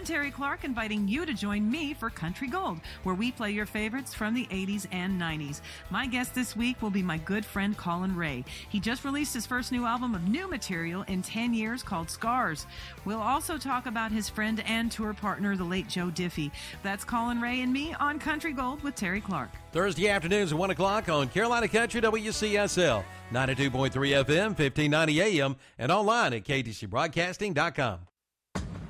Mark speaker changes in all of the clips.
Speaker 1: I'm Terri Clark, inviting you to join me for Country Gold, where we play your favorites from the 80s and 90s. My guest this week will be my good friend Collin Raye. He just released his first new album of new material in 10 years called Scars. We'll also talk about his friend and tour partner, the late Joe Diffie. That's Collin Raye and me on Country Gold with Terri Clark.
Speaker 2: Thursday afternoons at 1 o'clock on Carolina Country WCSL, 92.3 FM, 1590 AM, and online at ktcbroadcasting.com.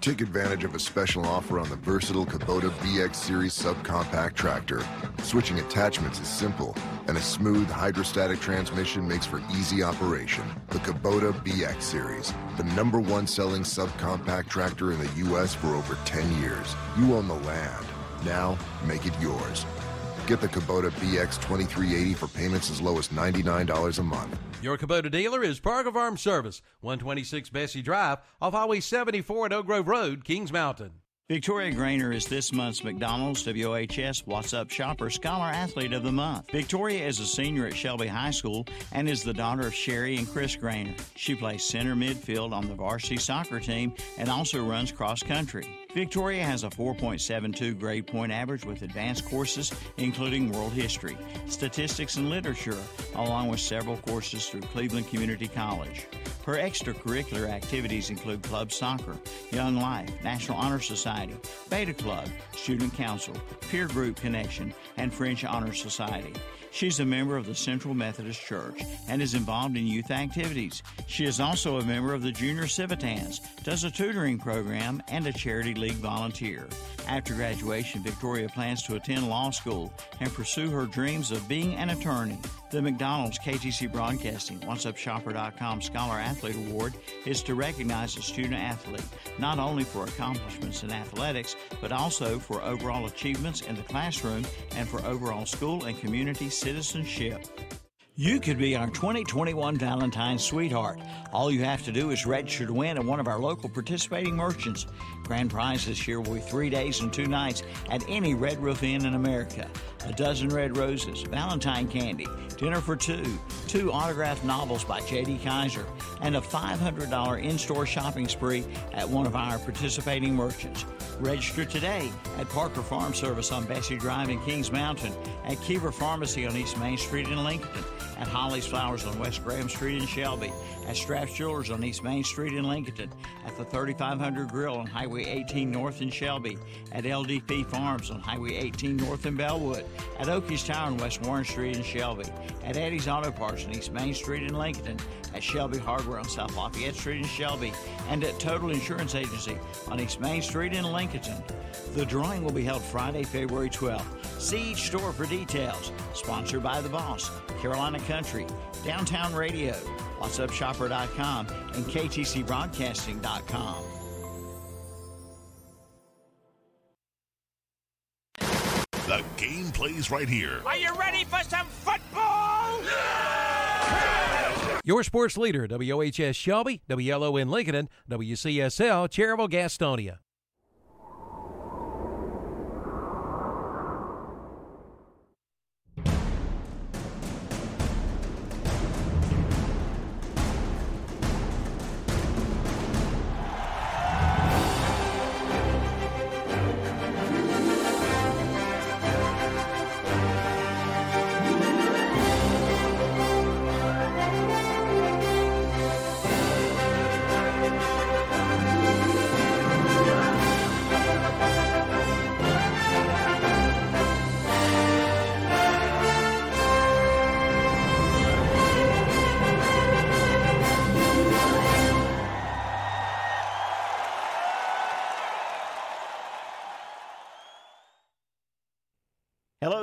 Speaker 3: Take advantage of a special offer on the versatile Kubota BX Series subcompact tractor. Switching attachments is simple, and a smooth hydrostatic transmission makes for easy operation. The Kubota BX Series, the number one selling subcompact tractor in the U.S. for over 10 years. You own the land. Now, make it yours. Get the Kubota BX 2380 for payments as low as $99 a month.
Speaker 2: Your Kubota dealer is Parker Farm Service, 126 Bessie Drive, off Highway 74 at Oak Grove Road, Kings Mountain.
Speaker 4: Victoria Grainer is this month's McDonald's WHS What's Up Shopper Scholar Athlete of the Month. Victoria is a senior at Shelby High School and is the daughter of Sherry and Chris Grainer. She plays center midfield on the varsity soccer team and also runs cross country. Victoria has a 4.72 grade point average with advanced courses, including world history, statistics, and literature, along with several courses through Cleveland Community College. Her extracurricular activities include club soccer, Young Life, National Honor Society, Beta Club, Student Council, Peer Group Connection, and French Honor Society. She's a member of the Central Methodist Church and is involved in youth activities. She is also a member of the Junior Civitans, does a tutoring program, and a charity league volunteer. After graduation, Victoria plans to attend law school and pursue her dreams of being an attorney. The McDonald's KTC Broadcasting WhatsUpShopper.com Scholar Athlete Award is to recognize a student athlete not only for accomplishments in athletics, but also for overall achievements in the classroom and for overall school and community citizenship. You could be our 2021 Valentine's sweetheart. All you have to do is register to win at one of our local participating merchants. Grand prize this year will be three days and two nights at any Red Roof Inn in America. A dozen red roses, Valentine candy, dinner for two, two autographed novels by J.D. Kaiser, and a $500 in store shopping spree at one of our participating merchants. Register today at Parker Farm Service on Bessie Drive in Kings Mountain, at Kiever Pharmacy on East Main Street in Lincoln, at Holly's Flowers on West Graham Street in Shelby, at Straps Jewelers on East Main Street in Lincoln, at the 3500 Grill on Highway 18 North in Shelby, at LDP Farms on Highway 18 North in Belwood, at Okies Tower on West Warren Street in Shelby, at Eddie's Auto Parts on East Main Street in Lincoln, at Shelby Hardware on South Lafayette Street in Shelby, and at Total Insurance Agency on East Main Street in Lincoln. The drawing will be held Friday, February 12th. See each store for details. Sponsored by The Boss, Carolina Country, Downtown Radio, WhatsUpShopper.com, and KTCBroadcasting.com.
Speaker 5: The game plays right here.
Speaker 6: Are you ready for some football?
Speaker 2: Your sports leader, WOHS Shelby, WLON Lincoln, WCSL Cherryville Gastonia.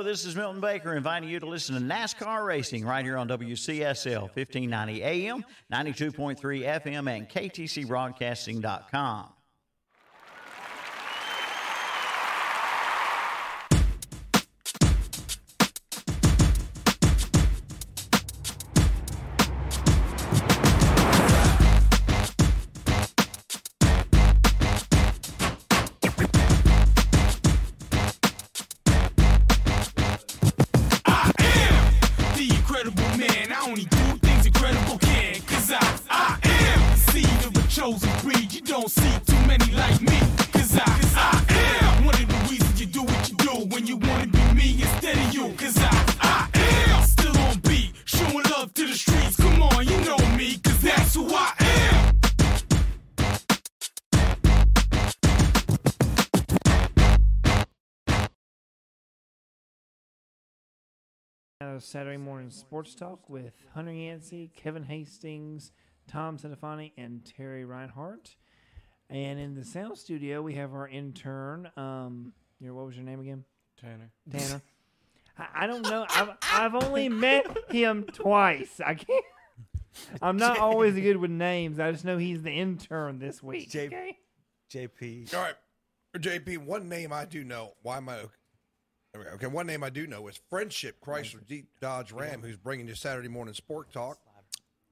Speaker 4: This is Milton Baker inviting you to listen to NASCAR racing right here on WCSL 1590 AM, 92.3 FM, and KTCBroadcasting.com.
Speaker 7: Saturday morning sports talk with Hunter Yancey, Kevin Hastings, Tom Sedefani, and Terry Reinhardt. And in the sound studio, we have our intern. Um, your what was your name again?
Speaker 8: Tanner.
Speaker 7: Tanner. I, I don't know. I've, I've only met him twice. I can't. I'm not always good with names. I just know he's the intern this week.
Speaker 9: J-
Speaker 7: okay?
Speaker 9: JP.
Speaker 10: All right, JP. One name I do know. Why am I? Okay, one name I do know is Friendship Chrysler Jeep Dodge Ram, who's bringing you Saturday morning sport talk.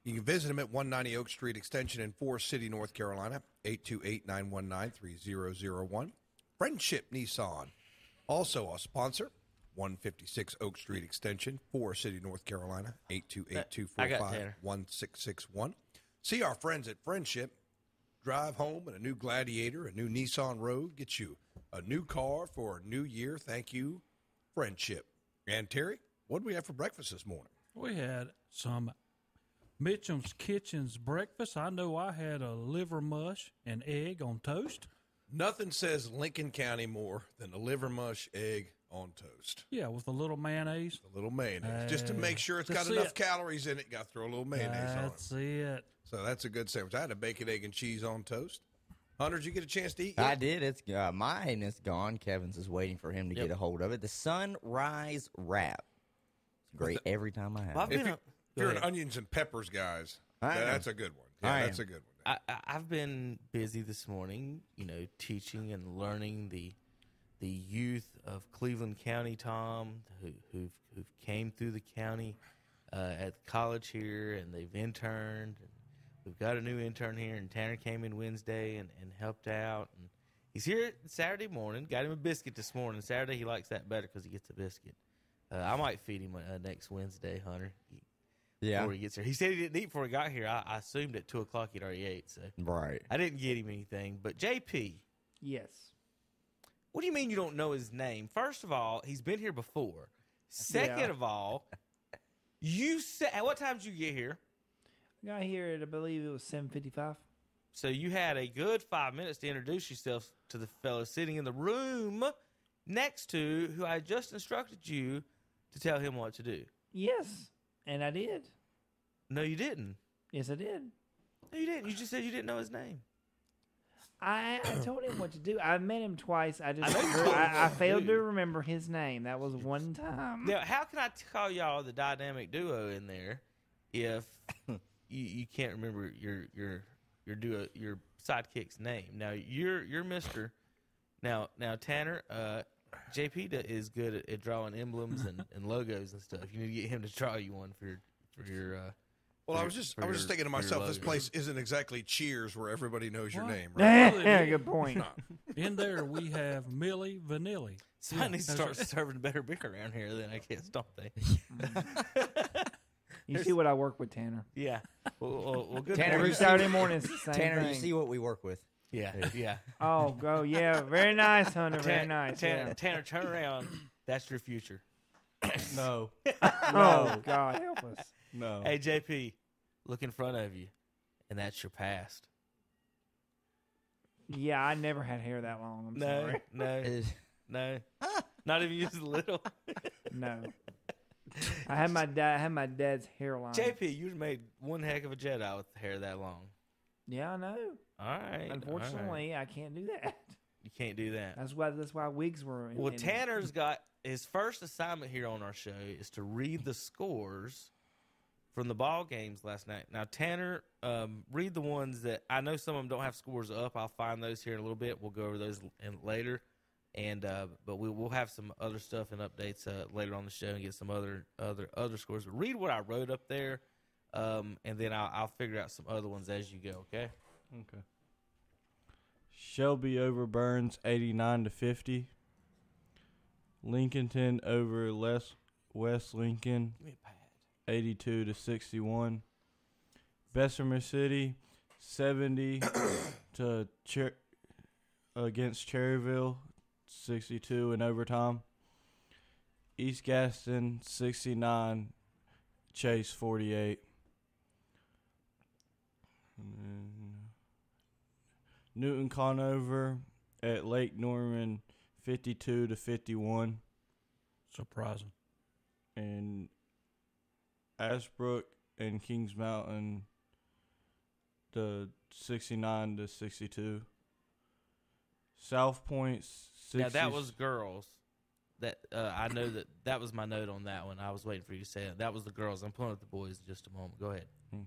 Speaker 10: You can visit him at 190 Oak Street Extension in Forest City, North Carolina, 828-919-3001. Friendship Nissan, also a sponsor, 156 Oak Street Extension, Forest City, North Carolina, 828-245-1661. See our friends at Friendship. Drive home in a new Gladiator, a new Nissan Rogue, get you a new car for a new year. Thank you, Friendship. And Terry, what do we have for breakfast this morning?
Speaker 8: We had some Mitchum's Kitchen's breakfast. I know I had a liver mush and egg on toast.
Speaker 10: Nothing says Lincoln County more than a liver mush egg on toast.
Speaker 8: Yeah, with a little mayonnaise.
Speaker 10: A little mayonnaise. Just to make sure it's got enough
Speaker 8: it.
Speaker 10: calories in it, got to throw a little mayonnaise
Speaker 8: That's
Speaker 10: on.
Speaker 8: It. That's it.
Speaker 10: So that's a good sandwich. I had a bacon, egg, and cheese on toast. Hunter, did you get a chance to eat?
Speaker 9: I did. It's uh, mine is gone. Kevin's is waiting for him to get a hold of it. The Sunrise Wrap. It's great every time I have.
Speaker 11: Well,
Speaker 9: it.
Speaker 10: If, you,
Speaker 11: a-
Speaker 10: if you're an onions and peppers guys, that- that's a good one. Yeah, that's a good one.
Speaker 11: I, I, I've been busy this morning, you know, teaching and learning the the youth of Cleveland County, Tom, who who've, who've came through the county uh, at college here, and they've interned. And we've got a new intern here, and Tanner came in Wednesday and, and helped out. And he's here Saturday morning. Got him a biscuit this morning. Saturday he likes that better because he gets a biscuit. Uh, I might feed him uh, next Wednesday, Hunter. He,
Speaker 9: Yeah.
Speaker 11: before he gets here. He said he didn't eat before he got here. I, I assumed at two o'clock he'd already ate. So
Speaker 9: Right.
Speaker 11: I didn't get him anything. But JP,
Speaker 7: Yes.
Speaker 11: what do you mean you don't know his name? First of all, he's been here before. Second
Speaker 7: Yeah.
Speaker 11: of all, you said at what time did you get here?
Speaker 7: Got here at I believe it was seven fifty five.
Speaker 11: So you had a good five minutes to introduce yourself to the fellow sitting in the room next to who I just instructed you to tell him what to do.
Speaker 7: Yes, and I did.
Speaker 11: No, you didn't.
Speaker 7: Yes, I did.
Speaker 11: No, you didn't. You just said you didn't know his name.
Speaker 7: I, I told him what to do. I met him twice. I just
Speaker 11: I know
Speaker 7: I, I, failed
Speaker 11: do.
Speaker 7: to remember his name. That was one time.
Speaker 11: Now, how can I call y'all the dynamic duo in there if you, you can't remember your your your duo your sidekick's name? Now you're you're Mister. Now now Tanner, uh, JP is good at, at drawing emblems and, and logos and stuff. You need to get him to draw you one for your for your. Uh,
Speaker 10: Well, I was just I was just thinking to myself, this place isn't exactly Cheers where everybody knows your
Speaker 8: What?
Speaker 10: name, right?
Speaker 7: yeah, good point.
Speaker 8: In there we have Milli Vanilli.
Speaker 11: Somebody needs to
Speaker 8: that's
Speaker 11: start serving better beer around here. Then I guess, don't they?
Speaker 7: You see what I work with, Tanner.
Speaker 11: yeah. Well, well, well good.
Speaker 9: Tanner,
Speaker 11: morning.
Speaker 7: Every Saturday morning, it's the same
Speaker 9: Tanner,
Speaker 7: thing.
Speaker 9: you see what we work with.
Speaker 11: Yeah, yeah.
Speaker 7: Oh, go yeah, very nice, Hunter. Very
Speaker 11: Tan-
Speaker 7: nice.
Speaker 11: Tanner,
Speaker 7: yeah.
Speaker 11: Tanner, turn around. That's your future.
Speaker 8: No.
Speaker 7: Oh God, help us.
Speaker 8: No.
Speaker 11: Hey, JP, look in front of you, and that's your past.
Speaker 7: Yeah, I never had hair that long. I'm
Speaker 11: No,
Speaker 7: sorry.
Speaker 11: no, no. Ah. Not even just a little.
Speaker 7: No. I had my dad. I had my dad's hairline.
Speaker 11: JP, you made one heck of a Jedi with hair that long.
Speaker 7: Yeah, I know.
Speaker 11: All right. all right.
Speaker 7: Unfortunately, I can't do that.
Speaker 11: you can't do that.
Speaker 7: That's why. That's why wigs were.
Speaker 11: In, well,
Speaker 7: in-
Speaker 11: Tanner's got his first assignment here on our show is to read the scores from the ball games last night. Now, Tanner, um, read the ones that I know some of them don't have scores up. I'll find those here in a little bit. We'll go over those in, later, and uh, but we will have some other stuff and updates uh, later on the show and get some other other other scores. But read what I wrote up there, um, and then I'll, I'll figure out some other ones as you go. Okay.
Speaker 12: Okay. Shelby over Burns, eighty-nine to fifty. Lincolnton over Les West Lincoln,
Speaker 11: Give me a pad.
Speaker 12: eighty-two to sixty-one. Bessemer City, seventy to Cher- against Cherryville, 62 in overtime. East Gaston, 69. Chase, 48. Mm-hmm. Newton Conover at Lake Norman, 52 to 51.
Speaker 8: Surprising.
Speaker 12: And Ashbrook and Kings Mountain, the 69 to 62. South Point's 60.
Speaker 11: Now that was girls. That uh, I know that that was my note on that one. I was waiting for you to say it. That was the girls. I'm pulling up the boys in just a moment. Go ahead.
Speaker 12: Okay.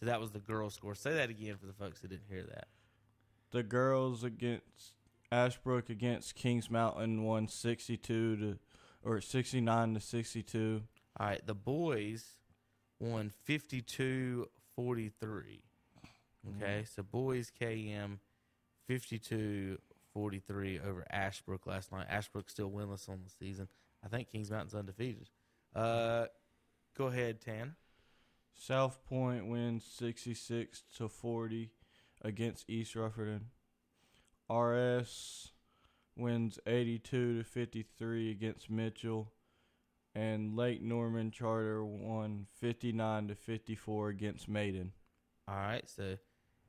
Speaker 11: So that was the girls' score. Say that again for the folks who didn't hear that.
Speaker 12: the girls against Ashbrook against Kings Mountain won 62 to or 69 to 62.
Speaker 11: All right, the boys won 52 43. Okay, so boys KM 52 43 over Ashbrook last night. Ashbrook still winless on the season. I think Kings Mountain's undefeated. Uh, go ahead, Tan.
Speaker 12: South Point wins 66 to 40 against East Rufferton. RS wins 82 to 53 against Mitchell. And Lake Norman Charter won 59 to 54 against Maiden.
Speaker 11: All right, so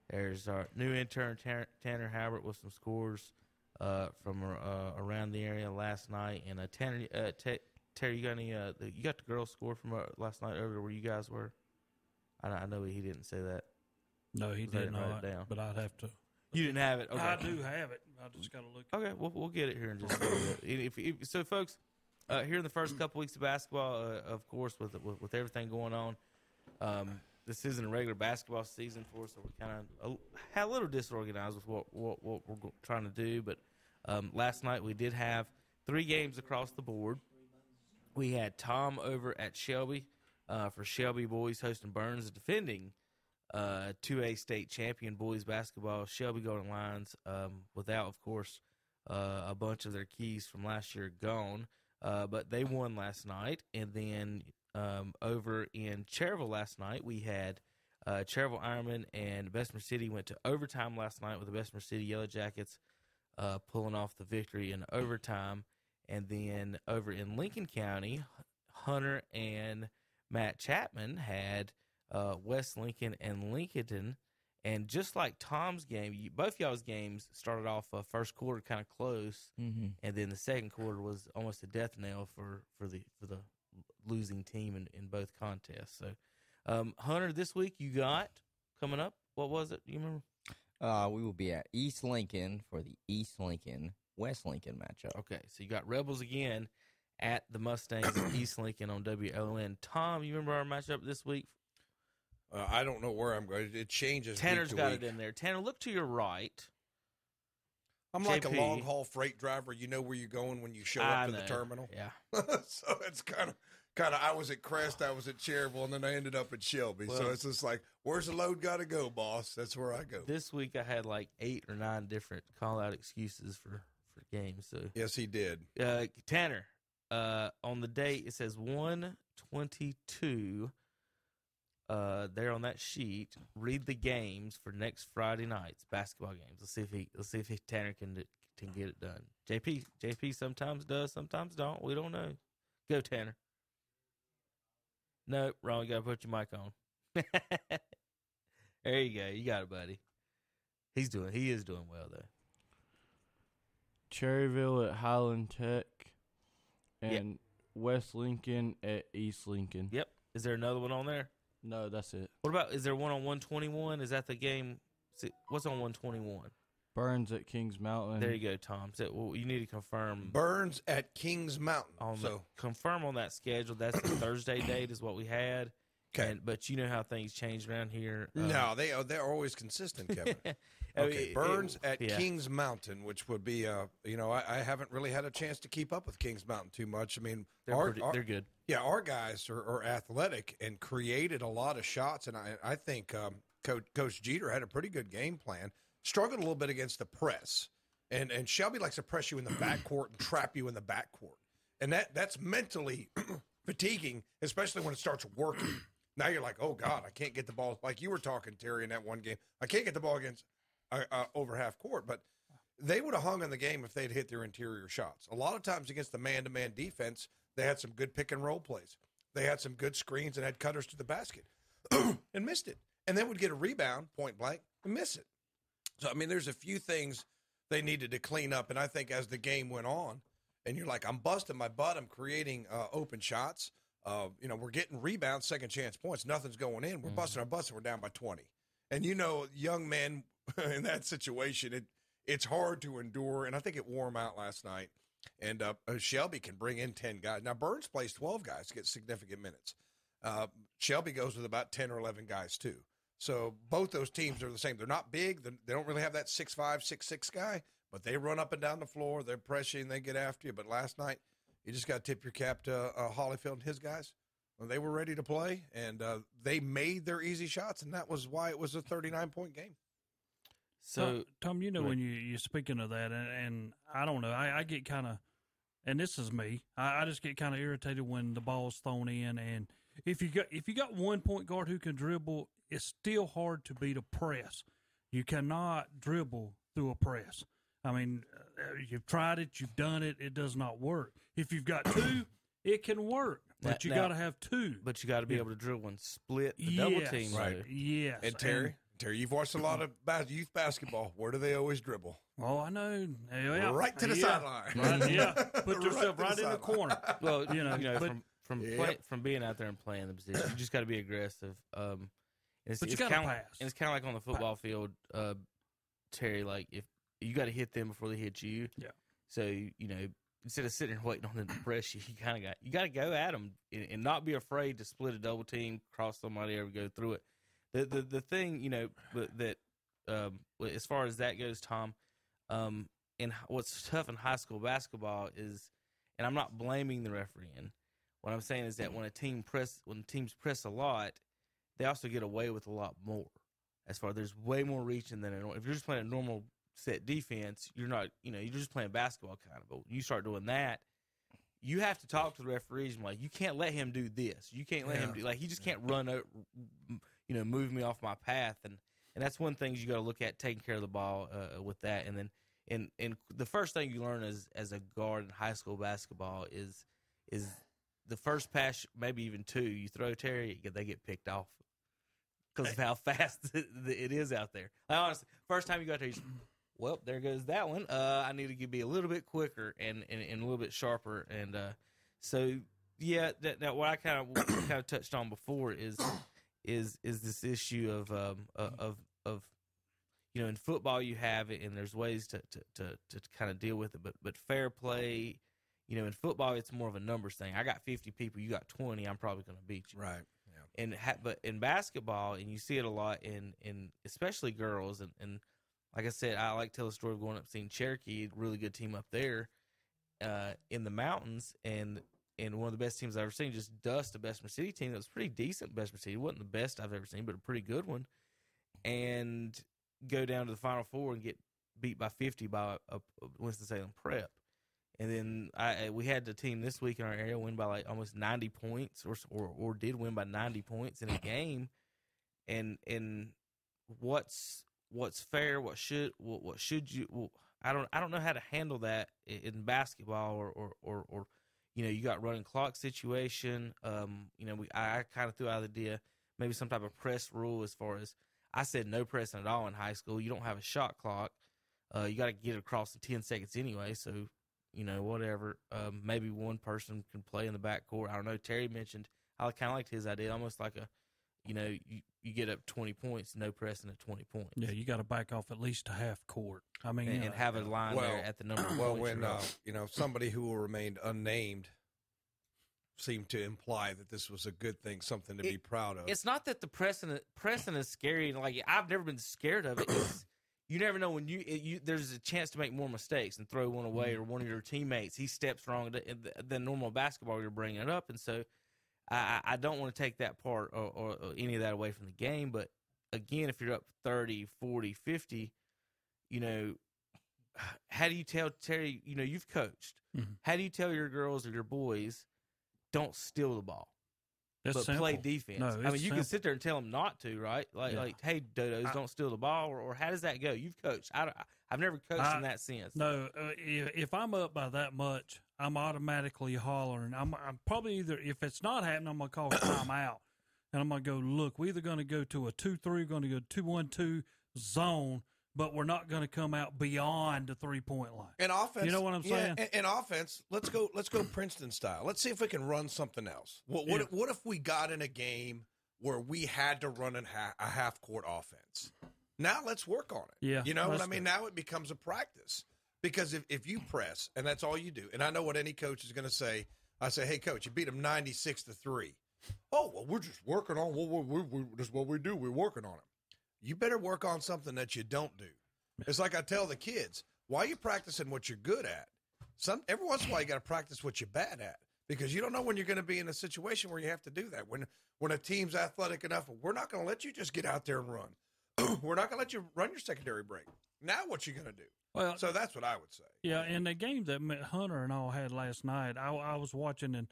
Speaker 11: there's our new intern Tanner, Tanner Howard with some scores uh, from uh, around the area last night. And uh, Tanner, uh, Te- Terry, you got any? Uh, you got the girls' score from uh, last night over where you guys were? I, I know he didn't say that.
Speaker 8: No, he did
Speaker 11: didn't write it down.
Speaker 8: But I'd have to.
Speaker 11: You didn't have it. Okay.
Speaker 8: I do have it. I just got to look.
Speaker 11: Okay, we'll we'll get it here in just a little bit. If, if, so, folks, uh, here in the first couple weeks of basketball, uh, of course, with, with with everything going on, um, this isn't a regular basketball season for us, so we're kind of a, a little disorganized with what what, what we're trying to do. But um, last night we did have three games across the board. We had Tom over at Shelby uh, for Shelby boys hosting Burns, defending uh, 2A state champion boys basketball. Shelby Golden Lions, um, without, of course, uh, a bunch of their keys from last year gone. Uh, but they won last night. And then um, over in Cherryville last night, we had uh, Cherryville Ironman and Bessemer City went to overtime last night with the Bessemer City Yellow Jackets uh, pulling off the victory in overtime. And then over in Lincoln County, Hunter and Matt Chapman had uh, West Lincoln and Lincolnton. And just like Tom's game, you, both y'all's games started off uh, first quarter kind of close,
Speaker 9: Mhm.
Speaker 11: and then the second quarter was almost a death knell for, for the for the losing team in, in both contests. So, um, Hunter, this week you got coming up. What was it? You remember?
Speaker 9: Uh, we will be at East Lincoln for the East Lincoln West Lincoln matchup.
Speaker 11: Okay, so you got Rebels again at the Mustangs in East Lincoln on WLN. Tom, you remember our matchup this week?
Speaker 10: Uh, I don't know where I'm going. It changes.
Speaker 11: Tanner's
Speaker 10: week to
Speaker 11: got
Speaker 10: week.
Speaker 11: it in there. Tanner, look to your right.
Speaker 10: I'm like a long haul freight driver. You know where you're going when you show
Speaker 11: I
Speaker 10: up to
Speaker 11: know.
Speaker 10: the terminal.
Speaker 11: Yeah.
Speaker 10: so it's kind of kind of. I was at Crest, I was at Cherryville, and then I ended up at Shelby. so it's just like, where's the load got to go, boss? That's where I go.
Speaker 11: This week I had like eight or nine different call out excuses for for games. So
Speaker 10: Yes, he did.
Speaker 11: uh, Tanner, uh, on the date it says one twenty two. Uh, there on that sheet, read the games for next Friday night's basketball games. Let's see if he let's see if he, Tanner can can get it done. JP JP sometimes does, sometimes don't. We don't know. Go Tanner. No, wrong. You gotta put your mic on. there you go. You got it, buddy. He's doing. He is doing well though.
Speaker 12: Cherryville at Highland Tech.
Speaker 11: Yep.
Speaker 12: And West Lincoln at East Lincoln.
Speaker 11: Yep. Is there another one on there?
Speaker 12: No, that's it.
Speaker 11: What about? Is there one on one twenty one? Is that the game? see, What's on one twenty one?
Speaker 12: Burns at Kings Mountain.
Speaker 11: There you go, Tom. So, well, you need to confirm
Speaker 10: Burns at Kings Mountain.
Speaker 11: on the,
Speaker 10: so
Speaker 11: confirm on that schedule. That's the Thursday date is what we had.
Speaker 10: Okay.
Speaker 11: And, but you know how things change around here. Uh,
Speaker 10: no, they are they're always consistent, Kevin.
Speaker 11: I mean,
Speaker 10: Okay,
Speaker 11: it-
Speaker 10: Burns
Speaker 11: it-
Speaker 10: at
Speaker 11: yeah.
Speaker 10: Kings Mountain, which would be, uh, you know, I, I haven't really had a chance to keep up with Kings Mountain too much. I mean,
Speaker 11: They're
Speaker 10: our-
Speaker 11: pretty-
Speaker 10: our-
Speaker 11: they're good.
Speaker 10: Yeah, our guys are, are athletic and created a lot of shots, and I, I think um, Coach, Coach Jeter had a pretty good game plan. Struggled a little bit against the press, and and Shelby likes to press you in the backcourt and trap you in the backcourt, and that that's mentally fatiguing, especially when it starts working. Now you're like, oh God, I can't get the ball. Like you were talking, Terry, in that one game, I can't get the ball against uh, uh, over half court. But they would have hung in the game if they'd hit their interior shots. A lot of times against the man to man defense, they had some good pick and roll plays. They had some good screens and had cutters to the basket and missed it. And then would get a rebound, point blank, and miss it. So, I mean, there's a few things they needed to clean up. And I think as the game went on, and you're like, I'm busting my butt, I'm creating uh, open shots. Uh, you know, we're getting rebounds, second chance points. Nothing's going in. We're busting our butts, and we're down by 20. And you know, young men in that situation, it it's hard to endure. And I think it wore them out last night. And uh, uh, Shelby can bring in 10 guys. Now, Burns plays 12 guys to get significant minutes. Uh, Shelby goes with about 10 or 11 guys, too. So both those teams are the same. They're not big. They don't really have that six five, six six guy, but they run up and down the floor. They're pressing. They get after you. But last night, you just got to tip your cap to uh, Holyfield and his guys. They were ready to play, and uh, they made their easy shots, and that was why it was a 39 point game.
Speaker 8: Tom, Tom, you know when you you're speaking of that, and, and I don't know, I, I get kind of, and this is me, I, I just get kind of irritated when the ball's thrown in, and if you got if you got one point guard who can dribble, it's still hard to beat a press. You cannot dribble through a press. I mean, uh, you've tried it, you've done it, it does not work. If you've got two, it can work, but
Speaker 11: Now-
Speaker 8: you got to have two.
Speaker 11: But you got to be
Speaker 8: Yeah.
Speaker 11: able to dribble and split the double team.
Speaker 8: Right.
Speaker 11: though.
Speaker 8: Yes.
Speaker 10: And Terry, Terry, you've watched a lot of bas- youth basketball. Where do they always dribble?
Speaker 8: Oh, I know. Yeah.
Speaker 10: Right to the
Speaker 8: Yeah.
Speaker 10: sideline.
Speaker 8: Right, yeah. Put
Speaker 10: Right
Speaker 8: yourself
Speaker 10: the
Speaker 8: right, in the corner.
Speaker 11: Well,
Speaker 8: you know, you but,
Speaker 11: from from
Speaker 10: Yep.
Speaker 11: play, from being out there and playing the position, you just got to be aggressive. Um, it's,
Speaker 8: But you gotta
Speaker 11: kinda,
Speaker 8: pass.
Speaker 11: And it's kind of like on the football field, uh, Terry. Like if you got to hit them before they hit you.
Speaker 8: Yeah.
Speaker 11: So you know, instead of sitting there waiting on them to press you, you kind of got you got to go at them and, and not be afraid to split a double team, cross somebody, or go through it. The the the thing you know that um, as far as that goes, Tom, um, and what's tough in high school basketball is, and I'm not blaming the refereeing. What I'm saying is that when a team press, when teams press a lot, they also get away with a lot more. As far there's way more reaching than a, if you're just playing a normal set defense, you're not, you know, you're just playing basketball kind of. But you start doing that, you have to talk to the referees and like, you can't let him do this. You can't let him do like he just can't run, o- you know, move me off my path. And and that's one thing you got to look at taking care of the ball uh, with that. And then and and the first thing you learn as as a guard in high school basketball is is the first pass, maybe even two, you throw Terry, they get picked off because of how fast it is out there. Like, honestly, first time you got to well, there goes that one. Uh, I need to be a little bit quicker and, and, and a little bit sharper. And uh, so, yeah, that, that what I kind of kind of touched on before is is is this issue of um uh, of of you know in football you have it and there's ways to to to, to kind of deal with it, but but fair play. You know, in football, it's more of a numbers thing. I got 50 people, you got 20. I'm probably going to beat you.
Speaker 10: Right.
Speaker 11: And ha- but in basketball, and you see it a lot in in especially girls, and, and like I said, I like to tell the story of going up seeing Cherokee, really good team up there, uh, in the mountains, and and one of the best teams I've ever seen, just dust a Bessemer City team that was pretty decent. Bessemer City It wasn't the best I've ever seen, but a pretty good one, and go down to the Final Four and get beat by 50 by a, a Winston Salem Prep. And then I we had the team this week in our area win by like almost ninety points, or or or did win by ninety points in a game. And and what's what's fair? What should what, what should you? I don't I don't know how to handle that in basketball or or or, or you know you got running clock situation. Um, you know we I, I kind of threw out the idea maybe some type of press rule as far as I said no pressing at all in high school. You don't have a shot clock. Uh, you got to get across in ten seconds anyway. So you know, whatever. Um, maybe one person can play in the backcourt. I don't know. Terry mentioned I kind of liked his idea, almost like a, you know, you, you get up twenty points, no pressing at twenty points.
Speaker 8: Yeah, you got to back off at least a half court. I mean,
Speaker 11: and,
Speaker 8: you
Speaker 11: and have a line there at the number.
Speaker 10: Well,
Speaker 11: points
Speaker 10: when
Speaker 11: you're
Speaker 10: uh, you know somebody who will remain unnamed seemed to imply that this was a good thing, something to be proud of.
Speaker 11: It's not that the pressing pressing is scary. and Like I've never been scared of it. It's, you never know when you, it, you there's a chance to make more mistakes and throw one away, or one of your teammates he steps wrong th- th- than normal basketball. You're bringing it up, and so I, I don't want to take that part or, or, or any of that away from the game. But again, if you're up 30, 40, 50, you know, how do you tell Terry? You know, you've coached.
Speaker 8: Mhm.
Speaker 11: How do you tell your girls or your boys don't steal the ball?
Speaker 8: That's
Speaker 11: but play defense.
Speaker 8: No,
Speaker 11: I mean,
Speaker 8: it's
Speaker 11: you can sit there and tell them not to, right? Like,
Speaker 8: Yeah.
Speaker 11: like, hey, dodos,
Speaker 8: I-
Speaker 11: don't steal the ball, or, or how does that go? You've coached. I, I've never coached
Speaker 8: I-
Speaker 11: in that sense.
Speaker 8: No, uh, if I'm up by that much, I'm automatically hollering. I'm, I'm probably either if it's not happening, I'm gonna call time out, and I'm gonna go look. We're either gonna go to a two three, going to go two one two zone, but we're not gonna come out beyond the three point line.
Speaker 10: In offense,
Speaker 8: you know what I'm
Speaker 10: yeah,
Speaker 8: saying?
Speaker 10: In, in offense, let's go. Let's go Princeton style. Let's see if we can run something else. What what,
Speaker 8: Yeah.
Speaker 10: what if we got in a game where we had to run ha- a half court offense? Now let's work on it.
Speaker 8: Yeah,
Speaker 10: you know what I mean.
Speaker 8: do
Speaker 10: Now it becomes a practice because if if you press and that's all you do, and I know what any coach is going to say. I say, hey coach, you beat them ninety six to three. Oh well, we're just working on what we, we, we, is what we do. We're working on it. You better work on something that you don't do. It's like I tell the kids, why are you practicing what you're good at? Some every once in a while you got to practice what you're bad at because you don't know when you're going to be in a situation where you have to do that. When when a team's athletic enough, we're not going to let you just get out there and run. we're not going to let you run your secondary break. Now what you going to do?
Speaker 8: Well,
Speaker 10: so that's what I would say.
Speaker 8: Yeah, in the game that Ma- Hunter and all had last night, I, I was watching, and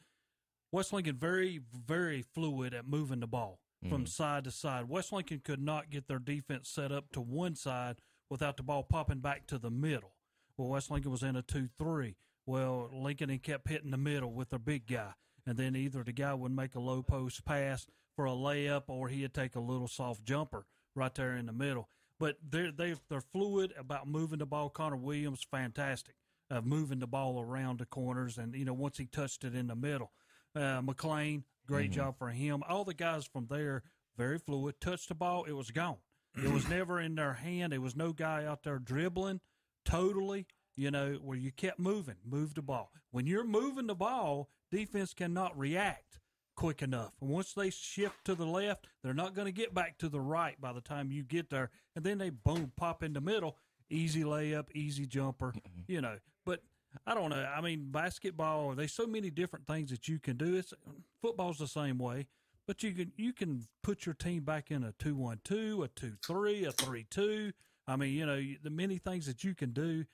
Speaker 8: West Lincoln very, very fluid at moving the ball from
Speaker 13: Mhm.
Speaker 8: side to side. West Lincoln could not get their defense set up to one side without the ball popping back to the middle. Well, West Lincoln was in a 2 3. Well, Lincoln had kept hitting the middle with their big guy. And then either the guy would make a low post pass for a layup or he'd take a little soft jumper right there in the middle. But they're, they're, they're fluid about moving the ball. Connor Williams, fantastic of moving the ball around the corners. And, you know, once he touched it in the middle, uh, McLean, great
Speaker 13: Mhm.
Speaker 8: job for him. All the guys from there, very fluid. Touched the ball, it was gone. It was never in their hand. There was no guy out there dribbling totally, you know, where you kept moving, move the ball. When you're moving the ball, defense cannot react quick enough. And once they shift to the left, they're not going to get back to the right by the time you get there. And then they boom, pop in the middle, easy layup, easy jumper, mm-hmm. you know. But I don't know. I mean, basketball, there's so many different things that you can do. It's football's the same way. But you can you can put your team back in a two one two, a two three, a three two. I mean, you know, the many things that you can do.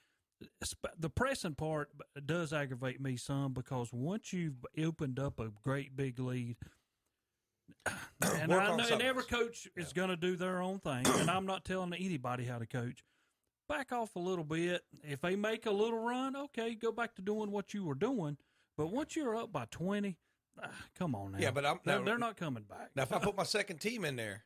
Speaker 8: The pressing part does aggravate me some because once you've opened up a great big lead, and I know and every coach is going to do their own thing, and I'm not telling anybody how to coach. Back off a little bit. If they make a little run, okay, go back to doing what you were doing. But once you're up by twenty, ah, come on now.
Speaker 10: Yeah, but I'm now-
Speaker 8: they're not coming back.
Speaker 10: Now, if I put my second team in there,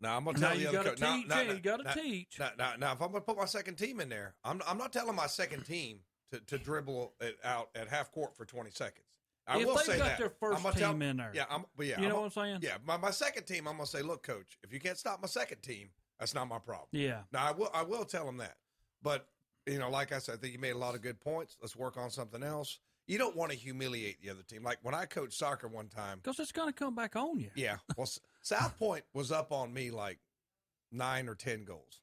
Speaker 10: now I'm gonna
Speaker 8: Now
Speaker 10: tell
Speaker 8: you
Speaker 10: the other coach. Now,
Speaker 8: teach,
Speaker 10: now,
Speaker 8: yeah,
Speaker 10: now,
Speaker 8: you gotta
Speaker 10: now-
Speaker 8: teach.
Speaker 10: Now, now, now, if I'm gonna put my second team in there, I'm I'm not telling my second team to, to dribble it out at half court for 20 seconds. I
Speaker 8: If
Speaker 10: will
Speaker 8: they've
Speaker 10: say
Speaker 8: got
Speaker 10: that.
Speaker 8: their first
Speaker 10: I'm gonna tell-
Speaker 8: team in there.
Speaker 10: yeah, I'm, but yeah,
Speaker 8: You know
Speaker 10: I'm,
Speaker 8: what I'm saying?
Speaker 10: Yeah, my, my second team, I'm gonna say, look, coach, if you can't stop my second team, that's not my problem.
Speaker 8: Yeah.
Speaker 10: Now I will I will tell them that, but you know, like I said, I think you made a lot of good points. Let's work on something else. You don't want to humiliate the other team. Like when I coached soccer one time,
Speaker 8: Because it's going to come back on you.
Speaker 10: yeah. Well, South Point was up on me like nine or 10 goals.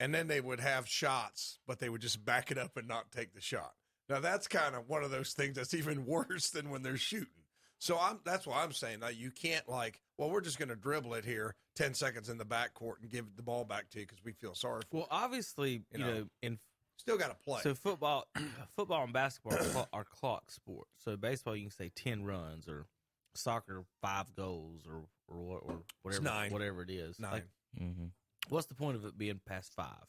Speaker 10: And then they would have shots, but they would just back it up and not take the shot. Now, that's kind of one of those things that's even worse than when they're shooting. So I'm that's why I'm saying that you can't like, well, we're just going to dribble it here 10 seconds in the backcourt and give the ball back to you because we feel sorry for
Speaker 11: Well, obviously, you,
Speaker 10: You
Speaker 11: know,
Speaker 10: know,
Speaker 11: in
Speaker 10: Still got to play.
Speaker 11: So football, football and basketball are, clock, are clock sports. So baseball, you can say ten runs, or soccer five goals, or or, what- or whatever
Speaker 10: nine.
Speaker 11: whatever it is.
Speaker 10: Nine.
Speaker 11: Like,
Speaker 9: Mm-hmm.
Speaker 11: what's the point of it being past five?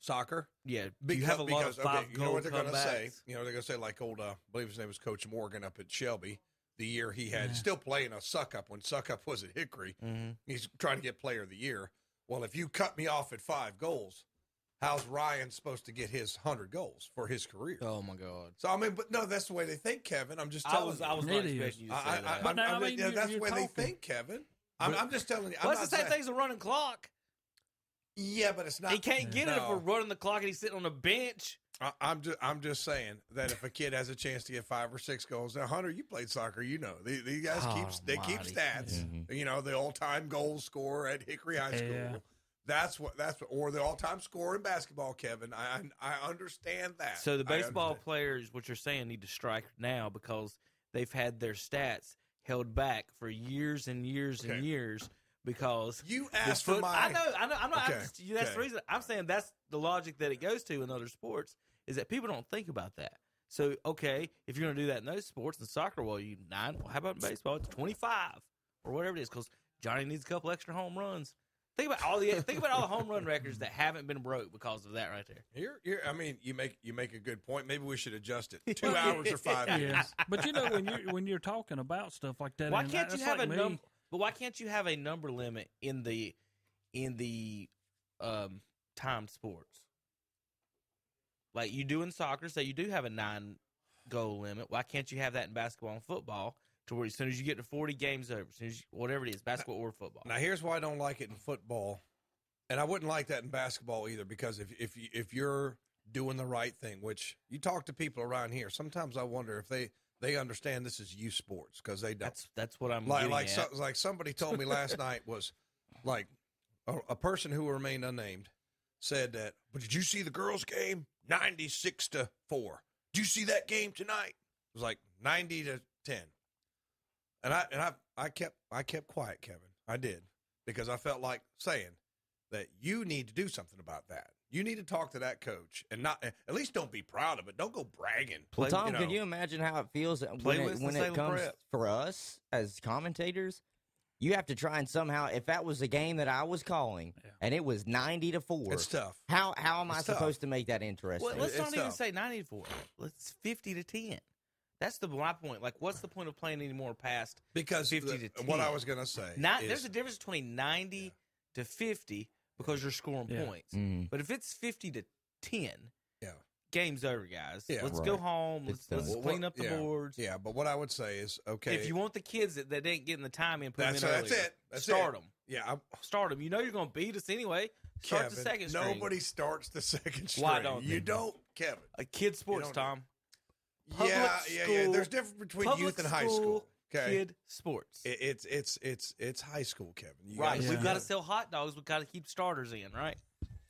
Speaker 10: Soccer?
Speaker 11: Yeah,
Speaker 10: Because,
Speaker 11: you have a lot
Speaker 10: because,
Speaker 11: of five
Speaker 10: okay, you know what they're gonna say? You know, they're going to say, like old, uh, I believe his name was Coach Morgan up at Shelby, the year he had,
Speaker 11: Yeah.
Speaker 10: still playing a suck up when suck up was at Hickory.
Speaker 11: Mhm.
Speaker 10: He's trying to get player of the year. Well, if you cut me off at five goals, how's Ryan supposed to get his 100 goals for his career?
Speaker 11: Oh, my God.
Speaker 10: So, I mean, but no, that's the way they think, Kevin. I'm just
Speaker 11: I
Speaker 10: telling
Speaker 11: was-
Speaker 10: you.
Speaker 11: I was not It is. expecting you to say
Speaker 10: I, I,
Speaker 11: that.
Speaker 10: I,
Speaker 11: But now,
Speaker 10: I'm-
Speaker 11: I mean,
Speaker 10: yeah,
Speaker 11: you're-
Speaker 10: that's
Speaker 11: you're
Speaker 10: the way they think, Kevin. I'm, I'm just telling you. I'm
Speaker 11: Well, it's the same thing as a running clock.
Speaker 10: Yeah, but it's not.
Speaker 11: He can't get it if we're running the clock and he's sitting on a bench.
Speaker 10: I, I'm just I'm just saying that if a kid has a chance to get five or six goals, now Hunter, you played soccer, you know these, these guys
Speaker 11: Oh,
Speaker 10: keep they keep
Speaker 11: mighty.
Speaker 10: stats.
Speaker 11: Mhm.
Speaker 10: You know the all time goal scorer at Hickory High School.
Speaker 8: Yeah.
Speaker 10: That's what that's what, or the all time scorer in basketball. Kevin, I I I understand that.
Speaker 11: So the baseball players, what you're saying, need to strike now because they've had their stats held back for years and years and years because
Speaker 10: You asked for my-
Speaker 11: I know, I know. I'm not. I'm
Speaker 10: Okay,
Speaker 11: just- that's the reason I'm saying that's the logic that it goes to in other sports is that people don't think about that. So okay, if you're going to do that in those sports and soccer, well, you nine. Well, how about in baseball? It's 25 or whatever it is because Johnny needs a couple extra home runs Think about all the think about all the home run records that haven't been broke because of that right there.
Speaker 10: You're, you're, I mean, you make you make a good point. Maybe we should adjust it. Two hours or five
Speaker 8: Yes.
Speaker 10: minutes.
Speaker 8: But you know when you when you're talking about stuff like that,
Speaker 11: Why can't you have
Speaker 8: like
Speaker 11: a
Speaker 8: me.
Speaker 11: number? But why can't you have a number limit in the in the um timed sports? Like you do in soccer, say you do have a nine goal limit. Why can't you have that in basketball and football? To where as soon as you get to forty games over, as soon as you, whatever it is, basketball or football.
Speaker 10: Now, here's why I don't like it in football, and I wouldn't like that in basketball either. Because if if you, if you're doing the right thing, which you talk to people around here, sometimes I wonder if they they understand this is youth sports because they don't.
Speaker 11: That's that's what I'm
Speaker 10: like like
Speaker 11: at.
Speaker 10: so, like somebody told me last night was like a, a person who remained unnamed said that. But did you see the girls' game? Ninety six to four. Did you see that game tonight? It was like ninety to ten. And I and I I kept I kept quiet, Kevin. I did because I felt like saying that you need to do something about that. You need to talk to that coach and not at least don't be proud of it. Don't go bragging.
Speaker 9: Well, Tom,
Speaker 10: you know.
Speaker 9: can you imagine how it feels when it, when it comes
Speaker 10: Prep.
Speaker 9: for us as commentators? You have to try and somehow, if that was a game that I was calling and it was ninety to four,
Speaker 10: It's tough.
Speaker 9: How how am I
Speaker 10: tough.
Speaker 9: supposed to make that interesting?
Speaker 11: Well, let's
Speaker 10: It's
Speaker 11: not even say ninety to four. Let's fifty to ten. That's the my point. Like, what's the point of playing anymore past
Speaker 10: because
Speaker 11: fifty
Speaker 10: the-
Speaker 11: to 10?
Speaker 10: what I was gonna say
Speaker 11: Not,
Speaker 10: is-
Speaker 11: there's a difference between ninety to fifty because you're scoring
Speaker 10: Yeah.
Speaker 11: points.
Speaker 9: Mhm.
Speaker 11: But if it's fifty to ten,
Speaker 10: yeah,
Speaker 11: game's over, guys.
Speaker 10: Yeah.
Speaker 11: let's go
Speaker 10: Right.
Speaker 11: home. Let's, let's
Speaker 10: done.
Speaker 11: clean up the
Speaker 10: yeah.
Speaker 11: boards.
Speaker 10: Yeah, but what I would say is okay.
Speaker 11: If you want the kids that, that didn't get in the time in, put
Speaker 10: That's-
Speaker 11: them in
Speaker 10: that's
Speaker 11: earlier.
Speaker 10: it. That's
Speaker 11: Start
Speaker 10: it.
Speaker 11: them.
Speaker 10: Yeah, I,
Speaker 11: start them. You know you're going to beat us anyway. Start the
Speaker 10: Kevin,
Speaker 11: second string.
Speaker 10: Nobody starts the second string.
Speaker 11: Why don't
Speaker 10: you
Speaker 11: they?
Speaker 10: don't, Kevin?
Speaker 11: A kid sports,
Speaker 10: don't-
Speaker 11: Tom.
Speaker 10: yeah,
Speaker 11: Public
Speaker 10: yeah, yeah. There's difference between youth and high
Speaker 11: school
Speaker 10: school. Okay,
Speaker 11: Kid sports.
Speaker 10: It, it's it's it's it's high school, Kevin. You
Speaker 11: right.
Speaker 10: gotta-
Speaker 11: We've got to sell hot dogs. We've got to keep starters in, right?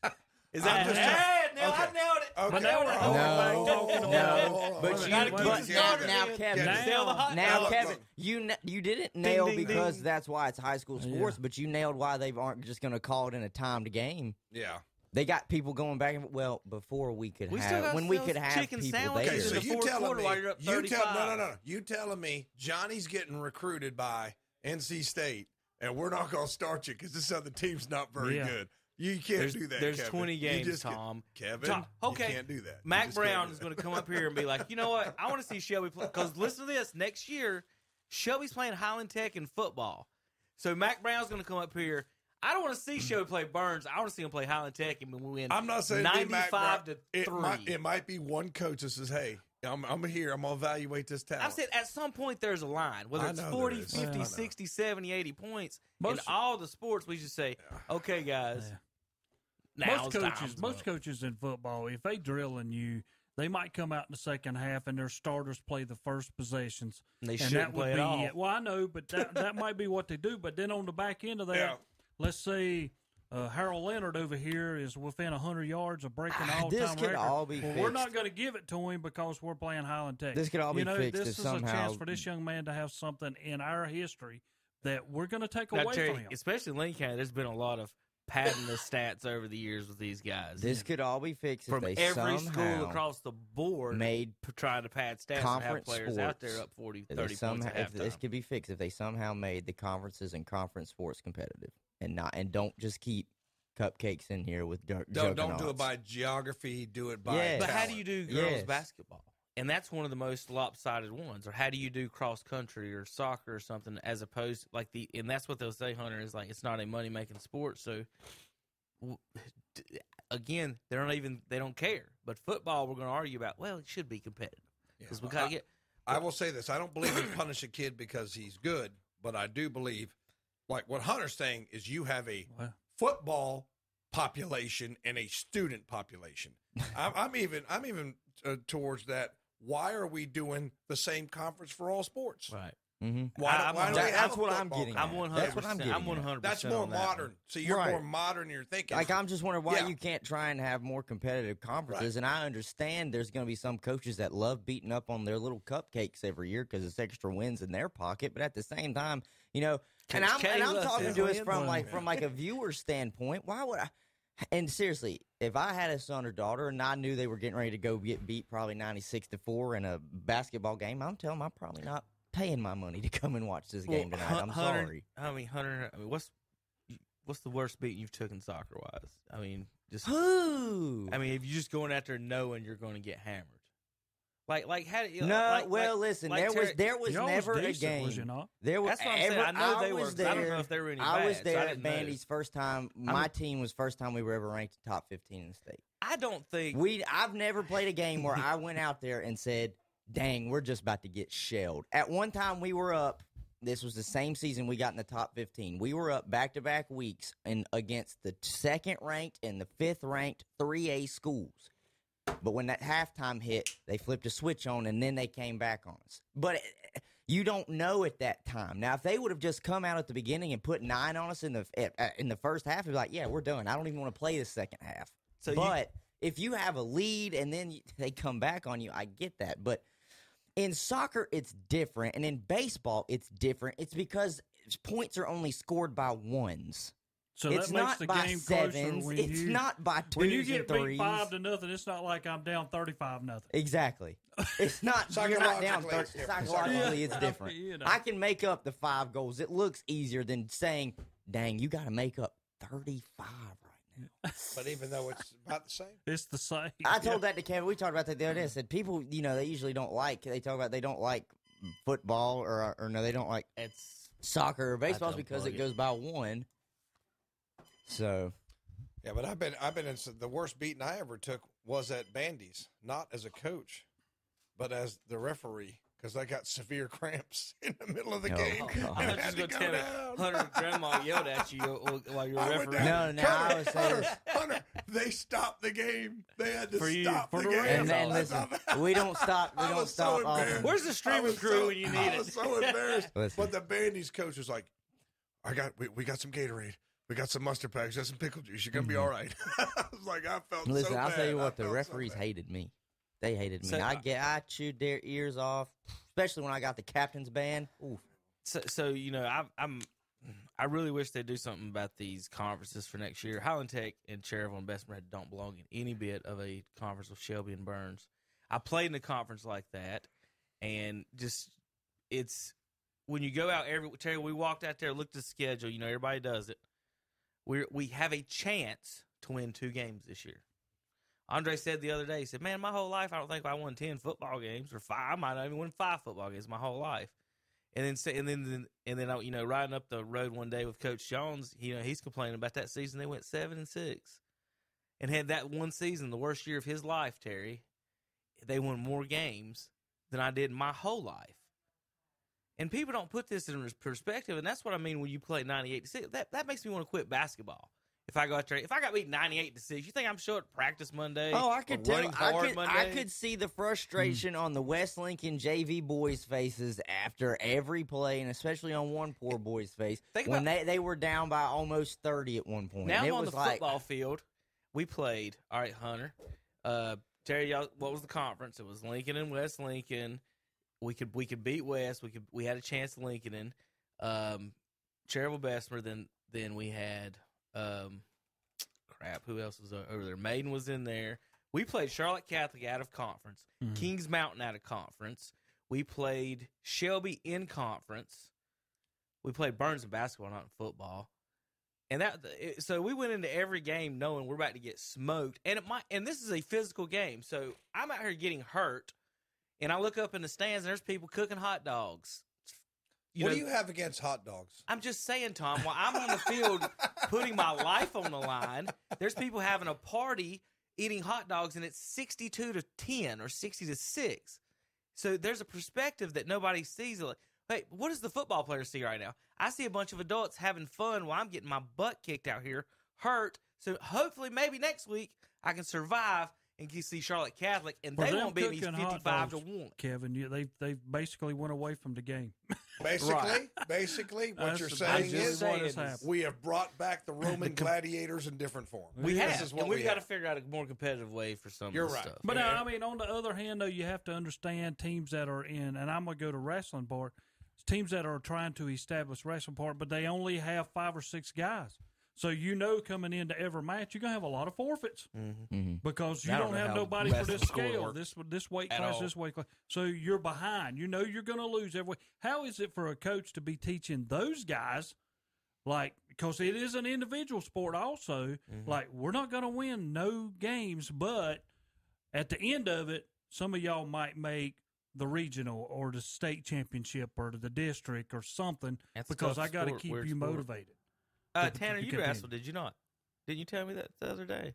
Speaker 11: Is that
Speaker 10: just
Speaker 11: hey,
Speaker 10: trying-
Speaker 11: Neil, I
Speaker 10: okay.
Speaker 11: nailed it.
Speaker 10: Okay.
Speaker 11: I nailed it.
Speaker 10: No,
Speaker 9: no, no. But you,
Speaker 11: Gotta keep
Speaker 9: but
Speaker 11: the
Speaker 9: now,
Speaker 11: starters
Speaker 9: now. Kevin,
Speaker 11: Gotta sell the hot
Speaker 9: now,
Speaker 11: dogs.
Speaker 9: Kevin, you na- you didn't nail
Speaker 11: ding,
Speaker 9: because
Speaker 11: ding.
Speaker 9: that's why it's high school sports, but you nailed why they aren't just going to call it in a timed game.
Speaker 10: Yeah.
Speaker 9: They got people going back and well before we could
Speaker 11: We still
Speaker 9: have
Speaker 11: gotta
Speaker 9: when we could have
Speaker 11: chicken
Speaker 9: people
Speaker 11: sandwiches
Speaker 9: there.
Speaker 10: Okay, so
Speaker 11: in the
Speaker 10: you
Speaker 11: fourth
Speaker 10: telling me?
Speaker 11: while you're up
Speaker 10: you tell no, no, no. You telling me Johnny's getting recruited by NC State, and we're not going to start you because this other team's not very
Speaker 11: Yeah.
Speaker 10: good. You can't
Speaker 11: There's,
Speaker 10: do that.
Speaker 11: there's
Speaker 10: Kevin.
Speaker 11: 20
Speaker 10: You
Speaker 11: games,
Speaker 10: just can't-
Speaker 11: Tom.
Speaker 10: Kevin,
Speaker 11: Tom, okay.
Speaker 10: you can't do that. Mack
Speaker 11: Brown is going to come up here and be like, you know what? I want to see Shelby play. Because listen to this. Next year, Shelby's playing Highland Tech in football. So Mack Brown's going to come up here. I don't want to see Shelby play Burns. I want to see him play Highland Tech and we win.
Speaker 10: I'm not saying
Speaker 11: 95
Speaker 10: Brown.
Speaker 11: to
Speaker 10: it
Speaker 11: 3.
Speaker 10: Might, it might be one coach that says, "Hey, I'm, I'm here. I'm gonna evaluate this talent."
Speaker 11: I've said at some point there's a line, whether it's 40, 50,
Speaker 10: I
Speaker 11: 60, 70, 80 points. in all the sports, we should say, okay, guys, now's
Speaker 8: most coaches, most
Speaker 11: go.
Speaker 8: coaches in football, if they drilling you, they might come out in the second half and their starters play the first possessions.
Speaker 11: They shouldn't
Speaker 8: that would
Speaker 11: play at
Speaker 8: be
Speaker 11: all.
Speaker 8: it. Well, I know, but that that might be what they do. But then on the back end of that,
Speaker 10: Yeah.
Speaker 8: Let's say. Uh, Harold Leonard over here is within hundred yards of breaking
Speaker 9: Ah,
Speaker 8: all
Speaker 9: this
Speaker 8: time
Speaker 9: could
Speaker 8: record.
Speaker 9: all be
Speaker 8: well, we're not going to give it to him because we're playing Highland Tech.
Speaker 9: This could all
Speaker 8: you
Speaker 9: be
Speaker 8: know,
Speaker 9: fixed
Speaker 8: This
Speaker 9: if
Speaker 8: is a chance for this young man to have something in our history that we're going to take
Speaker 11: Now,
Speaker 8: away
Speaker 11: Terry,
Speaker 8: from him.
Speaker 11: especially in Lincoln County, there's been a lot of padding the stats over the years with these guys.
Speaker 9: This could all be fixed
Speaker 11: from
Speaker 9: if they
Speaker 11: every
Speaker 9: somehow
Speaker 11: school across the board
Speaker 9: made
Speaker 11: p- trying to pad stats and have
Speaker 9: conference
Speaker 11: players
Speaker 9: sports.
Speaker 11: out there up 40, 30
Speaker 9: they
Speaker 11: points at
Speaker 9: if this could be fixed if they somehow made the conferences and conference sports competitive and not and don't just keep cupcakes in here with jug-
Speaker 10: don't don't do it by geography. Do it by.
Speaker 9: Yes.
Speaker 11: But how do you do girls
Speaker 9: Yes.
Speaker 11: basketball? And that's one of the most lopsided ones. Or how do you do cross country or soccer or something as opposed like the and that's what they'll say, Hunter, is like it's not a money making sport. So again, they're not even they don't care. But football, we're going to argue about. Well, it should be competitive because we got to get.
Speaker 10: I will say this: I don't believe in punish a kid because he's good, but I do believe, like what Hunter's saying, is you have a football population and a student population. I'm, I'm even I'm even uh, towards that. Why are we doing the same conference for all sports?
Speaker 11: Right.
Speaker 9: Mhm.
Speaker 10: Why,
Speaker 11: I'm-
Speaker 10: why
Speaker 9: that-
Speaker 10: we
Speaker 9: that's what I'm getting
Speaker 10: conference?
Speaker 11: I'm one
Speaker 9: That's what I'm
Speaker 11: percent. I'm
Speaker 9: getting
Speaker 11: hundred.
Speaker 10: That's more modern. So you're
Speaker 9: Right.
Speaker 10: more modern. You're thinking
Speaker 9: Like I'm just wondering why
Speaker 10: Yeah.
Speaker 9: you can't try and have more competitive conferences.
Speaker 10: Right.
Speaker 9: And I understand there's going to be some coaches that love beating up on their little cupcakes every year because it's extra wins in their pocket. But at the same time, you know, and I'm and I'm talking to us from like from like a viewer standpoint. Why would I? And seriously, if I had a son or daughter and I knew they were getting ready to go get beat probably ninety six to four in a basketball game, I'm telling them I'm probably not paying my money to come and watch this game tonight. I'm sorry.
Speaker 11: I mean, Hunter. I mean, what's what's the worst beat you've taken soccer wise? I mean, just
Speaker 9: Who?
Speaker 11: I mean, if you're just going out there knowing you're going to get hammered, like like how do you
Speaker 9: No,
Speaker 11: like,
Speaker 9: well,
Speaker 11: like-
Speaker 9: listen,
Speaker 11: like
Speaker 9: there was there was
Speaker 8: Y'all was
Speaker 9: never a game.
Speaker 8: was you not?
Speaker 9: There was.
Speaker 11: That's what I'm saying.
Speaker 9: ever-
Speaker 11: I know they
Speaker 9: was
Speaker 11: were-
Speaker 9: there.
Speaker 11: I don't know if they were any
Speaker 9: I was
Speaker 11: bad, so I
Speaker 9: there at
Speaker 11: didn't.
Speaker 9: Bandy's first time.
Speaker 11: I'm-
Speaker 9: My team was first time we were ever ranked top fifteen in the state.
Speaker 11: I don't think
Speaker 9: We I've never played a game where I went out there and said, "Dang, we're just about to get shelled." At one time, we were up. This was the same season we got in the top fifteen. We were up back to back weeks and against the second ranked and the fifth ranked three A schools. But when that halftime hit, they flipped a switch on and then they came back on us. But eh, you don't know at that time. Now, if they would have just come out at the beginning and put nine on us in the eh, eh, in the first half, it'd be like, yeah, we're done. I don't even want to play the second half.
Speaker 11: So you-
Speaker 9: but if you have a lead and then you, they come back on you, I get that. But in soccer, it's different, and in baseball, it's different. It's because points are only scored by ones.
Speaker 8: So
Speaker 9: it's
Speaker 8: that makes
Speaker 9: not
Speaker 8: the
Speaker 9: by
Speaker 8: game closer
Speaker 9: sevens.
Speaker 8: when
Speaker 9: it's
Speaker 8: you-
Speaker 9: not by twos
Speaker 8: When you get
Speaker 9: and
Speaker 8: beat
Speaker 9: threes.
Speaker 8: five to nothing, it's not like I'm down thirty-five nothing.
Speaker 9: Exactly. It's not you're not down
Speaker 10: Psychologically,
Speaker 9: thir-
Speaker 10: it's different.
Speaker 9: Psychologically, it's different.
Speaker 8: You know.
Speaker 9: I can make up the five goals. It looks easier than saying, "Dang, you got to make up 35 right now."
Speaker 10: But even though it's about the same,
Speaker 8: It's the same.
Speaker 9: I told that to Kevin. We talked about that the other day. I said people, you know, they usually don't like. They talk about they don't like football or or no, they don't like
Speaker 11: it's
Speaker 9: soccer or baseball
Speaker 11: don't
Speaker 9: because it
Speaker 11: it.
Speaker 9: goes by one. So
Speaker 10: yeah. But I've been I've been in some, the worst beating I ever took was at Bandy's, not as a coach, but as the referee because I got severe cramps in the middle of the
Speaker 9: Oh,
Speaker 10: game.
Speaker 9: God.
Speaker 11: I
Speaker 10: and
Speaker 11: was
Speaker 10: had
Speaker 11: just
Speaker 10: to
Speaker 11: gonna
Speaker 10: go
Speaker 11: tell you,
Speaker 10: down.
Speaker 11: Hunter Grandma yelled at you while you were
Speaker 10: I
Speaker 11: refereeing.
Speaker 10: down.
Speaker 9: No, no, I
Speaker 10: Hunter,
Speaker 9: was saying-
Speaker 10: Hunter, Hunter, they stopped the game. They had to
Speaker 11: For you-
Speaker 10: stop
Speaker 11: for
Speaker 10: the
Speaker 11: the
Speaker 10: game.
Speaker 11: refs.
Speaker 9: and then listen, we don't stop. We
Speaker 10: I
Speaker 9: don't
Speaker 10: was
Speaker 9: stop.
Speaker 10: so
Speaker 9: often.
Speaker 11: Where's the streaming crew
Speaker 10: so-
Speaker 11: when you need
Speaker 10: I
Speaker 11: it?
Speaker 10: was so embarrassed. But the Bandy's coach was like, "I got, we, we got some Gatorade, we got some mustard packs, got some pickle juice. You're gonna be all right." I was like, I felt.
Speaker 9: Mm-hmm. Listen,
Speaker 10: so
Speaker 9: I'll tell you
Speaker 10: bad. I
Speaker 9: what, the
Speaker 10: felt so
Speaker 9: referees hated me. They hated me.
Speaker 11: So,
Speaker 9: I get, I chewed their ears off, especially when I got the captain's band. Oof.
Speaker 11: So, so you know, I'm, I'm, I really wish they'd do something about these conferences for next year. Highland Tech and Cherryville and Bessemer don't belong in any bit of a conference with Shelby and Burns. I played in a conference like that, and just it's when you go out every Terry. We walked out there, looked at the schedule. You know, everybody does it. We we have a chance to win two games this year. Andre said the other day, he said, "Man, my whole life I don't think I won ten football games or five. I might not even win five football games my whole life." And then, and then, and then, you know, riding up the road one day with Coach Jones, you know, he's complaining about that season. They went seven and six, and had that one season, the worst year of his life. Terry, they won more games than I did my whole life. And people don't put this in perspective, and that's what I mean when you play ninety-eight to six. That that makes me want to quit basketball. If I go out there, if I got beat ninety-eight to six, you think I'm at practice Monday?
Speaker 9: Oh, I could tell. I could, I could see the frustration on the West Lincoln JV boys' faces after every play, and especially on one poor boy's face
Speaker 11: Think
Speaker 9: when
Speaker 11: about-
Speaker 9: they, they were down by almost thirty at one point.
Speaker 11: Now
Speaker 9: it
Speaker 11: I'm on
Speaker 9: was
Speaker 11: the
Speaker 9: like,
Speaker 11: football field. We played. All right, Hunter. Uh, Terry, y'all, what was the conference? It was Lincoln and West Lincoln. We could we could beat West. We could we had a chance at Lincoln and um, Cherryville Bessemer. Then then we had um, crap. Who else was over there? Maiden was in there. We played Charlotte Catholic out of conference.
Speaker 8: Mhm.
Speaker 11: Kings Mountain out of conference. We played Shelby in conference. We played Burns in basketball, not in football. And that so we went into every game knowing we're about to get smoked. And it might and this is a physical game. So I'm out here getting hurt and I look up in the stands and there's people cooking hot dogs. You
Speaker 10: what
Speaker 11: know,
Speaker 10: do you have against hot dogs?
Speaker 11: I'm just saying, Tom, while I'm on the field putting my life on the line, there's people having a party eating hot dogs and it's 62 to 10 or 60 to 6. So there's a perspective that nobody sees. Like, Hey, what does the football player see right now? I see a bunch of adults having fun while I'm getting my butt kicked out here, hurt. So hopefully, maybe next week I can survive and you see Charlotte Catholic, and
Speaker 8: For
Speaker 11: they won't beat me
Speaker 8: cooking hot
Speaker 11: fifty-five to one.
Speaker 8: Kevin, you, they they basically went away from the game.
Speaker 10: Basically,
Speaker 11: Right.
Speaker 10: basically, what
Speaker 8: That's
Speaker 10: you're saying is
Speaker 11: saying is-
Speaker 10: we have brought back the Roman gladiators in different form.
Speaker 11: We
Speaker 10: This
Speaker 11: have,
Speaker 10: is what
Speaker 11: and we've
Speaker 10: we
Speaker 11: got
Speaker 10: have.
Speaker 11: to figure out a more competitive way for some
Speaker 10: You're
Speaker 11: of this
Speaker 10: right.
Speaker 11: stuff.
Speaker 8: But
Speaker 10: Yeah.
Speaker 8: uh, I mean, on the other hand, though, you have to understand teams that are in, and I'm gonna go to wrestling part. Teams that are trying to establish wrestling part, but they only have five or six guys. So you know, coming into every match, you're gonna have a lot of forfeits
Speaker 9: Mm-hmm.
Speaker 8: because you don't,
Speaker 11: don't
Speaker 8: have nobody for this scale, this this weight class,
Speaker 11: all.
Speaker 8: this weight class. So you're behind. You know you're gonna lose every. How is it for a coach to be teaching those guys, like because it is an individual sport. Also,
Speaker 11: Mm-hmm.
Speaker 8: like we're not going to win no games, but at the end of it, some of y'all might make the regional or the state championship or the district or something
Speaker 11: That's
Speaker 8: because I got to keep
Speaker 11: weird
Speaker 8: you
Speaker 11: sport.
Speaker 8: motivated.
Speaker 11: Uh,
Speaker 8: to-
Speaker 11: Tanner,
Speaker 8: to
Speaker 11: you
Speaker 8: continue.
Speaker 11: wrestled, did you not? Didn't you tell me that the other day?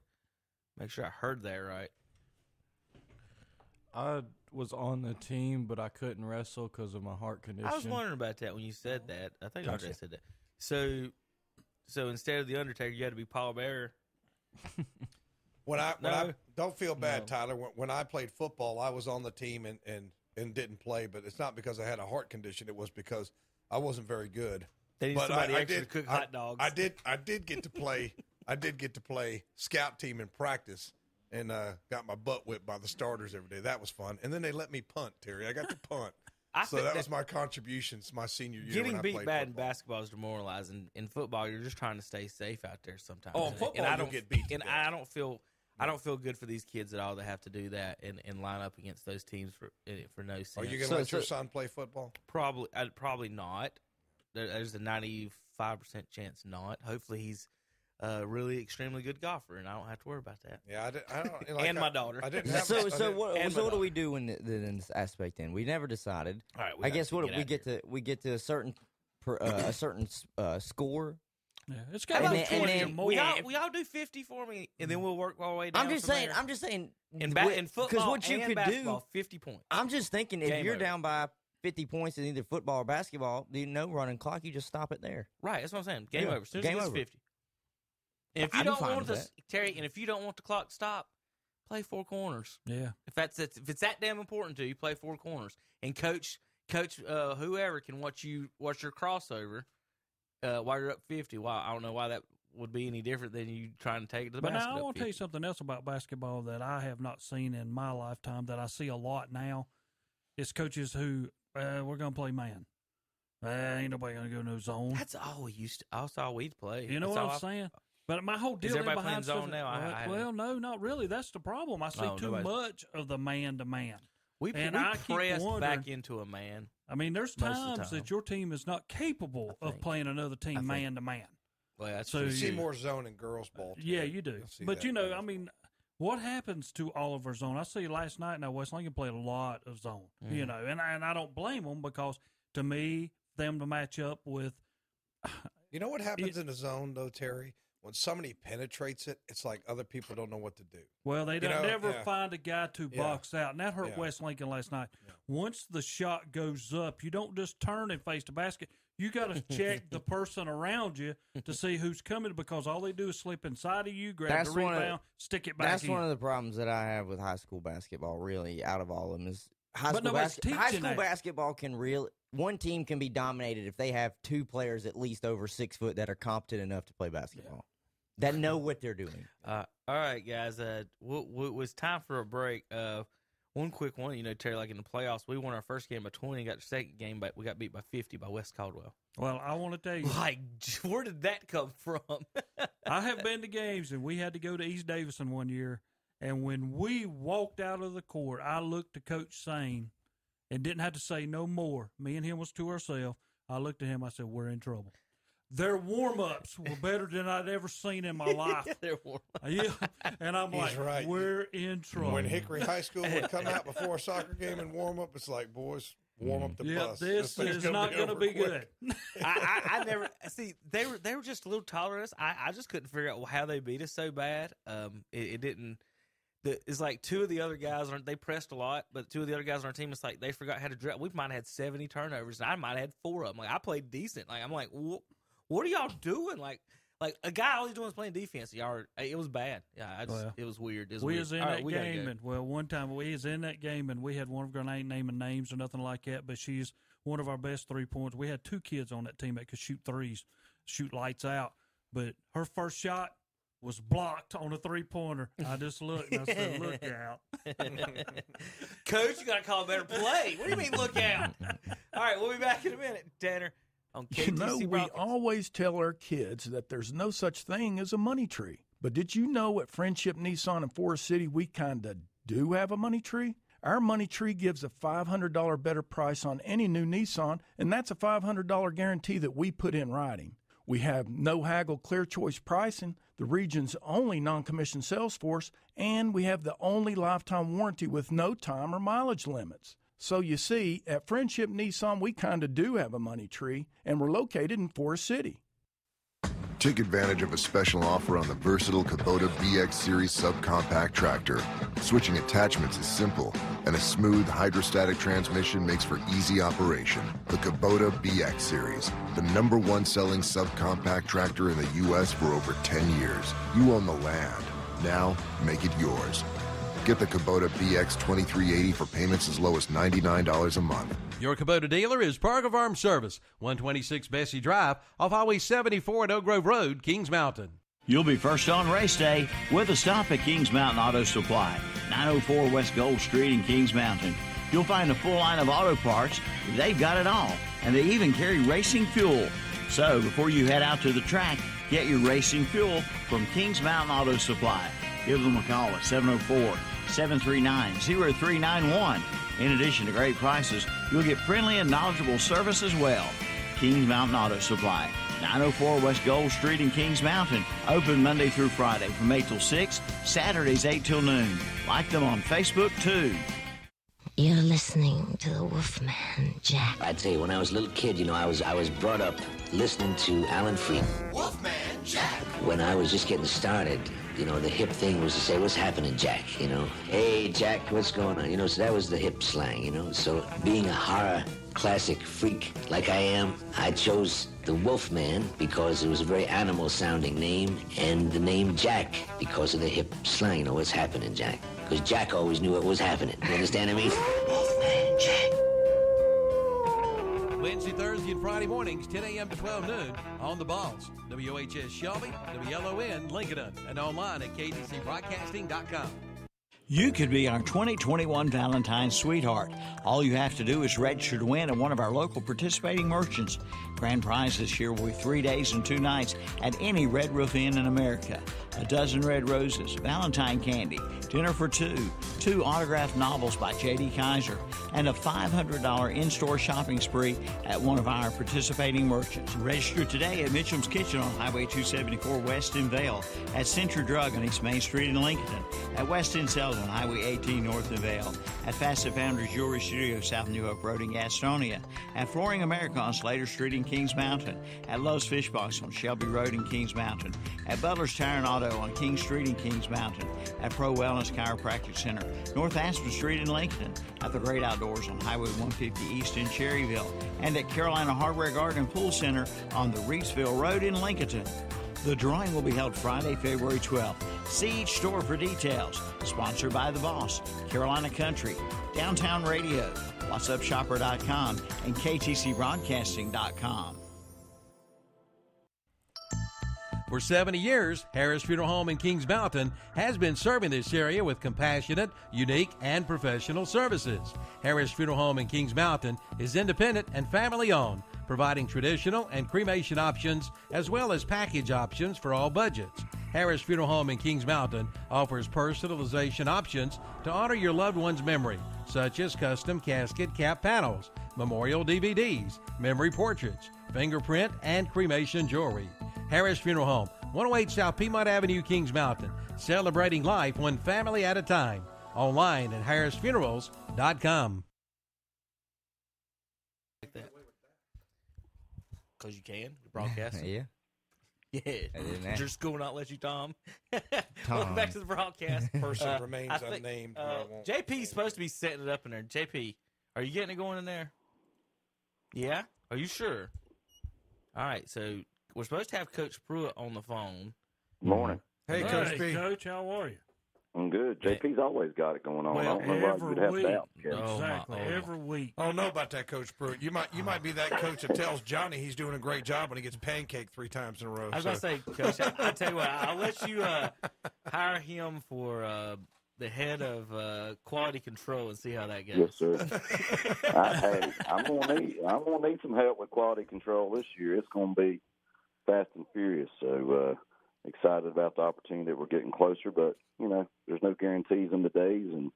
Speaker 11: Make sure I heard that right.
Speaker 12: I was on the team, but I couldn't wrestle because of my heart condition.
Speaker 11: I was wondering about that when you said that. I think
Speaker 12: Gotcha.
Speaker 11: Andre said that. So, so instead of the Undertaker, you had to be Paul Bearer.
Speaker 10: When I when I don't feel bad,
Speaker 11: No.
Speaker 10: Tyler. When, when I played football, I was on the team and, and and didn't play, but it's not because I had a heart condition. It was because I wasn't very good.
Speaker 11: They need
Speaker 10: but
Speaker 11: somebody
Speaker 10: I, I did
Speaker 11: to cook
Speaker 10: I-
Speaker 11: hot dogs.
Speaker 10: I did. I did get to play. I did get to play scout team in practice, and uh, got my butt whipped by the starters every day. That was fun. And then they let me punt, Terry. I got to punt.
Speaker 11: I
Speaker 10: so that,
Speaker 11: that-
Speaker 10: was my contributions my senior year.
Speaker 11: Getting
Speaker 10: when I
Speaker 11: beat bad
Speaker 10: football.
Speaker 11: in basketball is demoralizing. In football, you're just trying to stay safe out there sometimes.
Speaker 10: Oh,
Speaker 11: And-
Speaker 10: football,
Speaker 11: and I don't
Speaker 10: get beat
Speaker 11: And
Speaker 10: death.
Speaker 11: I don't feel, I don't feel good for these kids at all that have to do that and, and line up against those teams for eh, for no sense.
Speaker 10: Are you going to let your son play football?
Speaker 11: Probably, I'd probably not. There, there's a 95 percent chance not. Hopefully, he's a really extremely good golfer, and I don't have to worry about that.
Speaker 10: Yeah, I, did, I don't. Like
Speaker 11: and
Speaker 10: I-
Speaker 11: my daughter.
Speaker 10: I didn't have.
Speaker 9: So,
Speaker 10: I
Speaker 9: so
Speaker 10: didn't-
Speaker 9: what? So what do we do in, the, in this aspect? Then we never decided.
Speaker 11: All right, we
Speaker 9: I guess what
Speaker 11: get
Speaker 9: we
Speaker 11: out
Speaker 9: get to we get to a certain per, uh, a certain uh, score.
Speaker 8: Yeah, it's
Speaker 9: And
Speaker 8: got to
Speaker 9: then-
Speaker 8: be
Speaker 9: and
Speaker 8: or
Speaker 9: then-
Speaker 8: more.
Speaker 11: We all, we all do 50 for me, and then we'll work our way down.
Speaker 9: I'm just saying.
Speaker 11: there.
Speaker 9: I'm just saying.
Speaker 11: in, ba-
Speaker 9: what-
Speaker 11: in football
Speaker 9: what you
Speaker 11: and
Speaker 9: could do.
Speaker 11: 50 points.
Speaker 9: I'm just thinking if
Speaker 11: Game
Speaker 9: you're
Speaker 11: over.
Speaker 9: down by 50 points in either football or basketball, you know, running clock, you just stop it there.
Speaker 11: Right, that's what I'm saying. Game
Speaker 9: Yeah,
Speaker 11: over. As soon as
Speaker 9: game
Speaker 11: it gets
Speaker 9: over.
Speaker 11: 50. And if you
Speaker 9: I'm
Speaker 11: don't
Speaker 9: fine
Speaker 11: want
Speaker 9: with
Speaker 11: to, Terry, and if you don't want the clock to stop, play four corners.
Speaker 8: Yeah.
Speaker 11: If that's if it's that damn important to you, play four corners. And coach, coach, uh, whoever can watch you watch your crossover uh, while you're up 50. Why I don't know why that would be any different than you trying to take it to the
Speaker 8: But
Speaker 11: basket.
Speaker 8: now I
Speaker 11: up
Speaker 8: want to tell you something else about basketball that I have not seen in my lifetime that I see a lot now. It's coaches who uh, we're going to play man. Uh, ain't nobody going to go no zone.
Speaker 11: That's all we used. To, that's all we'd play.
Speaker 8: You know
Speaker 11: That's
Speaker 8: what
Speaker 11: all
Speaker 8: I'm
Speaker 11: I-
Speaker 8: saying? But my whole deal in
Speaker 11: everybody playing
Speaker 8: behind
Speaker 11: zone
Speaker 8: stuff-
Speaker 11: now? I-
Speaker 8: well,
Speaker 11: I
Speaker 8: well, no, not really. That's the problem. I see
Speaker 11: No,
Speaker 8: too
Speaker 11: nobody's-
Speaker 8: much of the man to man.
Speaker 11: We,
Speaker 8: and
Speaker 11: we
Speaker 8: I keep
Speaker 11: pressed
Speaker 8: wondering-
Speaker 11: back into a man.
Speaker 8: I mean, there's
Speaker 11: most of the
Speaker 8: times
Speaker 11: time.
Speaker 8: that your team is not capable of playing another team
Speaker 11: think-
Speaker 8: man to man.
Speaker 11: Well, that's
Speaker 8: So
Speaker 10: you
Speaker 11: true.
Speaker 10: see more zone in girls ball. too.
Speaker 8: Yeah, you do.
Speaker 10: You'll see
Speaker 8: But
Speaker 10: that
Speaker 8: you know, I mean, what happens to Oliver Zone? I see last night now West Lincoln played a lot of zone. You
Speaker 10: Mhm.
Speaker 8: know, and I, and I don't blame them because to me, them to match up with.
Speaker 10: You know what happens in the zone though, Terry? When somebody penetrates it, it's like other people don't know what to do.
Speaker 8: Well, they don't
Speaker 10: know,
Speaker 8: never
Speaker 10: yeah.
Speaker 8: find a guy to
Speaker 10: Yeah.
Speaker 8: box out, and that hurt
Speaker 10: Yeah.
Speaker 8: West Lincoln last night. Once the shot goes up, you don't just turn and face the basket. You got to check the person around you to see who's coming because all they do is slip inside of you, grab
Speaker 9: That's
Speaker 8: the
Speaker 9: one of-
Speaker 8: rebound, stick it back
Speaker 9: That's
Speaker 8: in.
Speaker 9: one of the problems that I have with high school basketball. Really, out of all of them, is high
Speaker 8: But
Speaker 9: school,
Speaker 8: nobody's
Speaker 9: basket- high school
Speaker 8: that.
Speaker 9: basketball can real. One team can be dominated if they have two players at least over six foot that are competent enough to play basketball, that know what they're doing.
Speaker 11: Uh, all right, guys. Uh, w- w- it was time for a break. Uh, one quick one. You know, Terry, like in the playoffs, we won our first game by twenty. Got the second game, but we got beat by fifty by West Caldwell.
Speaker 8: Well, I want to tell you,
Speaker 11: Like, where did that come from?
Speaker 8: I have been to games, and we had to go to East Davidson one year. And when we walked out of the court, I looked to Coach Sane and didn't have to say no more. Me and him was to ourselves. I looked at him. I said, "We're in trouble." Their warm ups were better than I'd ever seen in my life.
Speaker 11: Their warm
Speaker 8: yeah, and I'm
Speaker 10: He's
Speaker 8: like,
Speaker 10: right.
Speaker 8: "We're in trouble."
Speaker 10: When Hickory High School would come out before a soccer game and warm up, it's like, boys, warm up the
Speaker 8: yeah,
Speaker 10: bus.
Speaker 8: this
Speaker 10: thing's
Speaker 8: is not going to be
Speaker 10: quick.
Speaker 8: good.
Speaker 11: I, I, I never see they were they were just a little taller than us. I, I just couldn't figure out how they beat us so bad. Um, it, it didn't. The, it's like two of the other guys aren't they pressed a lot, but two of the other guys on our team, it's like they forgot how to dress. We might have had seventy turnovers, and I might have had four of them. Like I played decent. Like I'm like, what, what are y'all doing? Like, like a guy all he's doing is playing defense. Y'all, are, it was bad. Yeah, I just,
Speaker 8: Well,
Speaker 11: it was weird. It was
Speaker 8: we
Speaker 11: weird.
Speaker 8: was in
Speaker 11: All right,
Speaker 8: that
Speaker 11: we
Speaker 8: game,
Speaker 11: go.
Speaker 8: and well, one time we was in that game, and we had one of our ain't naming names or nothing like that, but she's one of our best three points. We had two kids on that team that could shoot threes, shoot lights out, but her first shot was blocked on a three pointer. I just looked and I said, "Look out!"
Speaker 11: Coach, you got to call a better play. What do you mean, look out? All right, we'll be back in a minute, Tanner. On KTC
Speaker 13: You know, we always tell our kids that there's no such thing as a money tree. But did you know at Friendship Nissan in Forest City, we kind of do have a money tree? Our money tree gives a $500 better price on any new Nissan, and that's a $500 guarantee that we put in writing. We have no haggle clear choice pricing, the region's only non commissioned sales force, and we have the only lifetime warranty with no time or mileage limits. So you see, at Friendship Nissan, we kind of do have a money tree, and we're located in Forest City.
Speaker 3: Take advantage of a special offer on the versatile Kubota BX Series subcompact tractor. Switching attachments is simple, and a smooth hydrostatic transmission makes for easy operation. The Kubota BX Series, the number one selling subcompact tractor in the U.S. for over 10 years. You own the land. Now, make it yours. Get the Kubota BX 2380 for payments as low as $99 a month.
Speaker 2: Your Kubota dealer is Parker Farm Service, 126 Bessie Drive, off Highway 74 at Oak Grove Road, Kings Mountain.
Speaker 4: You'll be first on race day with a stop at Kings Mountain Auto Supply, 904 West Gold Street in Kings Mountain. You'll find a full line of auto parts. They've got it all, and they even carry racing fuel. So before you head out to the track, get your racing fuel from Kings Mountain Auto Supply. Give them a call at 704 739 0391. In addition to great prices, you'll get friendly and knowledgeable service as well. Kings Mountain Auto Supply, 904 West Gold Street in Kings Mountain. Open Monday through Friday from 8 till 6, Saturdays 8 till noon. Like them on Facebook too.
Speaker 14: You're listening to the Wolfman Jack.
Speaker 15: I tell you, when I was a little kid, you know, I was I was brought up listening to Alan Freed.
Speaker 6: Wolfman Jack.
Speaker 15: When I was just getting started, you know, the hip thing was to say, "What's happening, Jack?" You know, "Hey, Jack, what's going on?" You know, so that was the hip slang. You know, so being a horror classic freak like I am, I chose the Wolfman because it was a very animal-sounding name, and the name Jack because of the hip slang. You know, what's happening, Jack? Because Jack always knew what was happening. You understand what I mean? Wolfman Jack.
Speaker 2: Wednesday, Thursday, and Friday mornings, 10 a.m. to 12 noon on the balls. WOHS Shelby, WLON Lincoln, and online at KTCBroadcasting.com.
Speaker 4: You could be our 2021 Valentine's sweetheart. All you have to do is register to win at one of our local participating merchants. Grand prize this year will be three days and two nights at any Red Roof Inn in America. A dozen red roses, Valentine candy, dinner for two, two autographed novels by J.D. Kaiser, and a $500 in-store shopping spree at one of our participating merchants. Register today at Mitchum's Kitchen on Highway 274 West in Vale, at Century Drug on East Main Street in Lincoln, at West Sales on Highway 18 North of Vale, at Facet Founders Jewelry Studio South New Hope Road in Gastonia, at Flooring America on Slater Street in Kings Mountain, at Lowe's Fish Box on Shelby Road in Kings Mountain, at Butler's Tire and Auto on King Street in Kings Mountain, at Pro Wellness Chiropractic Center, North Aspen Street in Lincoln, at the Great Outdoors on Highway 150 East in Cherryville, and at Carolina Hardware Garden Pool Center on the Reepsville Road in Lincoln. The drawing will be held Friday, February 12th. See each store for details. Sponsored by The Boss, Carolina Country, Downtown Radio, WhatsUpShopper.com, and KTCBroadcasting.com.
Speaker 2: For 70 years, Harris Funeral Home in Kings Mountain has been serving this area with compassionate, unique, and professional services. Harris Funeral Home in Kings Mountain is independent and family owned, providing traditional and cremation options as well as package options for all budgets. Harris Funeral Home in Kings Mountain offers personalization options to honor your loved one's memory, such as custom casket cap panels, memorial DVDs, memory portraits, fingerprint, and cremation jewelry. Harris Funeral Home, 108 South Piedmont Avenue, Kings Mountain, celebrating life one family at a time. Online at harrisfunerals.com.
Speaker 11: Like that. Because you can. You're
Speaker 9: yeah.
Speaker 11: Yeah.
Speaker 9: I didn't
Speaker 11: your school not let you, Tom?
Speaker 10: Tom.
Speaker 11: Welcome back to the broadcast.
Speaker 10: Person remains
Speaker 11: I think,
Speaker 10: unnamed, but
Speaker 11: Uh,
Speaker 10: I won't
Speaker 11: JP's supposed to be setting it up in there. JP, are you getting it going in there? Yeah? Are you sure? All right. So we're supposed to have Coach Pruitt on the phone.
Speaker 16: Morning.
Speaker 10: Hey,
Speaker 8: Hey,
Speaker 10: Coach B.
Speaker 8: Coach, how are you?
Speaker 16: I'm good. JP's always got it going on. I
Speaker 10: Well,
Speaker 16: don't know why
Speaker 8: every
Speaker 16: you'd have
Speaker 8: week.
Speaker 16: doubt. Kevin.
Speaker 11: Oh,
Speaker 8: exactly.
Speaker 11: oh,
Speaker 8: every week.
Speaker 10: I don't know about that, Coach Pruitt. You might you might be that coach that tells Johnny he's doing a great job when he gets pancake three times in a row.
Speaker 11: I was
Speaker 10: so-
Speaker 11: going to say, Coach, I, I tell you what, I'll let you uh, hire him for uh, the head of uh, quality control and see how that goes.
Speaker 16: Yes, sir. I, hey, I'm gonna need I'm gonna need some help with quality control this year. It's gonna be fast and furious. So uh, excited about the opportunity that we're getting closer. But you know, there's no guarantees in the days. And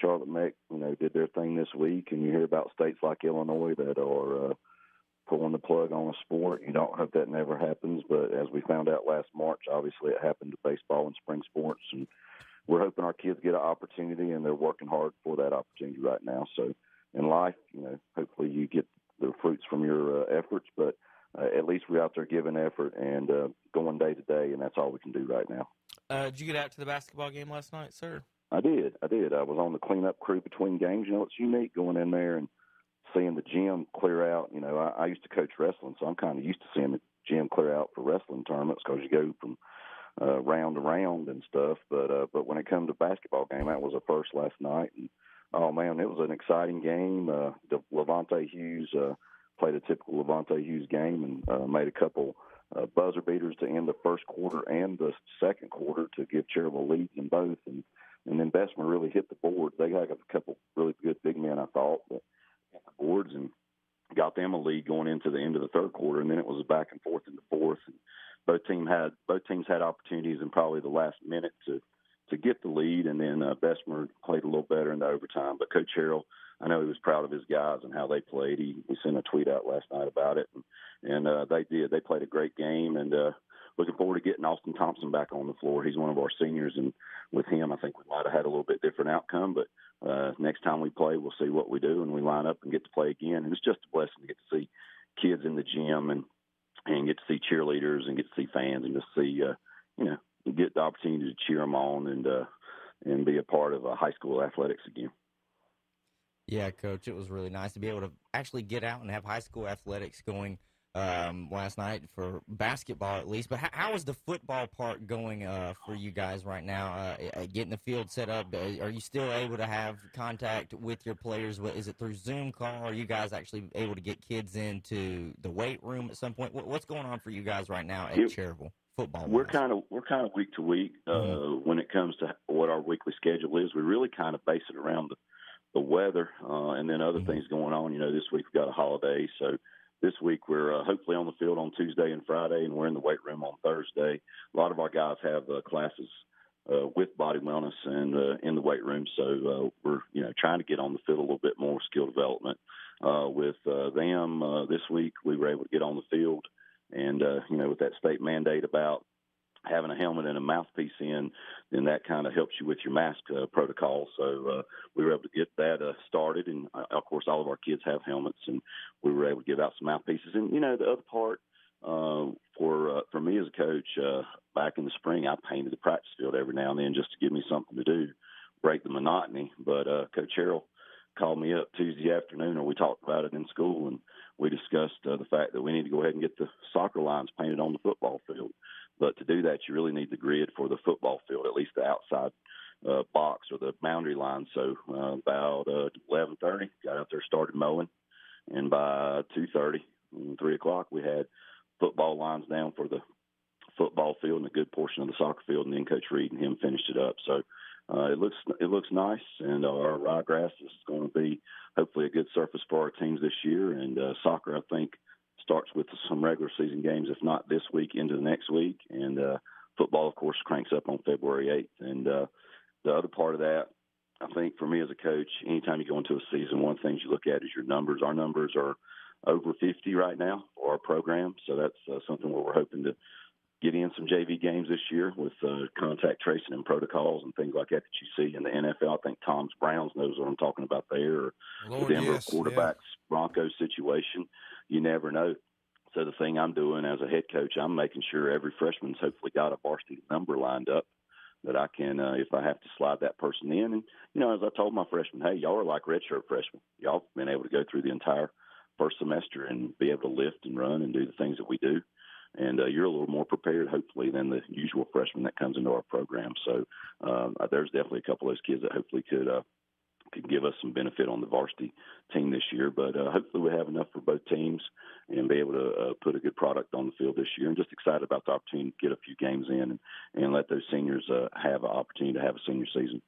Speaker 16: Charlotte Meck, you know, did their thing this week, and you hear about states like Illinois that are uh, pulling the plug on a sport. You don't hope that never happens, but as we found out last March, obviously it happened to baseball and spring sports, and we're hoping our kids get an opportunity, and they're working hard for that opportunity right now. So in life, you know, hopefully you get the fruits from your uh, efforts, but uh, at least we're out there giving effort and uh, going day to day, and that's all we can do right now.
Speaker 11: Uh, did you get out to the basketball game last night, sir?
Speaker 16: I did. I did. I was on the cleanup crew between games. You know, it's unique going in there and seeing the gym clear out. You know, I, I used to coach wrestling, so I'm kind of used to seeing the gym clear out for wrestling tournaments because you go from uh, round to round and stuff. But uh, but when it comes to basketball game, that was a first last night, and oh man, it was an exciting game. Uh, the Levante Hughes uh, played a typical Levante Hughes game and uh, made a couple uh, buzzer beaters to end the first quarter and the second quarter to give Cherryville leads in both. And and then Bessemer really hit the board. They got a couple really good big men, I thought, but hit the boards and got them a lead going into the end of the third quarter. And then it was back and forth in the fourth. And both team had both teams had opportunities in probably the last minute to to get the lead, and then uh, Bessemer played a little better in the overtime. But Coach Harrell, I know he was proud of his guys and how they played. He, he sent a tweet out last night about it, and, and uh, they did. They played a great game, and uh, looking forward to getting Austin Thompson back on the floor. He's one of our seniors, and with him, I think we might have had a little bit different outcome. But uh, next time we play, we'll see what we do, and we line up and get to play again. And it's just a blessing to get to see kids in the gym and and get to see cheerleaders and get to see fans and just see uh, you know get the opportunity to cheer them on and uh, and be a part of uh, high school athletics again.
Speaker 9: Yeah, coach, it was really nice to be able to actually get out and have high school athletics going um, last night for basketball at least. But how, how is the football part going uh, for you guys right now? Uh, getting the field set up, uh, are you still able to have contact with your players? Is it through Zoom call? Are you guys actually able to get kids into the weight room at some point? What's going on for you guys right now at Cherryville? Football.
Speaker 16: We're kind of we're kind of week to week uh, mm-hmm. when it comes to what our weekly schedule is. We really kind of base it around the the weather uh, and then other mm-hmm. things going on. You know, this week we've got a holiday, so this week we're uh, hopefully on the field on Tuesday and Friday, and we're in the weight room on Thursday. A lot of our guys have uh, classes uh, with body wellness and uh, in the weight room, so uh, we're you know trying to get on the field a little bit more skill development. Uh, with uh, them uh, this week, we were able to get on the field, and uh, you know with that state mandate about having a helmet and a mouthpiece in, then that kind of helps you with your mask uh, protocol. So uh, we were able to get that uh, started, and uh, of course, all of our kids have helmets, and we were able to give out some mouthpieces. And you know, the other part uh, for uh, for me as a coach, back in the spring, I painted the practice field every now and then just to give me something to do, break the monotony. But Coach Harrell called me up Tuesday afternoon, or we talked about it in school, and we discussed uh, the fact that we need to go ahead and get the soccer lines painted on the football field. But to do that, you really need the grid for the football field, at least the outside uh, box or the boundary line. So uh, about uh, 11:30, got out there, started mowing, and by 2:30, mm, three o'clock, we had football lines down for the football field and a good portion of the soccer field, and then Coach Reed and him finished it up. So uh, it looks it looks nice, and our ryegrass is going to be hopefully a good surface for our teams this year. And uh, soccer, I think, starts with some regular season games, if not this week, into the next week. And uh, football, of course, cranks up on February 8th. And uh, the other part of that, I think for me as a coach, anytime you go into a season, one of the things you look at is your numbers. Our numbers are over 50 right now for our program, so that's uh, something where we're hoping to get in some JV games this year with uh, contact tracing and protocols and things like that that you see in the NFL. I think Tom's Browns knows what I'm talking about there. Or
Speaker 10: Lord,
Speaker 16: the Denver
Speaker 10: yes,
Speaker 16: quarterbacks
Speaker 10: yeah.
Speaker 16: Broncos situation. You never know. So the thing I'm doing as a head coach, I'm making sure every freshman's hopefully got a varsity number lined up that I can, uh, if I have to slide that person in. And you know, as I told my freshmen, hey, y'all are like redshirt freshmen. Y'all been able to go through the entire first semester and be able to lift and run and do the things that we do and uh, you're a little more prepared, hopefully, than the usual freshman that comes into our program. So um, uh, there's definitely a couple of those kids that hopefully could uh, could give us some benefit on the varsity team this year. But uh, hopefully, we have enough for both teams and be able to uh, put a good product on the field this year. And just excited about the opportunity to get a few games in and, and let those seniors uh, have an opportunity to have a senior season.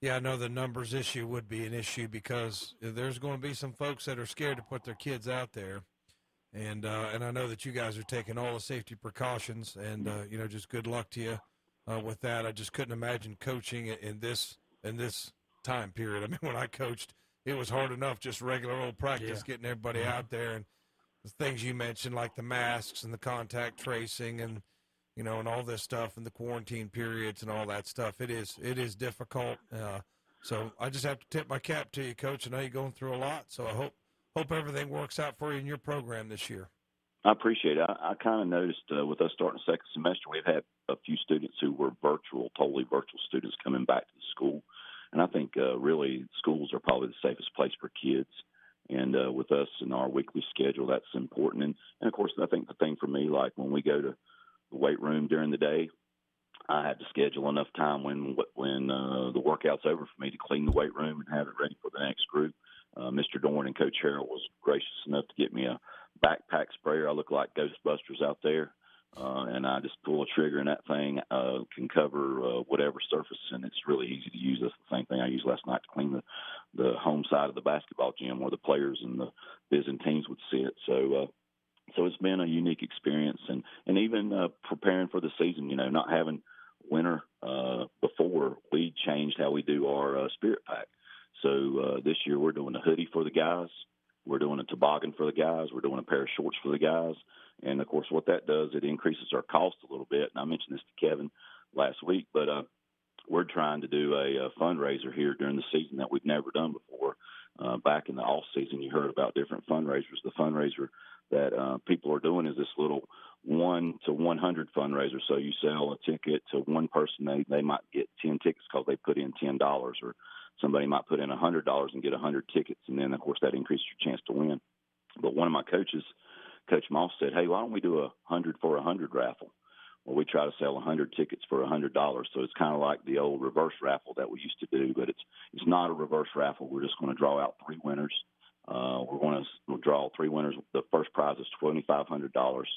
Speaker 10: Yeah, I know the numbers issue would be an issue because there's going to be some folks that are scared to put their kids out there and uh, and I know that you guys are taking all the safety precautions, and uh, you know, just good luck to you uh, with that. I just couldn't imagine coaching in this in this time period. I mean, when I coached, it was hard enough just regular old practice,
Speaker 8: Yeah.
Speaker 10: getting everybody
Speaker 8: Mhm.
Speaker 10: out there, and the things you mentioned, like the masks and the contact tracing, and you know, and all this stuff, and the quarantine periods and all that stuff. It is it is difficult. Uh, so I just have to tip my cap to you, Coach. I know you're going through a lot, so I hope hope everything works out for you in your program this year.
Speaker 16: I appreciate it. I, I kind of noticed uh, with us starting the second semester, we've had a few students who were virtual, totally virtual students coming back to the school. And I think uh, really schools are probably the safest place for kids. And uh, with us and our weekly schedule, that's important. And, and of course, I think the thing for me, like when we go to the weight room during the day, I have to schedule enough time when when uh, the workout's over for me to clean the weight room and have it ready for the next group. Uh, Mr. Dorn and Coach Harrell was gracious enough to get me a backpack sprayer. I look like Ghostbusters out there, uh, and I just pull a trigger, and that thing uh, can cover uh, whatever surface, and it's really easy to use. That's the same thing I used last night to clean the the home side of the basketball gym where the players and the visiting teams would sit. So. Uh, so it's been a unique experience, and and even uh, preparing for the season. You know, not having winter uh, before, we changed how we do our uh, spirit pack. So uh, this year we're doing a hoodie for the guys. We're doing a toboggan for the guys. We're doing a pair of shorts for the guys. And of course, what that does, it increases our cost a little bit. And I mentioned this to Kevin last week, but uh, we're trying to do a, a fundraiser here during the season that we've never done before. Uh, back in the off season, you heard about different fundraisers. The fundraiser that uh, people are doing is this little one to 100 fundraiser. So you sell a ticket to one person, they, they might get 10 tickets because they put in $10 or somebody might put in a hundred dollars and get a hundred tickets, and then of course that increases your chance to win. But one of my coaches, Coach Moss, said, "Hey, why don't we do a hundred for a hundred raffle?" Well, we try to sell a hundred tickets for a hundred dollars, so it's kind of like the old reverse raffle that we used to do, but it's it's not a reverse raffle. We're just going to draw out three winners. Uh, we're going to draw three winners. The first prize is twenty five hundred dollars.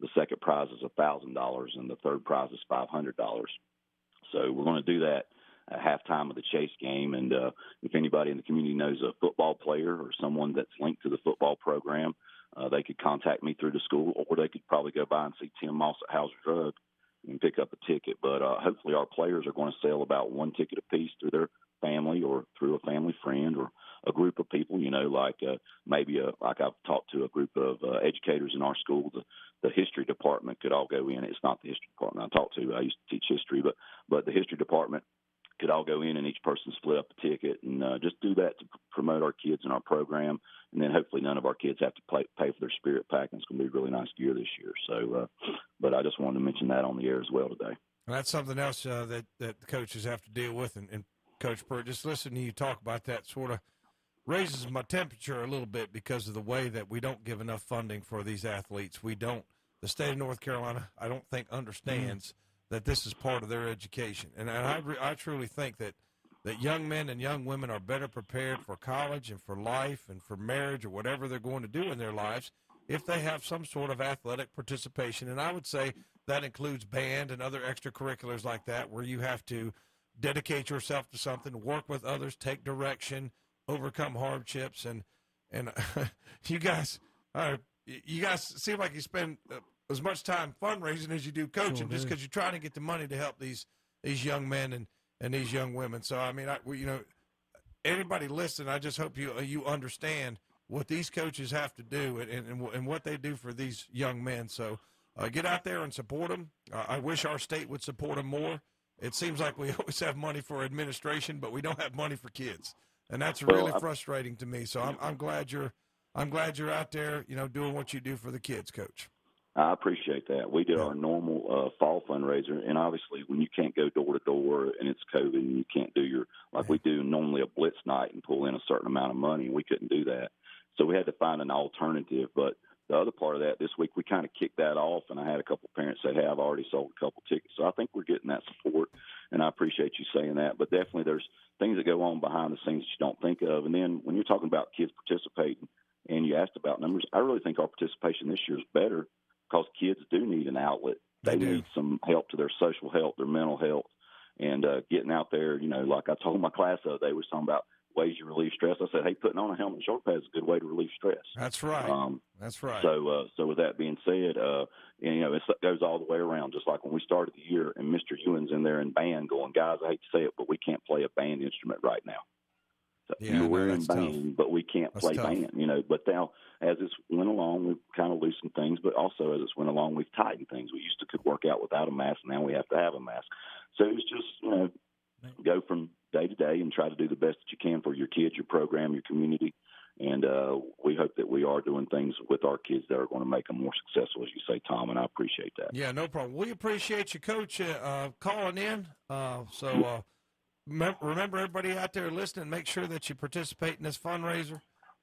Speaker 16: The second prize is a thousand dollars, and the third prize is five hundred dollars. So we're going to do that at halftime of the Chase game. And uh, if anybody in the community knows a football player or someone that's linked to the football program, uh, they could contact me through the school, or they could probably go by and see Tim Moss at Hauser Drug and pick up a ticket. But uh, hopefully, our players are going to sell about one ticket apiece through their family or through a family friend or a group of people. You know, like uh, maybe a like I've talked to a group of uh, educators in our school. The the history department could all go in. It's not the history department I talked to. I used to teach history, but but the history department could all go in and each person split up a ticket and uh, just do that to promote our kids in our program. And then hopefully none of our kids have to pay, pay for their spirit pack. And it's going to be a really nice gear this year. So, uh, but I just wanted to mention that on the air as well today.
Speaker 10: And that's something else uh, that that the coaches have to deal with. And, and Coach Pruitt, just listening to you talk about that sort of raises my temperature a little bit because of the way that we don't give enough funding for these athletes. We don't. The state of North Carolina, I don't think, understands. Mm-hmm that this is part of their education. And, and I, I truly think that, that young men and young women are better prepared for college and for life and for marriage or whatever they're going to do in their lives if they have some sort of athletic participation. And I would say that includes band and other extracurriculars like that, where you have to dedicate yourself to something, work with others, take direction, overcome hardships, and and you guys are you guys seem like you spend uh, as much time fundraising as you do coaching, sure just because you're trying to get the money to help these these young men and and these young women. So I mean, I, you know, anybody listening, I just hope you uh, you understand what these coaches have to do and and, and what they do for these young men. So uh, get out there and support them. Uh, I wish our state would support them more. It seems like we always have money for administration, but we don't have money for kids, and that's really well, frustrating to me. So I'm I'm glad you're I'm glad you're out there, you know, doing what you do for the kids, Coach.
Speaker 16: I appreciate that. We did our normal uh, fall fundraiser, and obviously, when you can't go door to door and it's COVID, and you can't do your like we do normally a blitz night and pull in a certain amount of money. We couldn't do that, so we had to find an alternative. But the other part of that, this week we kind of kicked that off, and I had a couple parents say, "Hey, I've already sold a couple tickets." So I think we're getting that support, and I appreciate you saying that. But definitely, there's things that go on behind the scenes that you don't think of, and then when you're talking about kids participating, and you asked about numbers, I really think our participation this year is better because kids do need an outlet. They, they need some help to their social health, their mental health, and uh, getting out there. You know, like I told my class the other day, was talking about ways you relieve stress. I said, hey, putting on a helmet and shoulder pad is a good way to relieve stress.
Speaker 10: That's right. Um, That's right.
Speaker 16: So, uh, so with that being said, uh, and, you know, it goes all the way around. Just like when we started the year, and Mr. Ewan's in there in band, going, guys, I hate to say it, but we can't play a band instrument right now.
Speaker 10: Yeah,
Speaker 16: you know,
Speaker 10: no,
Speaker 16: we're in
Speaker 10: that's tough.
Speaker 16: band, but we can't
Speaker 10: That's
Speaker 16: play
Speaker 10: tough.
Speaker 16: band. You know, but now as it's went along, we've kind of loosened things, but also as it's went along, we've tightened things. We used to could work out without a mask, now we have to have a mask. So it's just you know, go from day to day and try to do the best that you can for your kids, your program, your community. And uh, we hope that we are doing things with our kids that are going to make them more successful, as you say, Tom. And I appreciate that.
Speaker 10: Yeah, no problem. We appreciate you, Coach, uh, calling in. Uh, so uh, remember, everybody out there listening, make sure that you participate in this fundraiser.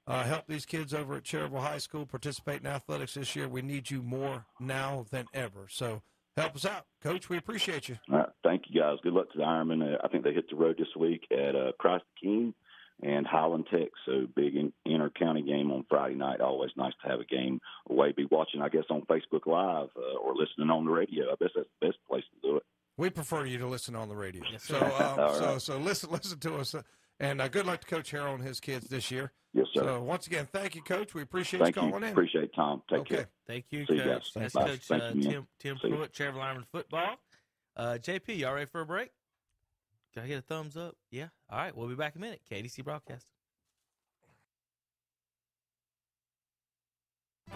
Speaker 10: Uh, help these kids over at Cherryville High School participate in athletics this year. We need you more now than ever. So help us out, Coach. We appreciate you.
Speaker 16: All right, thank you guys. Good luck to the Ironman. Uh, I think they hit the road this week at uh, Christ the King and Highland Tech. So big in, inter county game on Friday night. Always nice to have a game away. Be watching, I guess, on Facebook Live uh, or listening on the radio. I guess that's the best place to do it.
Speaker 10: We prefer you to listen on the radio. so,
Speaker 16: sir.
Speaker 10: um, so,
Speaker 16: right.
Speaker 10: so listen, listen to us, uh, and uh, good luck to Coach Harrell and his kids this year.
Speaker 16: Yes, sir.
Speaker 10: So, once again, thank you, Coach. We appreciate
Speaker 16: Thank
Speaker 10: you
Speaker 16: you.
Speaker 10: calling in.
Speaker 16: Appreciate it, Tom. Take
Speaker 10: Okay.
Speaker 16: care.
Speaker 11: Thank you,
Speaker 16: See you
Speaker 11: Coach.
Speaker 16: guys.
Speaker 11: That's
Speaker 16: Bye.
Speaker 11: Coach
Speaker 16: Thank
Speaker 11: uh,
Speaker 16: you.
Speaker 11: Tim Tim
Speaker 16: See you.
Speaker 11: Pruitt, Cherryville Ironman football. Uh, JP, y'all ready for a break? Can I get a thumbs up? Yeah. All right, we'll be back in a minute. KTC broadcast.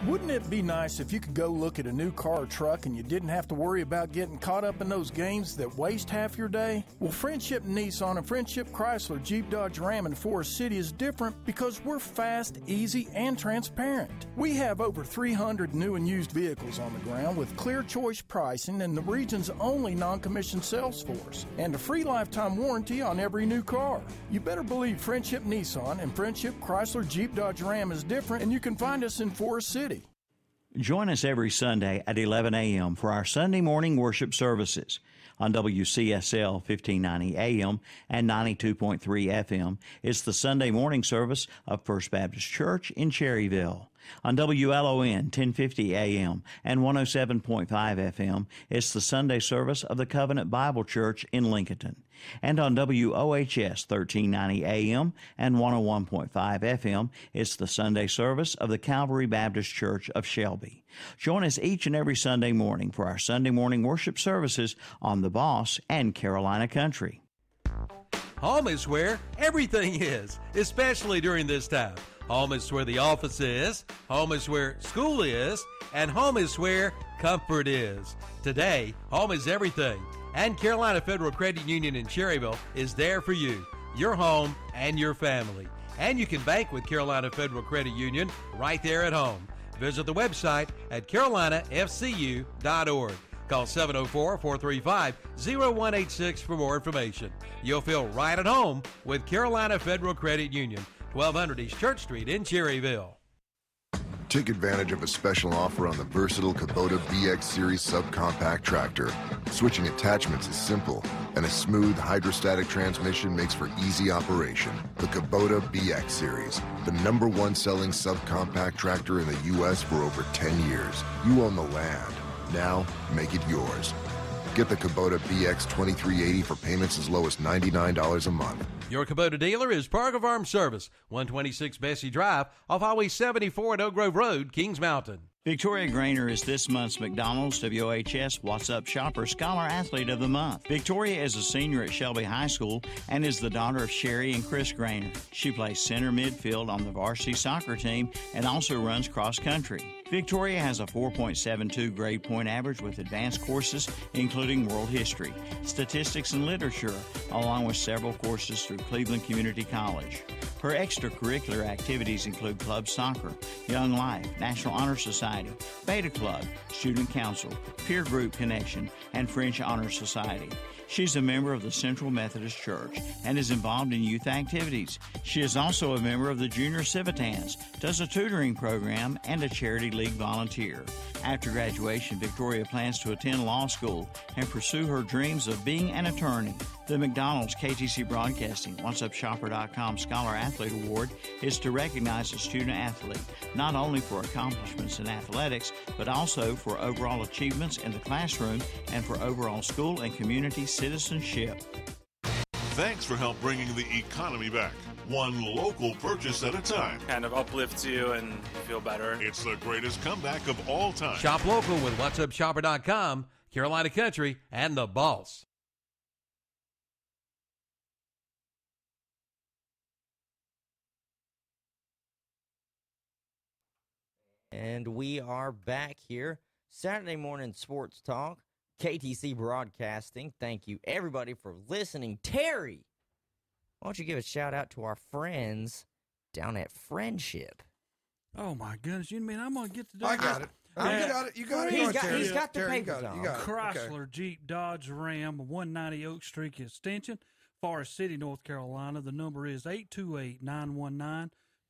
Speaker 13: Wouldn't it be nice if you could go look at a new car or truck and you didn't have to worry about getting caught up in those games that waste half your day? Well, Friendship Nissan and Friendship Chrysler Jeep Dodge Ram in Forest City is different because we're fast, easy, and transparent. We have over 300 new and used vehicles on the ground with clear choice pricing and the region's only non-commissioned sales force and a free lifetime warranty on every new car. You better believe Friendship Nissan and Friendship Chrysler Jeep Dodge Ram is different and you can find us in Forest City.
Speaker 4: Join us every Sunday at 11 a.m. for our Sunday morning worship services. On WCSL 1590 AM and 92.3 FM, it's the Sunday morning service of First Baptist Church in Cherryville. On WLON 1050 AM and 107.5 FM, it's the Sunday service of the Covenant Bible Church in Lincoln. And on WOHS 1390 AM and 101.5 FM, it's the Sunday service of the Calvary Baptist Church of Shelby. Join us each and every Sunday morning for our Sunday morning worship services on The Boss and Carolina Country.
Speaker 2: Home is where everything is, especially during this time. Home is where the office is, home is where school is, and home is where comfort is. Today, home is everything. And Carolina Federal Credit Union in Cherryville is there for you, your home, and your family. And you can bank with Carolina Federal Credit Union right there at home. Visit the website at carolinafcu.org. Call 704 435 0186 for more information. You'll feel right at home with Carolina Federal Credit Union, 1200 East Church Street in Cherryville.
Speaker 3: Take advantage of a special offer on the versatile Kubota BX Series subcompact tractor. Switching attachments is simple, and a smooth hydrostatic transmission makes for easy operation. The Kubota BX Series, the number one selling subcompact tractor in the U.S. for over 10 years. You own the land. Now, make it yours. Get the Kubota BX 2380 for payments as low as $99 a month.
Speaker 2: Your Kubota dealer is Parker Farm Service, 126 Bessie Drive, off Highway 74 at Oak Grove Road, Kings Mountain.
Speaker 4: Victoria Grainer is this month's McDonald's WHS What's Up Shopper Scholar Athlete of the Month. Victoria is a senior at Shelby High School and is the daughter of Sherry and Chris Grainer. She plays center midfield on the varsity soccer team and also runs cross country. Victoria has a 4.72 grade point average with advanced courses, including world history, statistics, and literature, along with several courses through Cleveland Community College. Her extracurricular activities include club soccer, Young Life, National Honor Society, Beta Club, Student Council, Peer Group Connection, and French Honor Society. She's a member of the Central Methodist Church and is involved in youth activities. She is also a member of the Junior Civitans, does a tutoring program, and a charity league volunteer. After graduation, Victoria plans to attend law school and pursue her dreams of being an attorney. The McDonald's KTC Broadcasting WhatsUpShopper.com Scholar Athlete Award is to recognize a student athlete, not only for accomplishments in athletics, but also for overall achievements in the classroom and for overall school and community citizenship.
Speaker 5: Thanks for help bringing the economy back. One local purchase at a time.
Speaker 17: Kind of uplifts you and you feel better.
Speaker 5: It's the greatest comeback of all time.
Speaker 2: Shop local with whatsupshopper.com, Carolina Country, and The Boss.
Speaker 9: And we are back here. Saturday morning sports talk, KTC Broadcasting. Thank you, everybody, for listening. Terry, why don't you give a shout out to our friends down at Friendship?
Speaker 8: Oh my goodness! You mean I'm gonna get to do
Speaker 10: I got it. I oh, you got it. You got it.
Speaker 9: He's
Speaker 10: Go on,
Speaker 9: got-
Speaker 10: Terry.
Speaker 9: he's got the
Speaker 10: Terry, you got it. You got it. Okay.
Speaker 8: Chrysler, Jeep, Dodge, Ram, 190 Oak Street Extension, Forest City, North Carolina. The number is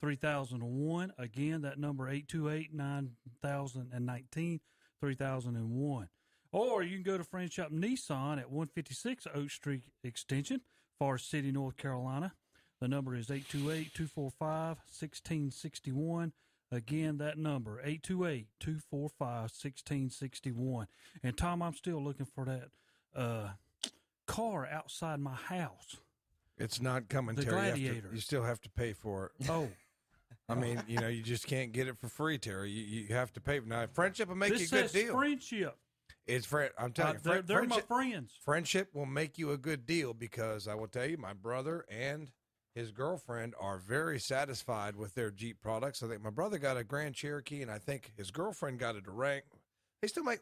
Speaker 8: 828-919-3001. Again, that number 828-9019-3001. Or you can go to Friendship Nissan at 156 Oak Street Extension, Forest City, North Carolina. The number is 828-245-1661. Again, that number, 828-245-1661. And Tom, I'm still looking for that uh, car outside my house.
Speaker 10: It's not coming,
Speaker 8: The
Speaker 10: Terry. You to-
Speaker 8: Gladiator.
Speaker 10: You, still have to pay for it.
Speaker 8: Oh.
Speaker 10: I mean, you know, you just can't get it for free, Terry. You, you have to pay. Now, friendship will make
Speaker 8: this
Speaker 10: you a good
Speaker 8: says
Speaker 10: deal.
Speaker 8: friendship.
Speaker 10: It's friend. I'm telling
Speaker 8: Uh,
Speaker 10: you,
Speaker 8: they're- they're my friends.
Speaker 10: Friendship will make you a good deal because I will tell you, my brother and his girlfriend are very satisfied with their Jeep products. I think my brother got a Grand Cherokee, and I think his girlfriend got a Durang. They still make.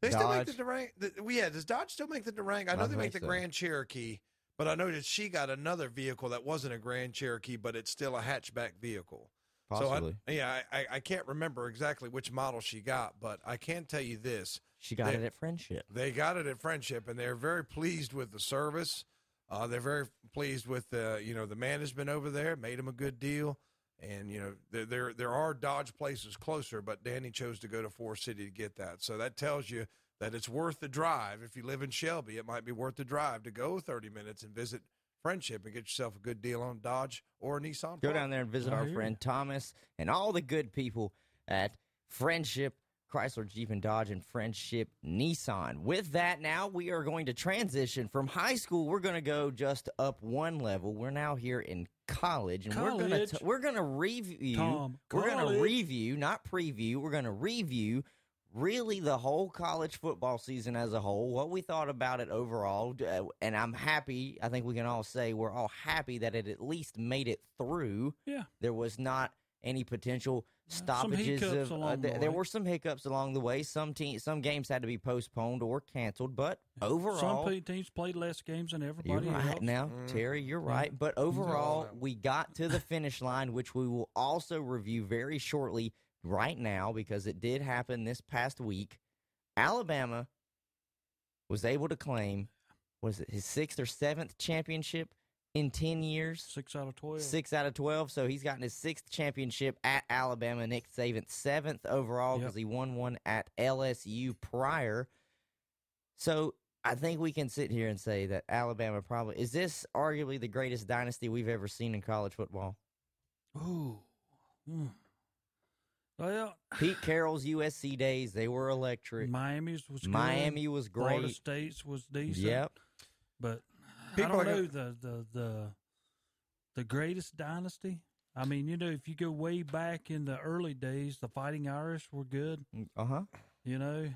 Speaker 10: They still make the
Speaker 9: Dodge.
Speaker 10: Durang. The, well, yeah, does Dodge still make the Durang? I know
Speaker 9: I
Speaker 10: they make the
Speaker 9: so.
Speaker 10: Grand Cherokee, but I know that she got another vehicle that wasn't a Grand Cherokee, but it's still a hatchback vehicle.
Speaker 9: Possibly.
Speaker 10: So I, yeah, I, I- can't remember exactly which model she got, but I can tell you this:
Speaker 9: She got
Speaker 10: They-
Speaker 9: it at Friendship.
Speaker 10: they got it at Friendship, and they're very pleased with the service. Uh, they're very pleased with the you know the management over there. Made them a good deal, and you know there there there are Dodge places closer, but Danny chose to go to Forest City to get that. So that tells you that it's worth the drive. If you live in Shelby, it might be worth the drive to go 30 minutes and visit Friendship and get yourself a good deal on Dodge or a Nissan.
Speaker 9: Go
Speaker 10: product.
Speaker 9: down there and visit our friend Thomas and all the good people at Friendship Chrysler Jeep and Dodge and Friendship Nissan. With that, now we are going to transition from high school. We're going to go just up one level. We're now here in college, and we're going to we're going to review.
Speaker 8: Tom,
Speaker 9: we're going to review, not preview. We're going to review. Really, the whole college football season as a whole, what we thought about it overall, uh, and I'm happy. I think we can all say we're all happy that it at least made it through.
Speaker 8: Yeah.
Speaker 9: There was not any potential stoppages
Speaker 8: hiccups
Speaker 9: of uh,
Speaker 8: along the
Speaker 9: th- there were some hiccups along the way. Some team, some games had to be postponed or canceled, but overall,
Speaker 8: Some pe- teams played less games than everybody
Speaker 9: you're
Speaker 8: everybody
Speaker 9: right
Speaker 8: else.
Speaker 9: now, Terry. You're right, but overall, we got to the finish line, which we will also review very shortly. Right now, because it did happen this past week, Alabama was able to claim was it his sixth or seventh championship in ten years?
Speaker 8: Six out of twelve.
Speaker 9: Six out of twelve. So he's gotten his sixth championship at Alabama. Nick Saban seventh overall because he won one at LSU prior. So I think we can sit here and say that Alabama probably is this arguably the greatest dynasty we've ever seen in college football.
Speaker 8: Ooh. Mm. Well,
Speaker 9: Pete Carroll's USC days, they were electric.
Speaker 8: Miami's was good.
Speaker 9: Miami was
Speaker 8: Florida
Speaker 9: great.
Speaker 8: State's was decent.
Speaker 9: Yep.
Speaker 8: But
Speaker 10: People
Speaker 8: I don't know
Speaker 10: gonna-
Speaker 8: the, the the the greatest dynasty. I mean, you know, if you go way back in the early days, the Fighting Irish were good.
Speaker 9: Uh huh.
Speaker 8: You know,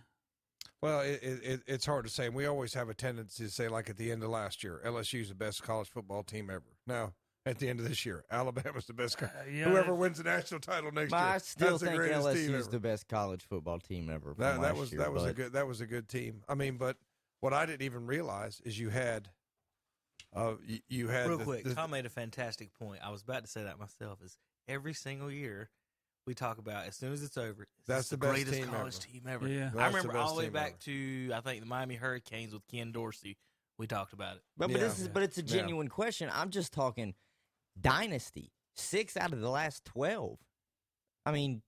Speaker 10: Well, it, it, it, it's hard to say. And we always have a tendency to say, like at the end of last year, LSU's the best college football team ever. Now, at the end of this year, Alabama's the best. co-
Speaker 9: yeah,
Speaker 10: Whoever wins the national title next year,
Speaker 9: I still
Speaker 10: that's the
Speaker 9: think
Speaker 10: greatest team
Speaker 9: LSU's
Speaker 10: ever.
Speaker 9: the best college football team ever.
Speaker 10: That, that was
Speaker 9: year,
Speaker 10: that was a good that was a good team. I mean, but what I didn't even realize is you had, uh, you, you had
Speaker 11: Real
Speaker 10: the-
Speaker 11: quick,
Speaker 10: the-
Speaker 11: Tom made a fantastic point. I was about to say that myself. Is every single year we talk about as soon as it's over, this
Speaker 10: That's the
Speaker 11: the,
Speaker 10: best
Speaker 11: greatest
Speaker 10: team
Speaker 11: college
Speaker 10: ever.
Speaker 11: team ever.
Speaker 8: Yeah.
Speaker 11: I
Speaker 10: That's the
Speaker 11: remember all the way back
Speaker 10: ever.
Speaker 11: to I think the Miami Hurricanes with Ken Dorsey. We talked about it.
Speaker 9: But, but this is but it's a
Speaker 11: Yeah.
Speaker 9: genuine question. I'm just talking dynasty. Six out of the last twelve. I mean,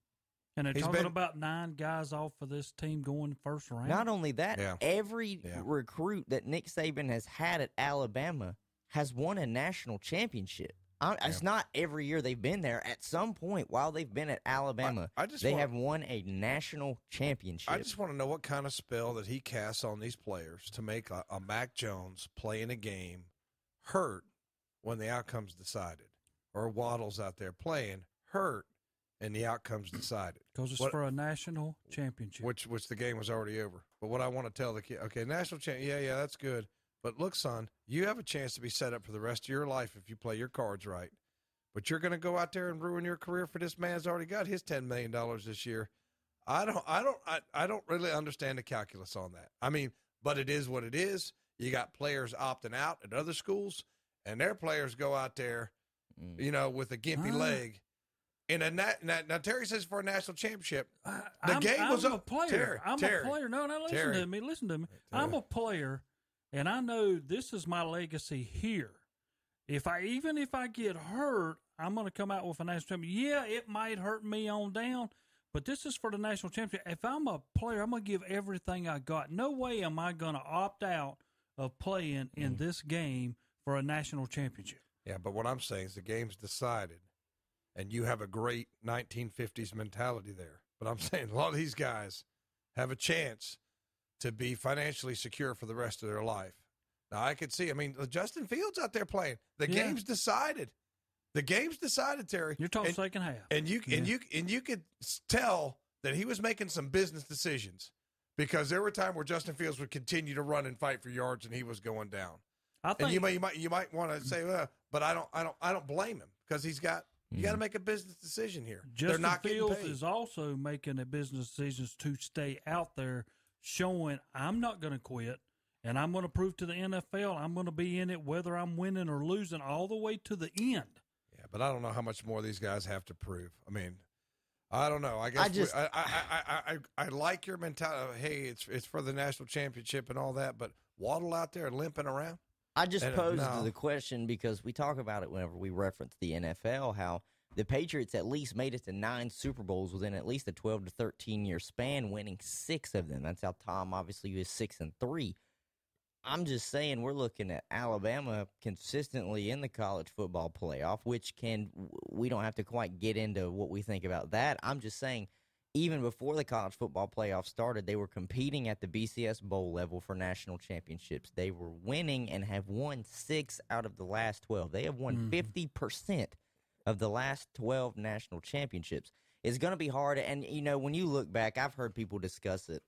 Speaker 8: and they're talking
Speaker 9: been-
Speaker 8: about nine guys off for this team going first round.
Speaker 9: not only that,
Speaker 8: Yeah.
Speaker 9: every recruit that Nick Saban has had at Alabama has won a national championship. I, It's not every year they've been there. At some point while they've been at Alabama,
Speaker 10: I just
Speaker 9: they
Speaker 10: wanna-
Speaker 9: have won a national championship.
Speaker 10: I just want to know what kind of spell that he casts on these players to make a, a Mac Jones play in a game hurt when the outcome's decided, or Waddle's out there playing hurt and the outcome's decided.
Speaker 8: because it's
Speaker 10: What-
Speaker 8: for a national championship.
Speaker 10: which which the game was already over. But what I want to tell the kid, okay, national champ, yeah, yeah, that's good. But look, son, you have a chance to be set up for the rest of your life if you play your cards right. but you're going to go out there and ruin your career for this man who's already got his ten million dollars this year. I don't, I don't, I, I don't really understand the calculus on that. I mean, but it is what it is. You got players opting out at other schools, and their players go out there,
Speaker 8: Mm.
Speaker 10: you know, with a gimpy
Speaker 8: Huh?
Speaker 10: leg. In a nat, now, now Terry says for a national championship, the
Speaker 8: I'm,
Speaker 10: game was
Speaker 8: I'm
Speaker 10: up.
Speaker 8: a player.
Speaker 10: Terry,
Speaker 8: I'm
Speaker 10: Terry,
Speaker 8: a player. No, no, listen
Speaker 10: Terry.
Speaker 8: to me. Listen to me. I'm a player, and I know this is my legacy here. If I even if I get hurt, I'm going to come out with a national championship. Yeah, it might hurt me on down, but this is for the national championship. If I'm a player, I'm going to give everything I got. No way am I going to opt out of playing in this game for a national championship.
Speaker 10: Yeah, but what I'm saying is the game's decided, and you have a great 1950s mentality there. But I'm saying a lot of these guys have a chance to be financially secure for the rest of their life. Now I could see. I mean, Justin Fields out there playing. The
Speaker 8: Yeah.
Speaker 10: game's decided. The game's decided, Terry.
Speaker 8: You're talking
Speaker 10: and,
Speaker 8: second half.
Speaker 10: and you and you and you could tell that he was making some business decisions because there were times where Justin Fields would continue to run and fight for yards, and he was going down.
Speaker 8: I
Speaker 10: and you might you might you might want to say, uh, but I don't I don't I don't blame him because he's got you got to make a business decision here. They're
Speaker 8: Justin
Speaker 10: not getting
Speaker 8: Fields
Speaker 10: paid.
Speaker 8: is also making a business decisions to stay out there, showing I'm not going to quit, and I'm going to prove to the NFL I'm going to be in it whether I'm winning or losing all the way to the end.
Speaker 10: Yeah, but I don't know how much more these guys have to prove. I mean, I don't know. I guess
Speaker 9: I just-
Speaker 10: we, I, I, I, I I like your mentality. Hey, it's it's for the national championship and all that, but Waddle out there limping around.
Speaker 9: I just
Speaker 10: uh,
Speaker 9: posed the question because we talk about it whenever we reference the NFL, how the Patriots at least made it to nine Super Bowls within at least a 12 to 13 year span, winning six of them. That's how Tom obviously was six and three. I'm just saying we're looking at Alabama consistently in the college football playoff, which can we don't have to quite get into what we think about that. I'm just saying even before the college football playoff started, they were competing at the BCS bowl level for national championships. They were winning and have won 6 out of the last 12. They have won mm-hmm. 50% of the last 12 national championships. It's going to be hard and you know when you look back, I've heard people discuss it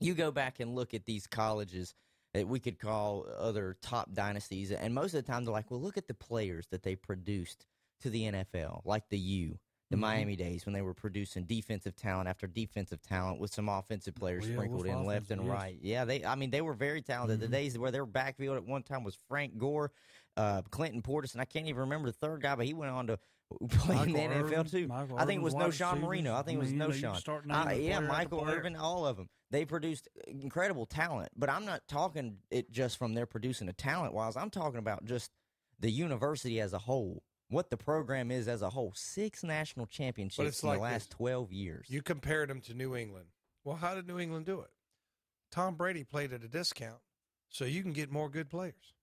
Speaker 9: you go back and look at these colleges that we could call other top dynasties, and most of the time they're like, well, look at the players that they produced to the NFL, like the U, the
Speaker 8: Mhm.
Speaker 9: Miami days when they were producing defensive talent after defensive talent with some offensive players
Speaker 8: Yeah,
Speaker 9: sprinkled in left and right. Yeah, they. I mean, they were very talented. The
Speaker 8: Mhm.
Speaker 9: days where their backfield at one time was Frank Gore, uh, Clinton Portis, and I can't even remember the third guy, but he went on to play in the NFL
Speaker 8: Irvin,
Speaker 9: too.
Speaker 8: Michael
Speaker 9: I think it was no Sean. Marino. I think it was no
Speaker 8: you know, you can
Speaker 9: Sean. Uh, yeah, Michael. Irvin, all of them. They produced incredible talent, but I'm not talking it just from their producing a talent wise. I'm talking about just the university as a whole, what the program is as a whole. Six national championships
Speaker 10: it's
Speaker 9: in
Speaker 10: like
Speaker 9: the last
Speaker 10: this.
Speaker 9: 12 years.
Speaker 10: You compared them to New England. Well, how did New England do it? Tom Brady played at a discount, so you can get more good players.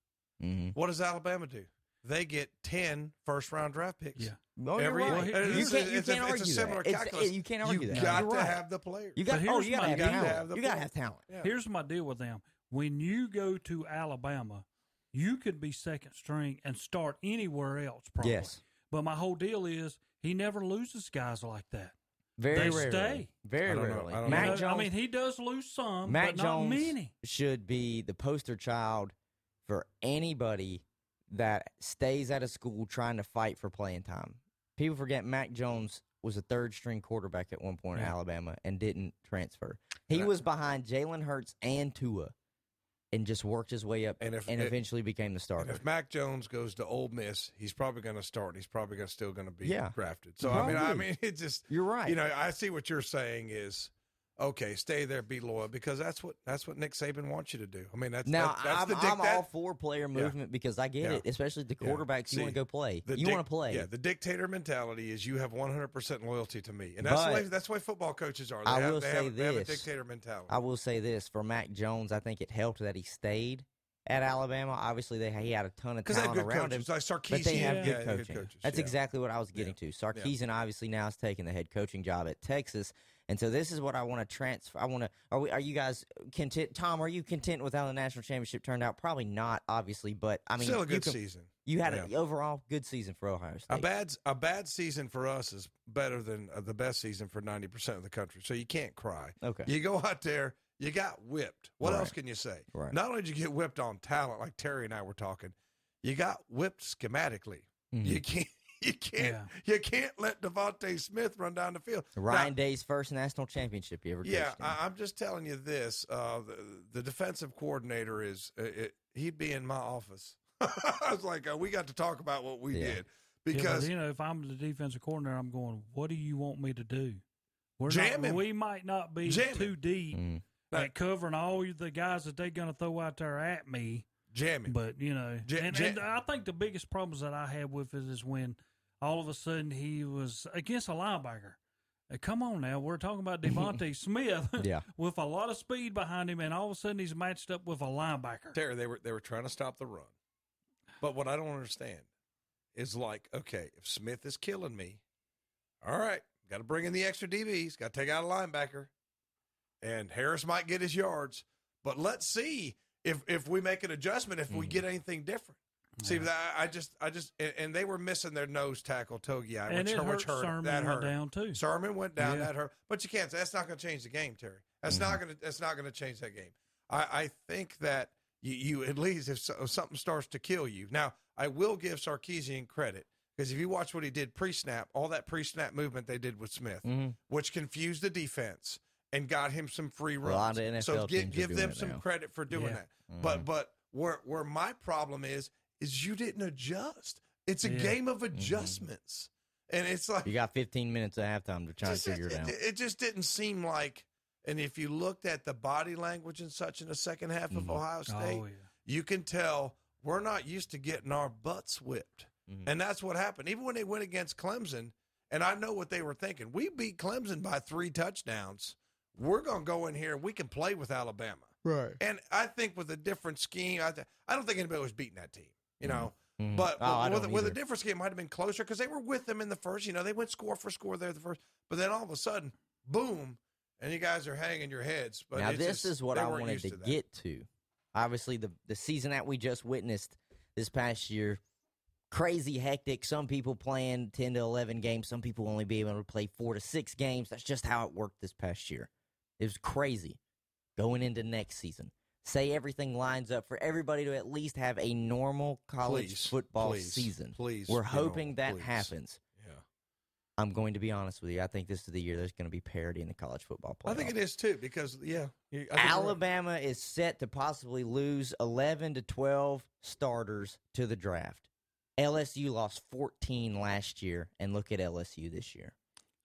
Speaker 9: Mm-hmm.
Speaker 10: What does Alabama do? They get 10 first round draft picks.
Speaker 9: Yeah. Oh, you're right.
Speaker 10: year.
Speaker 9: You can't-
Speaker 10: a-
Speaker 9: you
Speaker 10: it's a-
Speaker 9: can't
Speaker 10: it's a
Speaker 9: argue
Speaker 10: similar
Speaker 9: that. It's-
Speaker 10: calculus.
Speaker 9: you can't argue
Speaker 10: you
Speaker 9: that.
Speaker 10: got
Speaker 9: You're
Speaker 10: to
Speaker 9: right.
Speaker 10: have the players.
Speaker 9: You got,
Speaker 8: But
Speaker 9: oh, you got to
Speaker 8: my
Speaker 9: have
Speaker 8: deal.
Speaker 9: talent. You got to have talent.
Speaker 8: Here's my deal with them. When you go to Alabama, you could be second string and start anywhere else. Probably.
Speaker 9: Yes.
Speaker 8: But my whole deal is he never loses guys like that.
Speaker 9: Very
Speaker 8: they
Speaker 9: rarely.
Speaker 8: stay.
Speaker 9: Very
Speaker 10: I know.
Speaker 9: rarely.
Speaker 10: I don't
Speaker 9: Mac
Speaker 8: know,
Speaker 9: Jones,
Speaker 8: I mean, he does lose some,
Speaker 9: Mac
Speaker 8: but not
Speaker 9: Jones
Speaker 8: many.
Speaker 9: should be the poster child for anybody that stays at a school trying to fight for playing time. People forget Mac Jones was a third string quarterback at one point in Alabama and didn't transfer. He
Speaker 10: And
Speaker 9: was behind Jalen Hurts and Tua and just worked his way up
Speaker 10: And
Speaker 9: and,
Speaker 10: if- it-
Speaker 9: eventually became the
Speaker 10: And
Speaker 9: starter.
Speaker 10: if Mac Jones goes to Ole Miss, he's probably going to start. He's probably gonna, still going to be
Speaker 9: Yeah.
Speaker 10: drafted. So I mean, I mean, it just
Speaker 9: You're right.
Speaker 10: You know, I see what you're saying is okay. Stay there, be loyal because that's what that's what Nick Saban wants you to do. I mean, that's
Speaker 9: now
Speaker 10: that, that's
Speaker 9: I'm,
Speaker 10: the dic-
Speaker 9: I'm all for player movement because I get
Speaker 10: Yeah.
Speaker 9: it, especially the
Speaker 10: Yeah.
Speaker 9: quarterbacks. You want to go play. You
Speaker 10: dic-
Speaker 9: want to play.
Speaker 10: Yeah, the dictator mentality is you have 100% loyalty to me, and that's the way that's the way football coaches are. They
Speaker 9: I
Speaker 10: have,
Speaker 9: will say
Speaker 10: have, they have a
Speaker 9: this.
Speaker 10: dictator mentality.
Speaker 9: I will say this for Mac Jones. I think it helped that he stayed at Alabama. Obviously, they he had a ton of
Speaker 10: 'Cause they have
Speaker 9: talent around
Speaker 10: coaches.
Speaker 9: him,
Speaker 10: Like
Speaker 9: but they have
Speaker 10: yeah,
Speaker 9: good
Speaker 10: yeah, good
Speaker 9: coaching.
Speaker 10: coaches,
Speaker 9: That's
Speaker 10: yeah.
Speaker 9: exactly what I was getting to. Sarkisian obviously now is taking the head coaching job at Texas, and so this is what I want to transfer. I want to. Are we? Are you guys content? Tom, are you content with how the national championship turned out? Probably not, obviously, but I mean,
Speaker 10: Still a
Speaker 9: you
Speaker 10: good
Speaker 9: can-
Speaker 10: season.
Speaker 9: You had
Speaker 10: Yeah.
Speaker 9: an overall good season for Ohio State.
Speaker 10: A bad a bad season for us is better than uh, the best season for ninety percent of the country. So you can't cry.
Speaker 9: Okay.
Speaker 10: You go out there, you got whipped. What
Speaker 9: Right.
Speaker 10: else can you say?
Speaker 9: Right.
Speaker 10: Not only did you get whipped on talent, like Terry and I were talking, you got whipped schematically.
Speaker 9: Mhm.
Speaker 10: You can't You can't you can't let DeVonta Smith run down the field.
Speaker 9: Ryan
Speaker 10: Now-
Speaker 9: Day's first national championship you ever coached.
Speaker 10: yeah. I, I'm just telling you this. Uh, the, the defensive coordinator is uh, it, he'd be in my office. I was like, uh, we got to talk about what we
Speaker 8: Yeah.
Speaker 10: did
Speaker 8: Yeah,
Speaker 10: because
Speaker 8: you know, if I'm the defensive coordinator, I'm going. What do you want me to do? We're
Speaker 10: Jam
Speaker 8: not, we might not be
Speaker 10: Jam
Speaker 8: too deep
Speaker 10: Mm.
Speaker 8: at covering all the guys that they're going to throw out there at me.
Speaker 10: jamming.
Speaker 8: But you know,
Speaker 10: Ja-
Speaker 8: and,
Speaker 10: ja-
Speaker 8: and I think the biggest problems that I had with it is when all of a sudden he was against a linebacker. Uh, come on now, we're talking about DeVonta Smith,
Speaker 10: Yeah.
Speaker 8: with a lot of speed behind him, and all of a sudden he's matched up with a linebacker.
Speaker 10: Terry, they were they were trying to stop the run. But what I don't understand is like, okay, if Smith is killing me, all right, got to bring in the extra DBs, got to take out a linebacker, and Harris might get his yards. But let's see if if we make an adjustment, if
Speaker 8: Mm.
Speaker 10: we get anything different. See, that I just, I just, and, they were missing their nose tackle Togi,
Speaker 8: And
Speaker 10: which,
Speaker 8: it
Speaker 10: hurt, which
Speaker 8: hurt. Sermon
Speaker 10: that
Speaker 8: went
Speaker 10: hurt.
Speaker 8: down, too.
Speaker 10: Sermon went down.
Speaker 8: Yeah.
Speaker 10: That hurt. But you can't. Say that's not going to change the game, Terry. That's not going to. That's not going to change that game. I, I think that you, you at least if, so, if something starts to kill you. Now, I will give Sarkisian credit because if you watch what he did pre-snap, all that pre-snap movement they did with Smith,
Speaker 9: Mhm.
Speaker 10: which confused the defense and got him some free
Speaker 9: A
Speaker 10: runs.
Speaker 9: lot of
Speaker 10: so give, give them some
Speaker 9: now.
Speaker 10: credit for doing
Speaker 9: Yeah.
Speaker 10: that.
Speaker 9: Mhm.
Speaker 10: But but where where my problem is is you didn't adjust. It's a
Speaker 9: Yeah.
Speaker 10: game of
Speaker 9: Mhm.
Speaker 10: adjustments, and it's like
Speaker 9: You got 15 minutes at halftime to try
Speaker 10: just-
Speaker 9: to figure it
Speaker 10: it,
Speaker 9: out.
Speaker 10: it just didn't seem like. And if you looked at the body language and such in the second half of
Speaker 9: Mhm.
Speaker 10: Ohio State,
Speaker 8: Oh, yeah.
Speaker 10: you can tell we're not used to getting our butts whipped.
Speaker 9: Mhm.
Speaker 10: And that's what happened. Even when they went against Clemson, and I know what they were thinking. We beat Clemson by three touchdowns. We're going to go in here and we can play with Alabama.
Speaker 9: Right.
Speaker 10: And I think with a different scheme, I, th- I don't think anybody was beating that team, you know.
Speaker 9: Mhm.
Speaker 10: But,
Speaker 9: Oh,
Speaker 10: with, with a different it might have been closer because they were with them in the first. You know, they went score for score there the first. But then all of a sudden, boom, and you guys are hanging your heads. But
Speaker 9: now this
Speaker 10: just-
Speaker 9: is what I wanted
Speaker 10: used
Speaker 9: to, get to. Obviously, the the season that we just witnessed this past year, crazy hectic. Some people playing ten to eleven games. Some people only be able to play four to six games. That's just how it worked this past year. It was crazy. Going into next season, say everything lines up for everybody to at least have a normal college
Speaker 10: Please,
Speaker 9: football
Speaker 10: please,
Speaker 9: season.
Speaker 10: please,
Speaker 9: we're hoping
Speaker 10: normal,
Speaker 9: that
Speaker 10: please.
Speaker 9: happens.
Speaker 10: Yeah.
Speaker 9: I'm going to be honest with you. I think this is the year there's going to be parity in the college football playoff.
Speaker 10: I think it is too because yeah, you- I think you're right.
Speaker 9: Alabama is set to possibly lose 11 to 12 starters to the draft. LSU lost 14 last year, and look at LSU this year.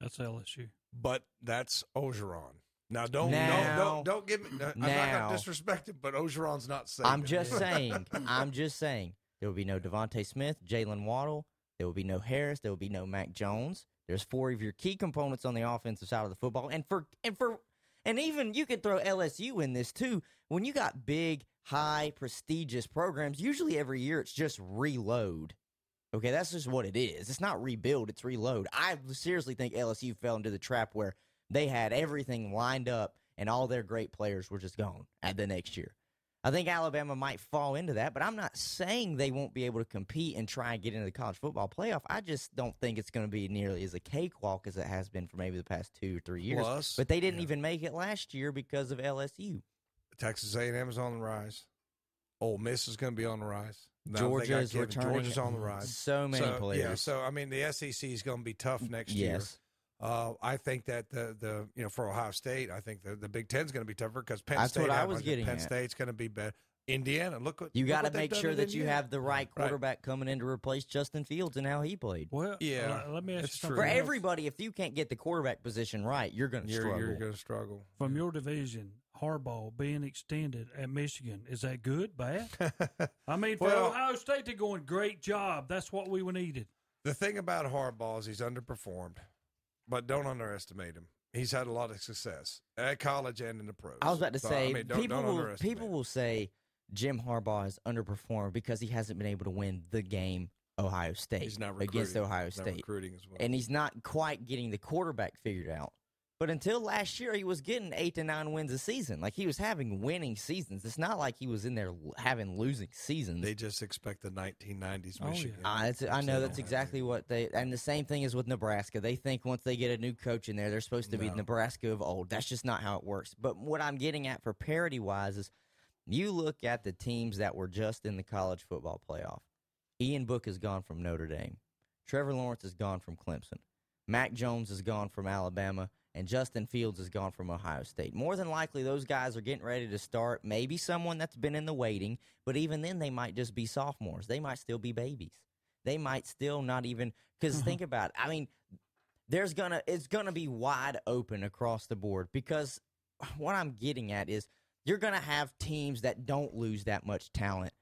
Speaker 8: That's LSU.
Speaker 10: But that's Orgeron. Now don't
Speaker 9: Now-
Speaker 10: don't don't don't give me. I'm not
Speaker 9: now-
Speaker 10: going to disrespect but Orgeron's not safe.
Speaker 9: I'm just saying. I'm just saying. There will be no DeVonta Smith, Jaylen Waddle. There will be no Harris. There will be no Mac Jones. There's four of your key components on the offensive side of the football, and for and for and even you could throw LSU in this too. When you got big, high, prestigious programs, usually every year it's just reload. Okay, that's just what it is. It's not rebuild, it's reload. I seriously think LSU fell into the trap where they had everything lined up and all their great players were just gone at the next year. I think Alabama might fall into that, but I'm not saying they won't be able to compete and try and get into the college football playoff. I just don't think it's going to be nearly as a cakewalk as it has been for maybe the past two or three years.
Speaker 10: Plus,
Speaker 9: but they didn't even make it last year because of LSU.
Speaker 10: Texas A&M is on the rise. Ole Miss is going to be on the rise. Now they
Speaker 9: Georgia is returning
Speaker 10: Georgia's on the rise.
Speaker 9: so many
Speaker 10: Yeah,
Speaker 9: players.
Speaker 10: so I mean, the SEC is going to be tough next year.
Speaker 9: Yes.
Speaker 10: Uh, I think that the the you know for Ohio State, I think the, the Big Ten's going to be tougher because Penn
Speaker 9: That's
Speaker 10: State.
Speaker 9: what I was
Speaker 10: a-
Speaker 9: getting
Speaker 10: Penn
Speaker 9: at.
Speaker 10: State's going to be better. Indiana, look what
Speaker 9: You
Speaker 10: look
Speaker 9: got to make sure
Speaker 10: at
Speaker 9: that you have the right quarterback coming in to replace Justin Fields and how he played.
Speaker 8: Well,
Speaker 10: Yeah,
Speaker 8: uh, let me ask you
Speaker 10: it's
Speaker 8: something.
Speaker 9: For
Speaker 8: else.
Speaker 9: everybody, if you can't get the quarterback position right, you're going to struggle.
Speaker 10: you're going to struggle.
Speaker 8: From your division, Harbaugh being extended at Michigan, is that good, bad? I mean, for
Speaker 10: Well-
Speaker 8: Ohio State, they're going, great job. That's what we needed.
Speaker 10: The thing about Harbaugh is he's underperformed, but don't underestimate him. He's had a lot of success at college and in the pros.
Speaker 9: I was about to
Speaker 10: So,
Speaker 9: say
Speaker 10: I mean, don't,
Speaker 9: people
Speaker 10: don't
Speaker 9: will
Speaker 10: underestimate
Speaker 9: people will say Jim Harbaugh has underperformed because he hasn't been able to win the game Ohio State
Speaker 10: He's not
Speaker 9: against. Ohio State,
Speaker 10: recruiting as well.
Speaker 9: and he's not quite getting the quarterback figured out. But until last year, he was getting eight to nine wins a season. Like he was having winning seasons. It's not like he was in there having losing seasons.
Speaker 10: They just expect the 1990s
Speaker 8: Oh,
Speaker 10: Michigan.
Speaker 9: Uh, it's, I know that's exactly what they, and the same thing is with Nebraska. They think once they get a new coach in there, they're supposed to be
Speaker 10: No.
Speaker 9: Nebraska of old. That's just not how it works. But what I'm getting at for parity wise is you look at the teams that were just in the college football playoff. Ian Book has gone from Notre Dame. Trevor Lawrence is gone from Clemson. Mac Jones is gone from Alabama, and Justin Fields is gone from Ohio State. More than likely, those guys are getting ready to start. Maybe someone that's been in the waiting, but even then, they might just be sophomores. They might still be babies. They might still not even because mm-hmm. think about it. I mean, there's gonna it's gonna be wide open across the board because what I'm getting at is you're gonna have teams that don't lose that much talent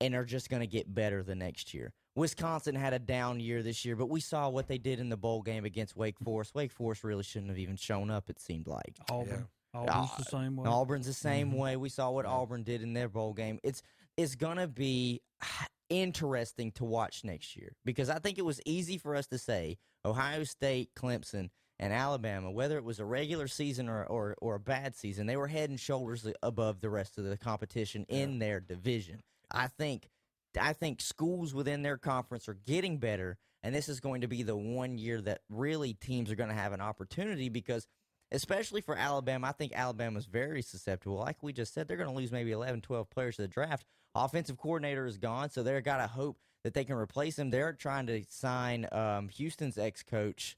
Speaker 9: and are just gonna get better the next year. Wisconsin had a down year this year, but we saw what they did in the bowl game against Wake Forest. Wake Forest really shouldn't have even shown up. It seemed like
Speaker 8: Auburn. Auburn's the uh, same way.
Speaker 9: Auburn's the same mm-hmm. way. We saw what Auburn did in their bowl game. It's it's gonna be interesting to watch next year because I think it was easy for us to say Ohio State, Clemson, and Alabama, whether it was a regular season or, or, or a bad season, they were head and shoulders above the rest of the competition in their division. I think I think schools within their conference are getting better, and this is going to be the one year that really teams are going to have an opportunity because especially for Alabama, I think Alabama is very susceptible. Like we just said, they're going to lose maybe 11, 12 players to the draft. Offensive coordinator is gone, so they're got to hope that they can replace him. They're trying to sign um, Houston's ex coach.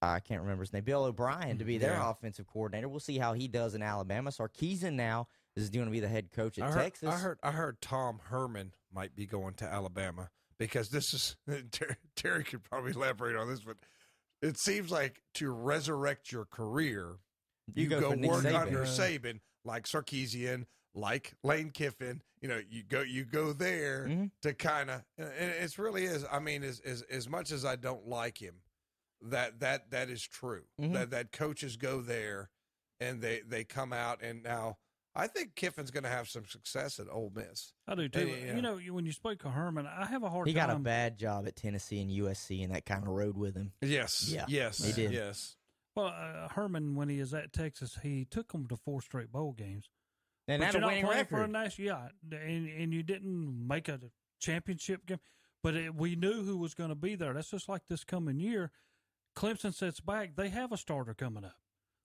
Speaker 9: I can't remember his name, Bill O'Brien, to be their
Speaker 10: Yeah.
Speaker 9: offensive coordinator. We'll see how he does in Alabama. Sarkisian now is going to be the head coach at
Speaker 10: I heard,
Speaker 9: Texas.
Speaker 10: I heard I heard Tom Herman might be going to Alabama because this is Terry, Terry could probably elaborate on this, but it seems like to resurrect your career,
Speaker 9: You
Speaker 10: you,
Speaker 9: go
Speaker 10: go, work
Speaker 9: Saban.
Speaker 10: under
Speaker 9: Right.
Speaker 10: Saban, like Sarkisian, like Lane Kiffin. You know, you go you go there
Speaker 9: Mm-hmm.
Speaker 10: to kind of, and it's really is. I mean, as as as much as I don't like him, that that that is true.
Speaker 9: Mhm.
Speaker 10: That that coaches go there and they they come out and now. I think Kiffin's going to have some success at Ole Miss.
Speaker 8: I do too.
Speaker 10: Yeah.
Speaker 8: You know, you- when you spoke of Herman, I have a hard time.
Speaker 9: he
Speaker 8: time.
Speaker 9: got a bad job at Tennessee and USC, and that kind of rode with him.
Speaker 10: Yes.
Speaker 9: Yeah.
Speaker 10: Yes.
Speaker 9: He did.
Speaker 10: Yes.
Speaker 8: Well, uh, Herman, when he is at Texas, he took them to four straight bowl games.
Speaker 9: And
Speaker 8: but
Speaker 9: had a winning
Speaker 8: playing for a
Speaker 9: record.
Speaker 8: national, yeah, and and you didn't make a championship game. But it, we knew who was going to be there. That's just like this coming year. Clemson sits back; they have a starter coming up,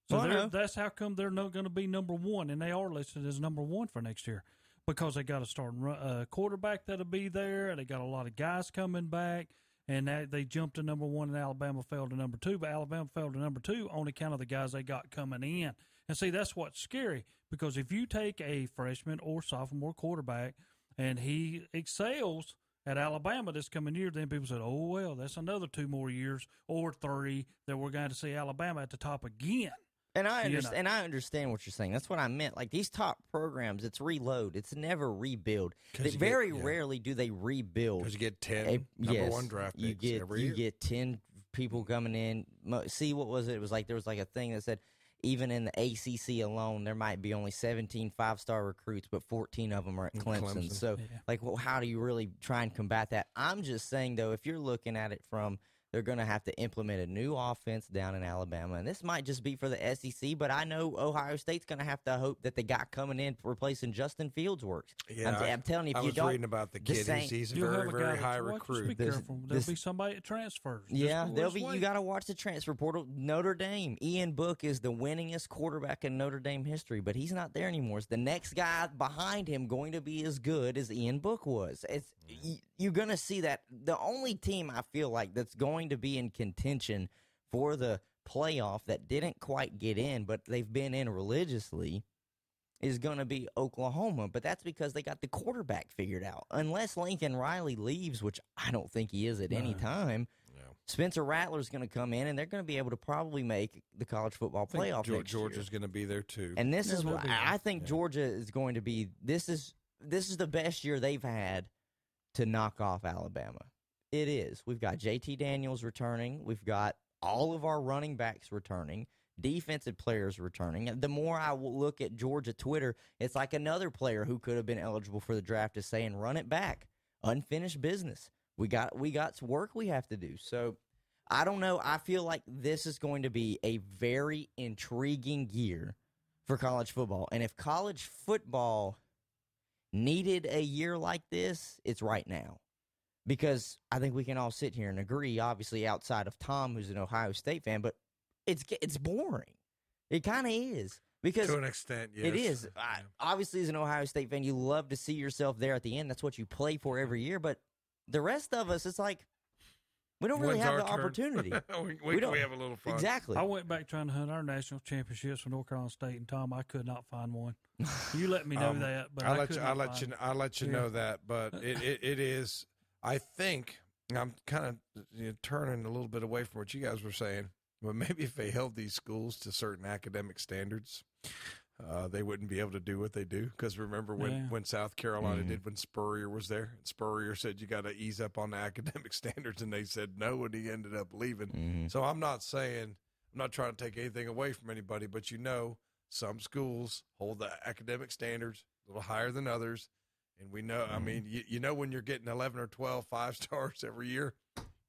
Speaker 8: so
Speaker 9: know.
Speaker 8: that's how come they're not going to be number one, and they are listed as number one for next year because they got a starting uh, quarterback that'll be there. They got a lot of guys coming back, and that, they jumped to number one, and Alabama fell to number two. But Alabama fell to number two on account of the guys they got coming in. And see, that's what's scary because if you take a freshman or sophomore quarterback and he excels at Alabama this coming year, then people said, "Oh well, that's another two more years or three that we're going to see Alabama at the top again."
Speaker 9: And I understand. And I understand what you're saying. That's what I meant. Like these top programs, it's reload. It's never rebuild. They
Speaker 10: you get-
Speaker 9: very
Speaker 10: yeah.
Speaker 9: rarely do they rebuild.
Speaker 10: Because you get 10
Speaker 9: A-
Speaker 10: number
Speaker 9: yes,
Speaker 10: one draft picks You
Speaker 9: get
Speaker 10: every
Speaker 9: you
Speaker 10: year.
Speaker 9: get ten people coming in. See what was it? It was like there was like a thing that said even in the ACC alone, there might be only 17 five star recruits, but 14 of them are at Clemson.
Speaker 10: Clemson.
Speaker 9: So,
Speaker 8: Yeah.
Speaker 9: like, well, how do you really try and combat that? I'm just saying though, if you're looking at it from they're going to have to implement a new offense down in Alabama, and this might just be for the SEC. But I know Ohio State's going to have to hope that the guy coming in replacing Justin Fields works.
Speaker 10: Yeah,
Speaker 9: I'm,
Speaker 10: I-
Speaker 9: I'm telling you, if
Speaker 10: I
Speaker 9: you
Speaker 10: was
Speaker 9: don't,
Speaker 10: reading about the kid.
Speaker 9: same-
Speaker 10: he's, he's a very, oh
Speaker 8: have a
Speaker 10: very high
Speaker 8: watch, just
Speaker 10: recruit.
Speaker 8: Be
Speaker 9: This-
Speaker 8: careful. There'll
Speaker 9: this-
Speaker 8: be somebody that transfers.
Speaker 9: Yeah, there'll be.
Speaker 8: way.
Speaker 9: You got to watch the transfer portal. Notre Dame. Ian Book is the winningest quarterback in Notre Dame history, but he's not there anymore. Is the next guy behind him going to be as good as Ian Book was? It's mm. y- you're going to see that. The only team I feel like that's going to be in contention for the playoff that didn't quite get in, but they've been in religiously. Is going to be Oklahoma, but that's because they got the quarterback figured out. Unless Lincoln Riley leaves, which I don't think he is at any
Speaker 10: No.
Speaker 9: time, Spencer Rattler's going to come in, and they're going to be able to probably make the college football
Speaker 10: I think
Speaker 9: playoff
Speaker 10: Geor-
Speaker 9: next
Speaker 10: Georgia's going to be there too.
Speaker 9: And this
Speaker 8: Yeah,
Speaker 9: is what I
Speaker 8: there.
Speaker 9: I think Georgia is going to be. This is this is the best year they've had to knock off Alabama. It is. We've got JT Daniels returning. We've got all of our running backs returning. Defensive players returning. And The more I look at Georgia Twitter, it's like another player who could have been eligible for the draft is saying, "Run it back, unfinished business. We got we got work we have to do." So I don't know. I feel like this is going to be a very intriguing year for college football. And if college football needed a year like this, it's right now. Because I think we can all sit here and agree, obviously outside of Tom who's an Ohio State fan, but it's it's boring. It kind of is. Because
Speaker 10: to an extent, yes.
Speaker 9: it is. I, obviously, as an Ohio State fan, you love to see yourself there at the end. That's what you play for every year. But the rest of us, it's like, We don't really
Speaker 10: When's
Speaker 9: have the
Speaker 10: turn?
Speaker 9: opportunity.
Speaker 10: we, we,
Speaker 9: We don't-
Speaker 10: we have a little fun.
Speaker 9: Exactly.
Speaker 8: I went back trying to hunt our national championships for North Carolina State, and Tom, I could not find one. You let me know
Speaker 10: Um,
Speaker 8: that, but
Speaker 10: I
Speaker 8: I
Speaker 10: let you.
Speaker 8: not
Speaker 10: I let you.
Speaker 8: it.
Speaker 10: I let you
Speaker 8: Yeah.
Speaker 10: know that, but it, it, it is. I think I'm kind of you know, turning a little bit away from what you guys were saying. But maybe if they held these schools to certain academic standards, uh, they wouldn't be able to do what they do. Because remember when,
Speaker 8: Yeah.
Speaker 10: when South Carolina
Speaker 9: Mhm.
Speaker 10: did when Spurrier was there, Spurrier said you got to ease up on the academic standards, and they said no, and he ended up leaving.
Speaker 9: Mhm.
Speaker 10: So I'm not saying I'm not trying to take anything away from anybody, but you know, some schools hold the academic standards a little higher than others. And we know, I mean, you, you know, when you're getting 11 or 12 five stars every year,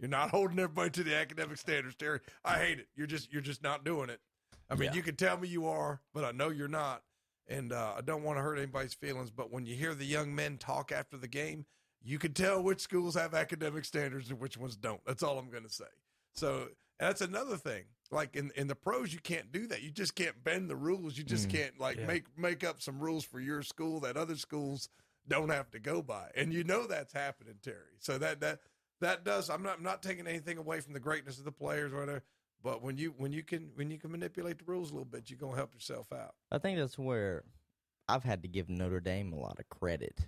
Speaker 10: you're not holding everybody to the academic standards, Terry. I hate it. You're just, you're just not doing it. I mean,
Speaker 9: Yeah.
Speaker 10: you can tell me you are, but I know you're not. And uh, I don't want to hurt anybody's feelings, but when you hear the young men talk after the game, you can tell which schools have academic standards and which ones don't. That's all I'm going to say. So that's another thing. Like in in the pros, you can't do that. You just can't bend the rules. You just
Speaker 9: Mm.
Speaker 10: can't like
Speaker 8: Yeah.
Speaker 10: make make up some rules for your school that other schools don't have to go by. And you know that's happening, Terry. So that that that does. I'm not I'm not taking anything away from the greatness of the players or whatever. But when you when you can when you can manipulate the rules a little bit, you're gonna help yourself out.
Speaker 9: I think that's where I've had to give Notre Dame a lot of credit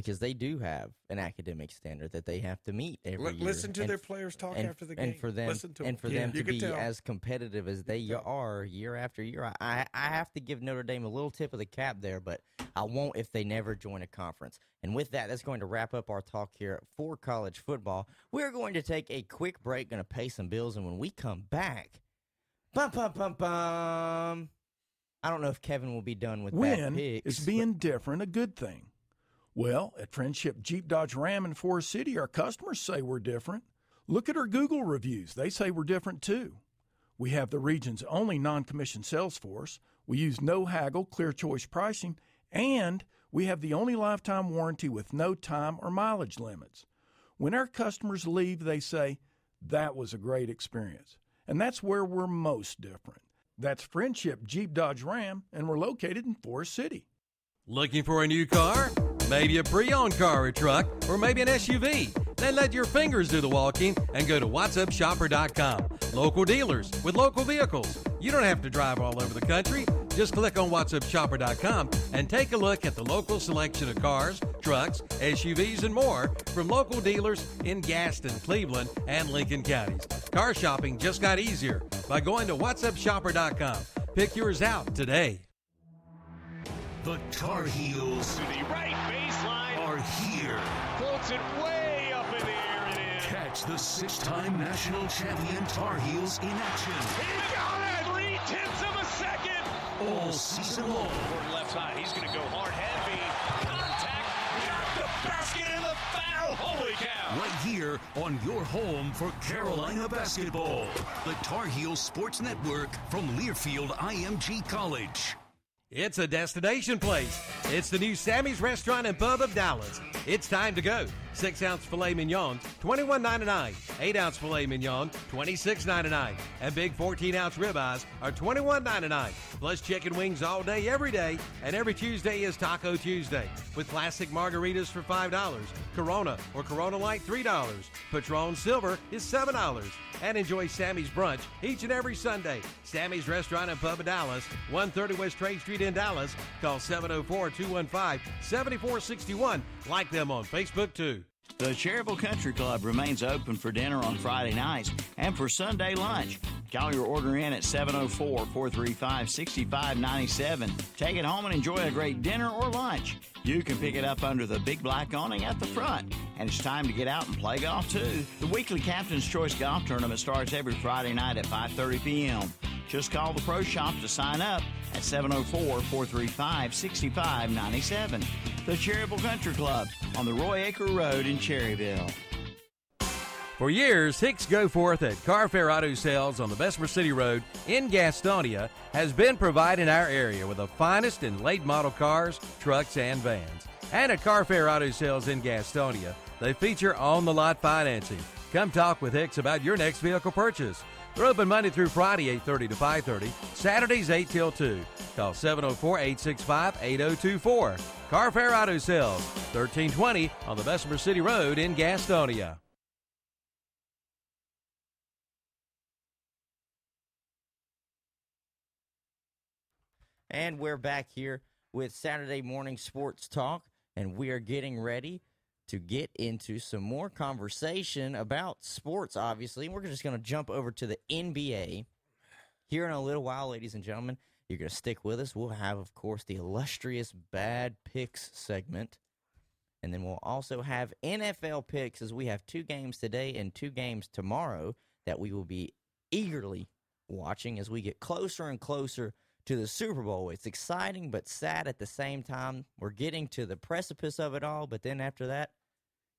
Speaker 9: because they do have an academic standard that they have to meet every
Speaker 10: Li-
Speaker 9: year.
Speaker 10: listen to
Speaker 9: And
Speaker 10: their players talk
Speaker 9: and,
Speaker 10: after the
Speaker 9: and
Speaker 10: game.
Speaker 9: for them
Speaker 10: Listen to
Speaker 9: and
Speaker 10: 'em.
Speaker 9: for
Speaker 10: Yeah.
Speaker 9: them
Speaker 10: You
Speaker 9: to be
Speaker 10: tell.
Speaker 9: as competitive as they are year after year. I, I I have to give Notre Dame a little tip of the cap there, but I won't if they never join a conference. And with that, that's going to wrap up our talk here for college football. We're going to take a quick break, going to pay some bills, and when we come back, bum bum bum bum. I don't know if Kevin will be done with that
Speaker 13: When
Speaker 9: picks.
Speaker 13: is being different a good thing? Well, at Friendship Jeep Dodge Ram in Forest City, our customers say we're different. Look at our Google reviews. They say we're different too. We have the region's only non commissioned sales force. We use no haggle, clear choice pricing, and we have the only lifetime warranty with no time or mileage limits. When our customers leave, they say, That was a great experience. And that's where we're most different. That's Friendship Jeep Dodge Ram, and we're located in Forest City.
Speaker 2: Looking for a new car? Maybe a pre owned car or truck, or maybe an SUV? Then let your fingers do the walking and go to whatsupshopper.com. Local dealers with local vehicles. You don't have to drive all over the country. Just click on whatsupshopper.com and take a look at the local selection of cars, trucks, SUVs, and more from local dealers in Gaston, Cleveland, and Lincoln counties. Car shopping just got easier by going to whatsupshopper.com. Pick yours out today.
Speaker 18: The Tar Heels
Speaker 6: To the right baseline.
Speaker 18: are here.
Speaker 6: Floats it way up in the air and in.
Speaker 18: Catch the six-time national champion Tar Heels in action
Speaker 6: He got it! Three tenths of a second.
Speaker 18: all season long.
Speaker 6: Left side. He's going to go hard, heavy. Contact. Got the basket and the foul. Holy cow.
Speaker 18: Right here on your home for Carolina basketball. The Tar Heels Sports Network from Learfield IMG College.
Speaker 2: It's a destination place. It's the new Sammy's Restaurant and Pub of Dallas. It's time to go. Six ounce filet twenty-one ninety-nine. Eight ounce filet mignon, twenty-six ninety-nine. And big fourteen ounce ribeyes are twenty-one ninety-nine. Plus chicken wings all day, every day. And every Tuesday is Taco Tuesday with classic margaritas for five dollars. Corona or Corona Light three dollars. Patron Silver is seven dollars. And enjoy Sammy's brunch each and every Sunday. Sammy's Restaurant and Pub of Dallas, 130 West Trade Street in Dallas. Call 704-215-7461. Like them on Facebook too.
Speaker 4: The Cherryville Country Club remains open for dinner on Friday nights and for Sunday lunch. Call your order in at 704 435 6597. Take it home and enjoy a great dinner or lunch. You can pick it up under the big black awning at the front. And it's time to get out and play golf too. The weekly Captain's Choice Golf Tournament starts every Friday night at 5:30 p.m. Just call the Pro Shop to sign up at 704-435-6597. The Cherryville Country Club on the Roy Acre Road in Cherryville.
Speaker 2: For years, Hicks Go Forth at Car Carfair Auto Sales on the Bessemer City Road in Gastonia has been providing our area with the finest in late model cars, trucks, and vans. And at Carfair Auto Sales in Gastonia, they feature on the lot financing. Come talk with Hicks about your next vehicle purchase. They're open Monday through Friday, 8.30 to 5.30, Saturdays 8 till 2. Call 704-865-8024. Carfair Auto Sales, 1320 on the Bessemer City Road in Gastonia.
Speaker 9: And we're back here with Saturday Morning Sports Talk, and we are getting ready to get into some more conversation about sports, obviously. We're just going to jump over to the NBA here in a little while, ladies and gentlemen. You're going to stick with us. We'll have, of course, the illustrious Bad Picks segment. And then we'll also have NFL picks as we have two games today and two games tomorrow that we will be eagerly watching as we get closer and closer to the Super Bowl. It's exciting but sad at the same time. We're getting to the precipice of it all, but then after that,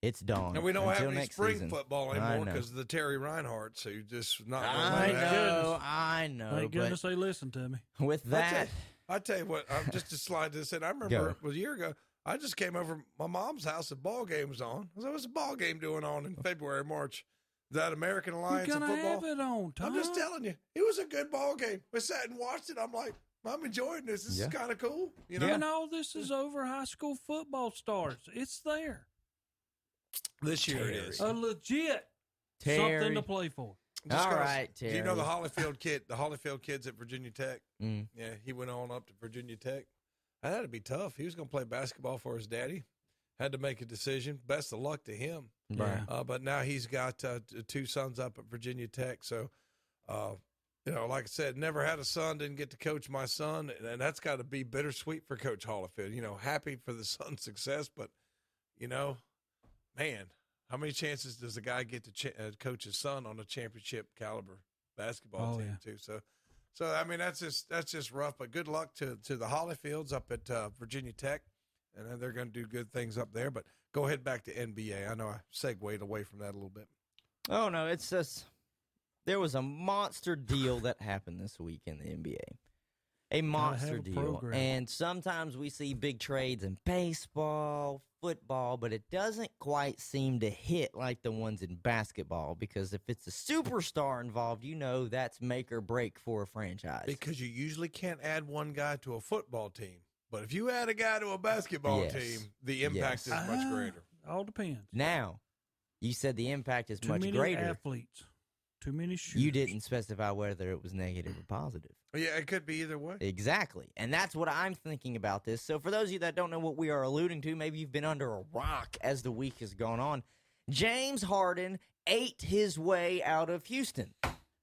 Speaker 9: it's dawn.
Speaker 10: And we don't
Speaker 9: Until
Speaker 10: have any spring
Speaker 9: season.
Speaker 10: football anymore because of the Terry Reinhardt's who just not.
Speaker 9: I
Speaker 10: let it happen.
Speaker 9: know, I know.
Speaker 8: Thank
Speaker 9: but
Speaker 8: goodness they listened to me.
Speaker 9: with
Speaker 10: I tell,
Speaker 9: that,
Speaker 10: I tell you what, I'm just to slide this in. I remember
Speaker 9: Go.
Speaker 10: it was a year ago. I just came over my mom's house. The ball game was on. I was like, "What's the ball game doing on in February, March?" That American Alliance of football.
Speaker 8: have it on,
Speaker 10: I'm just telling you, it was a good ball game. We sat and watched it. I'm like, I'm enjoying this. This
Speaker 9: Yeah.
Speaker 10: is kind of cool. You know,
Speaker 8: When all this is over, high school football starts. It's there.
Speaker 10: This year it is.
Speaker 8: A legit
Speaker 9: Terry.
Speaker 8: something to play for.
Speaker 10: Just
Speaker 9: All
Speaker 10: 'cause-
Speaker 9: right,
Speaker 10: Do you know the Hollyfield kid? The Hollyfield kids at Virginia Tech.
Speaker 9: Mm.
Speaker 10: Yeah, he went on up to Virginia Tech. That'd be tough. He was going to play basketball for his daddy. Had to make a decision. Best of luck to him.
Speaker 9: Right.
Speaker 10: Uh, but now he's got uh, two sons up at Virginia Tech. So, uh, you know, like I said, never had a son, didn't get to coach my son, and, and that's got to be bittersweet for Coach Hollifield. You know, happy for the son's success, but you know, man, how many chances does a guy get to ch- uh, coach his son on a championship caliber basketball
Speaker 8: Oh,
Speaker 10: team
Speaker 8: yeah.
Speaker 10: too? So, so I mean, that's just that's just rough. But good luck to to the Hollyfields up at uh, Virginia Tech, and they're going to do good things up there. But go ahead back to NBA. I know I segued away from that a little bit.
Speaker 9: Oh no, it's just there was a monster deal that happened this week in the NBA. A monster
Speaker 8: a
Speaker 9: deal.
Speaker 8: program.
Speaker 9: And sometimes we see big trades in baseball, football, but it doesn't quite seem to hit like the ones in basketball because if it's a superstar involved, you know that's make or break for a franchise.
Speaker 10: Because you usually can't add one guy to a football team, but if you add a guy to a basketball
Speaker 9: Yes.
Speaker 10: team, the impact
Speaker 9: Yes.
Speaker 10: is much
Speaker 8: Ah,
Speaker 10: greater.
Speaker 8: All depends.
Speaker 9: Now, you said the impact is
Speaker 8: Too
Speaker 9: much
Speaker 8: many
Speaker 9: greater.
Speaker 8: athletes. Too many shooters.
Speaker 9: You didn't specify whether it was negative or positive.
Speaker 10: Yeah, it could be either way.
Speaker 9: Exactly. And that's what I'm thinking about this. So, for those of you that don't know what we are alluding to, maybe you've been under a rock as the week has gone on. James Harden ate his way out of Houston,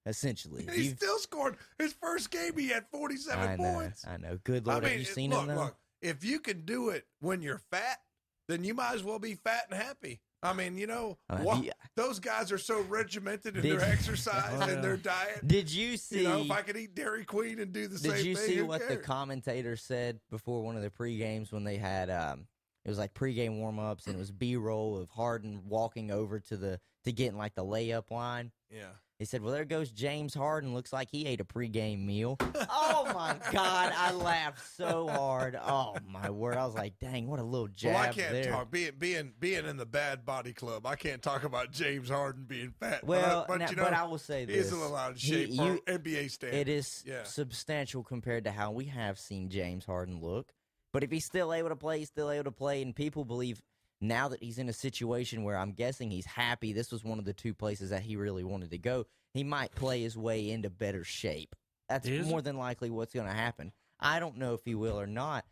Speaker 9: essentially.
Speaker 10: He
Speaker 9: You've-
Speaker 10: still scored his first game. He had forty-seven
Speaker 9: I know.
Speaker 10: points.
Speaker 9: I know. Good
Speaker 10: I
Speaker 9: Lord,
Speaker 10: mean,
Speaker 9: have you seen
Speaker 10: look,
Speaker 9: him, though?
Speaker 10: look. If you can do it when you're fat, then you might as well be fat and happy. I mean, you know,
Speaker 9: Uh, yeah.
Speaker 10: those guys are so regimented in
Speaker 9: Did-
Speaker 10: their exercise
Speaker 8: Oh, yeah.
Speaker 10: and their diet.
Speaker 9: Did you see?
Speaker 10: You know, if I could eat Dairy Queen and do the same thing.
Speaker 9: Did
Speaker 10: you see
Speaker 9: what the commentator said before one of the pre games when they had um it was like pregame warm ups and it was B roll of Harden walking over to the to get in like the layup line.
Speaker 10: yeah.
Speaker 9: He said, "Well, there goes James Harden. Looks like he ate a pregame meal." oh my god, I laughed so hard. Oh my word, I was like, "Dang, what a little jab
Speaker 10: well, I can't
Speaker 9: there."
Speaker 10: talk being being being in the bad body club. I can't talk about James Harden being fat.
Speaker 9: Well,
Speaker 10: but, I, but,
Speaker 9: now-
Speaker 10: you know,
Speaker 9: but I will say
Speaker 10: he is
Speaker 9: this.
Speaker 10: a little out of
Speaker 9: He-
Speaker 10: shape
Speaker 9: you-
Speaker 10: for NBA standards.
Speaker 9: It is
Speaker 10: yeah.
Speaker 9: substantial compared to how we have seen James Harden look. But if he's still able to play, he's still able to play, and people believe now that he's in a situation where I'm guessing he's happy. This was one of the two places that he really wanted to go. He might play his way into better shape. That's
Speaker 8: Is
Speaker 9: more
Speaker 8: it?
Speaker 9: than likely what's going to happen. I don't know if he will or not.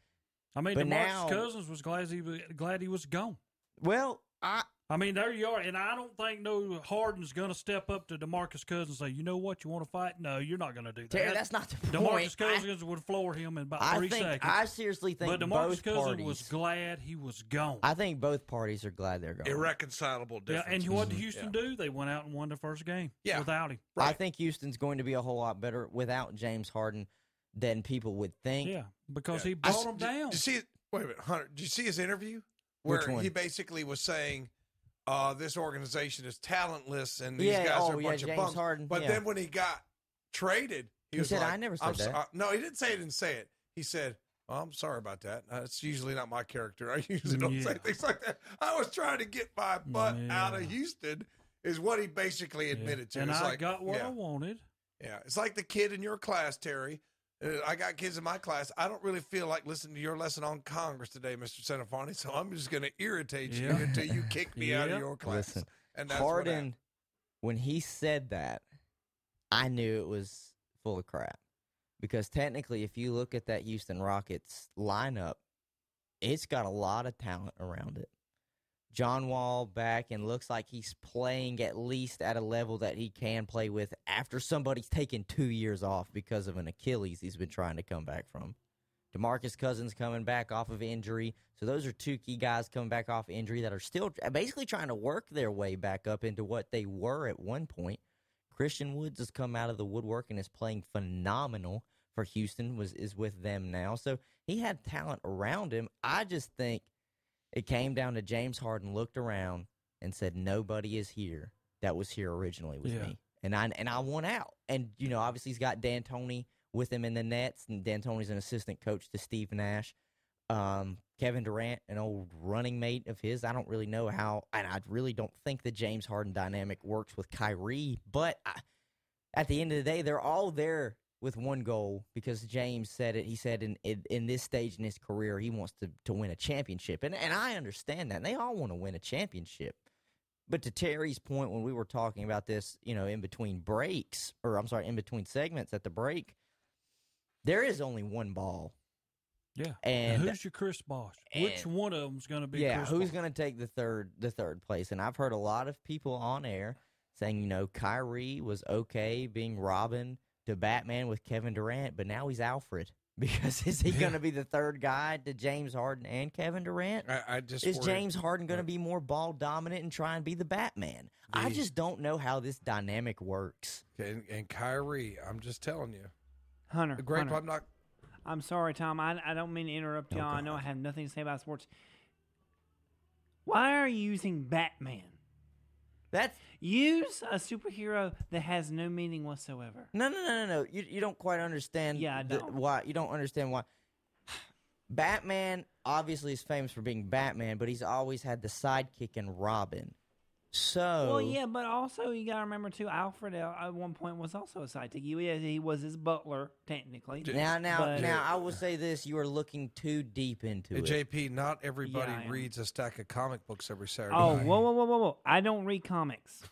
Speaker 8: I mean,
Speaker 9: But
Speaker 8: DeMarcus
Speaker 9: now-
Speaker 8: Cousins was glad he was glad he was gone.
Speaker 9: Well, I
Speaker 8: I mean, there you are, and I don't think no Harden's going to step up to Demarcus Cousins and say, "You know what? You want to fight? No, you're not going to do that."
Speaker 9: Terry, that's not the
Speaker 8: Demarcus
Speaker 9: point. I-
Speaker 8: Cousins would floor him in about
Speaker 9: I
Speaker 8: three
Speaker 9: think
Speaker 8: seconds.
Speaker 9: I seriously think
Speaker 8: but Demarcus
Speaker 9: both
Speaker 8: Cousins
Speaker 9: parties.
Speaker 8: was glad he was gone.
Speaker 9: I think both parties are glad they're gone.
Speaker 10: irreconcilable
Speaker 8: yeah, and what did mm-hmm. Houston do? They went out and won the first game
Speaker 10: Yeah.
Speaker 8: without him.
Speaker 9: I think Houston's going to be a whole lot better without James Harden than people would think.
Speaker 8: Yeah, because
Speaker 10: Yeah.
Speaker 8: he brought
Speaker 10: s-
Speaker 8: him
Speaker 10: did-
Speaker 8: down.
Speaker 10: Did you see? Wait a minute, Hunter. Did you see his interview where
Speaker 9: Which one?
Speaker 10: he basically was saying, uh, "This organization is talentless and these
Speaker 9: Yeah,
Speaker 10: guys
Speaker 9: oh,
Speaker 10: are a
Speaker 9: yeah,
Speaker 10: bunch of bums."
Speaker 9: Harden,
Speaker 10: but
Speaker 9: yeah.
Speaker 10: then when he got traded, he,
Speaker 9: He
Speaker 10: was
Speaker 9: said,
Speaker 10: like,
Speaker 9: "I never said
Speaker 10: I'm so-
Speaker 9: that."
Speaker 10: uh, no, he didn't say it. Didn't say it. He said, well, "I'm sorry about that. Uh, it's usually not my character. I usually don't say things like that. I was trying to get my butt out of Houston." Is what he basically admitted to.
Speaker 8: and
Speaker 10: it's
Speaker 8: I
Speaker 10: like,
Speaker 8: got what
Speaker 10: yeah.
Speaker 8: I wanted.
Speaker 10: Yeah, it's like the kid in your class, Terry. Uh, I got kids in my class. I don't really feel like listening to your lesson on Congress today, Mr. Centofanti. So I'm just going to irritate you
Speaker 8: Yeah.
Speaker 10: until you kick me out of your class.
Speaker 9: Listen,
Speaker 10: and that's what happened.
Speaker 9: Harden, when he said that, I knew it was full of crap. because technically, if you look at that Houston Rockets lineup, it's got a lot of talent around it. John Wall back and looks like he's playing at least at a level that he can play with after somebody's taken two years off because of an Achilles he's been trying to come back from. DeMarcus Cousins coming back off of injury. So those are two key guys coming back off injury that are still basically trying to work their way back up into what they were at one point. Christian Woods has come out of the woodwork and is playing phenomenal for Houston was is with them now. So he had talent around him. I just think it came down to James Harden looked around and said nobody is here that was here originally with
Speaker 8: Yeah.
Speaker 9: me. And I and I won out. And you know, obviously he's got D'Antoni with him in the Nets, and D'Antoni's an assistant coach to Steve Nash. Um, Kevin Durant, an old running mate of his. I don't really know how, and I really don't think the James Harden dynamic works with Kyrie. But I, at the end of the day, they're all there with one goal because James said it. He said in in, in this stage in his career, he wants to, to win a championship, and and I understand that. And they all want to win a championship. But to Terry's point, when we were talking about this, you know, in between breaks, or I'm sorry, in between segments at the break, there is only one ball.
Speaker 8: Yeah.
Speaker 9: And-
Speaker 8: who's your Chris Bosh? Which one of them's going to be
Speaker 9: yeah,
Speaker 8: Chris
Speaker 9: who's going to take the third the third place? And I've heard a lot of people on air saying, you know, Kyrie was okay being Robin to Batman with Kevin Durant, but now he's Alfred because is he going to be the third guy to James Harden and Kevin Durant?
Speaker 10: I, I just
Speaker 9: is
Speaker 10: worry-
Speaker 9: James Harden going to be more ball dominant and try and be the Batman? I just don't know how this dynamic works.
Speaker 10: And, and Kyrie, I'm just telling you,
Speaker 7: Hunter.
Speaker 10: the great.
Speaker 7: Hunter.
Speaker 10: I'm not.
Speaker 7: I'm sorry, Tom. I, I don't mean to interrupt y'all. I know I have nothing to say about sports. Why are you using Batman?
Speaker 9: That's
Speaker 7: use a superhero that has no meaning whatsoever.
Speaker 9: No, no, no, no, no. You you don't quite understand.
Speaker 7: Yeah, I
Speaker 9: the-
Speaker 7: don't.
Speaker 9: why you don't understand why. Batman obviously is famous for being Batman, but he's always had the sidekick in Robin. So
Speaker 7: Well, yeah, but also you got to remember too. Alfred uh, at one point was also a sidekick. He, he was his butler technically.
Speaker 9: Now, now,
Speaker 7: But-
Speaker 9: now, I will say this: you are looking too deep into
Speaker 10: Hey,
Speaker 9: it.
Speaker 10: JP, not everybody
Speaker 7: Yeah,
Speaker 10: reads a stack of comic books every Saturday.
Speaker 7: Oh,
Speaker 10: night.
Speaker 7: whoa, whoa, whoa, whoa, whoa! I don't read comics.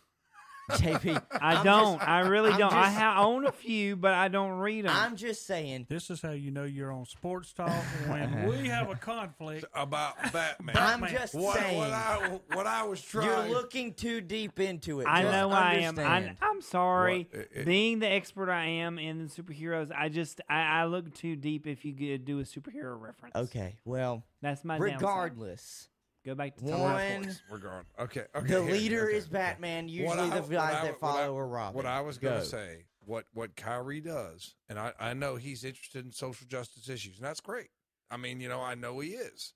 Speaker 9: JP,
Speaker 7: I
Speaker 9: I'm
Speaker 7: don't.
Speaker 9: just-
Speaker 7: I really
Speaker 9: I'm
Speaker 7: don't. I
Speaker 9: just-
Speaker 7: ha- own a few, but I don't read them.
Speaker 9: I'm just saying.
Speaker 8: This is how you know you're on sports talk when we have a conflict
Speaker 10: about Batman.
Speaker 9: I'm just
Speaker 10: what,
Speaker 9: saying.
Speaker 10: What I, what I was trying.
Speaker 9: You're looking too deep into it.
Speaker 7: I
Speaker 9: Just
Speaker 7: know I am. I,
Speaker 9: understand.
Speaker 7: I'm sorry.
Speaker 10: What, it- it-
Speaker 7: Being the expert I am in the superheroes, I just I, I look too deep if you could do a superhero reference.
Speaker 9: Okay, well,
Speaker 7: That's my downside.
Speaker 9: regardless,
Speaker 7: Go back to
Speaker 9: one.
Speaker 10: We're going. Okay. Okay.
Speaker 9: the
Speaker 10: here,
Speaker 9: leader
Speaker 10: okay.
Speaker 9: is Batman.
Speaker 10: What
Speaker 9: Usually,
Speaker 10: I-
Speaker 9: the
Speaker 10: what
Speaker 9: guys
Speaker 10: I-
Speaker 9: that
Speaker 10: what I-
Speaker 9: follow are Robin.
Speaker 10: What I was going
Speaker 9: Go.
Speaker 10: to say, what what Kyrie does, and I, I know he's interested in social justice issues, and that's great. I mean, you know, I know he is,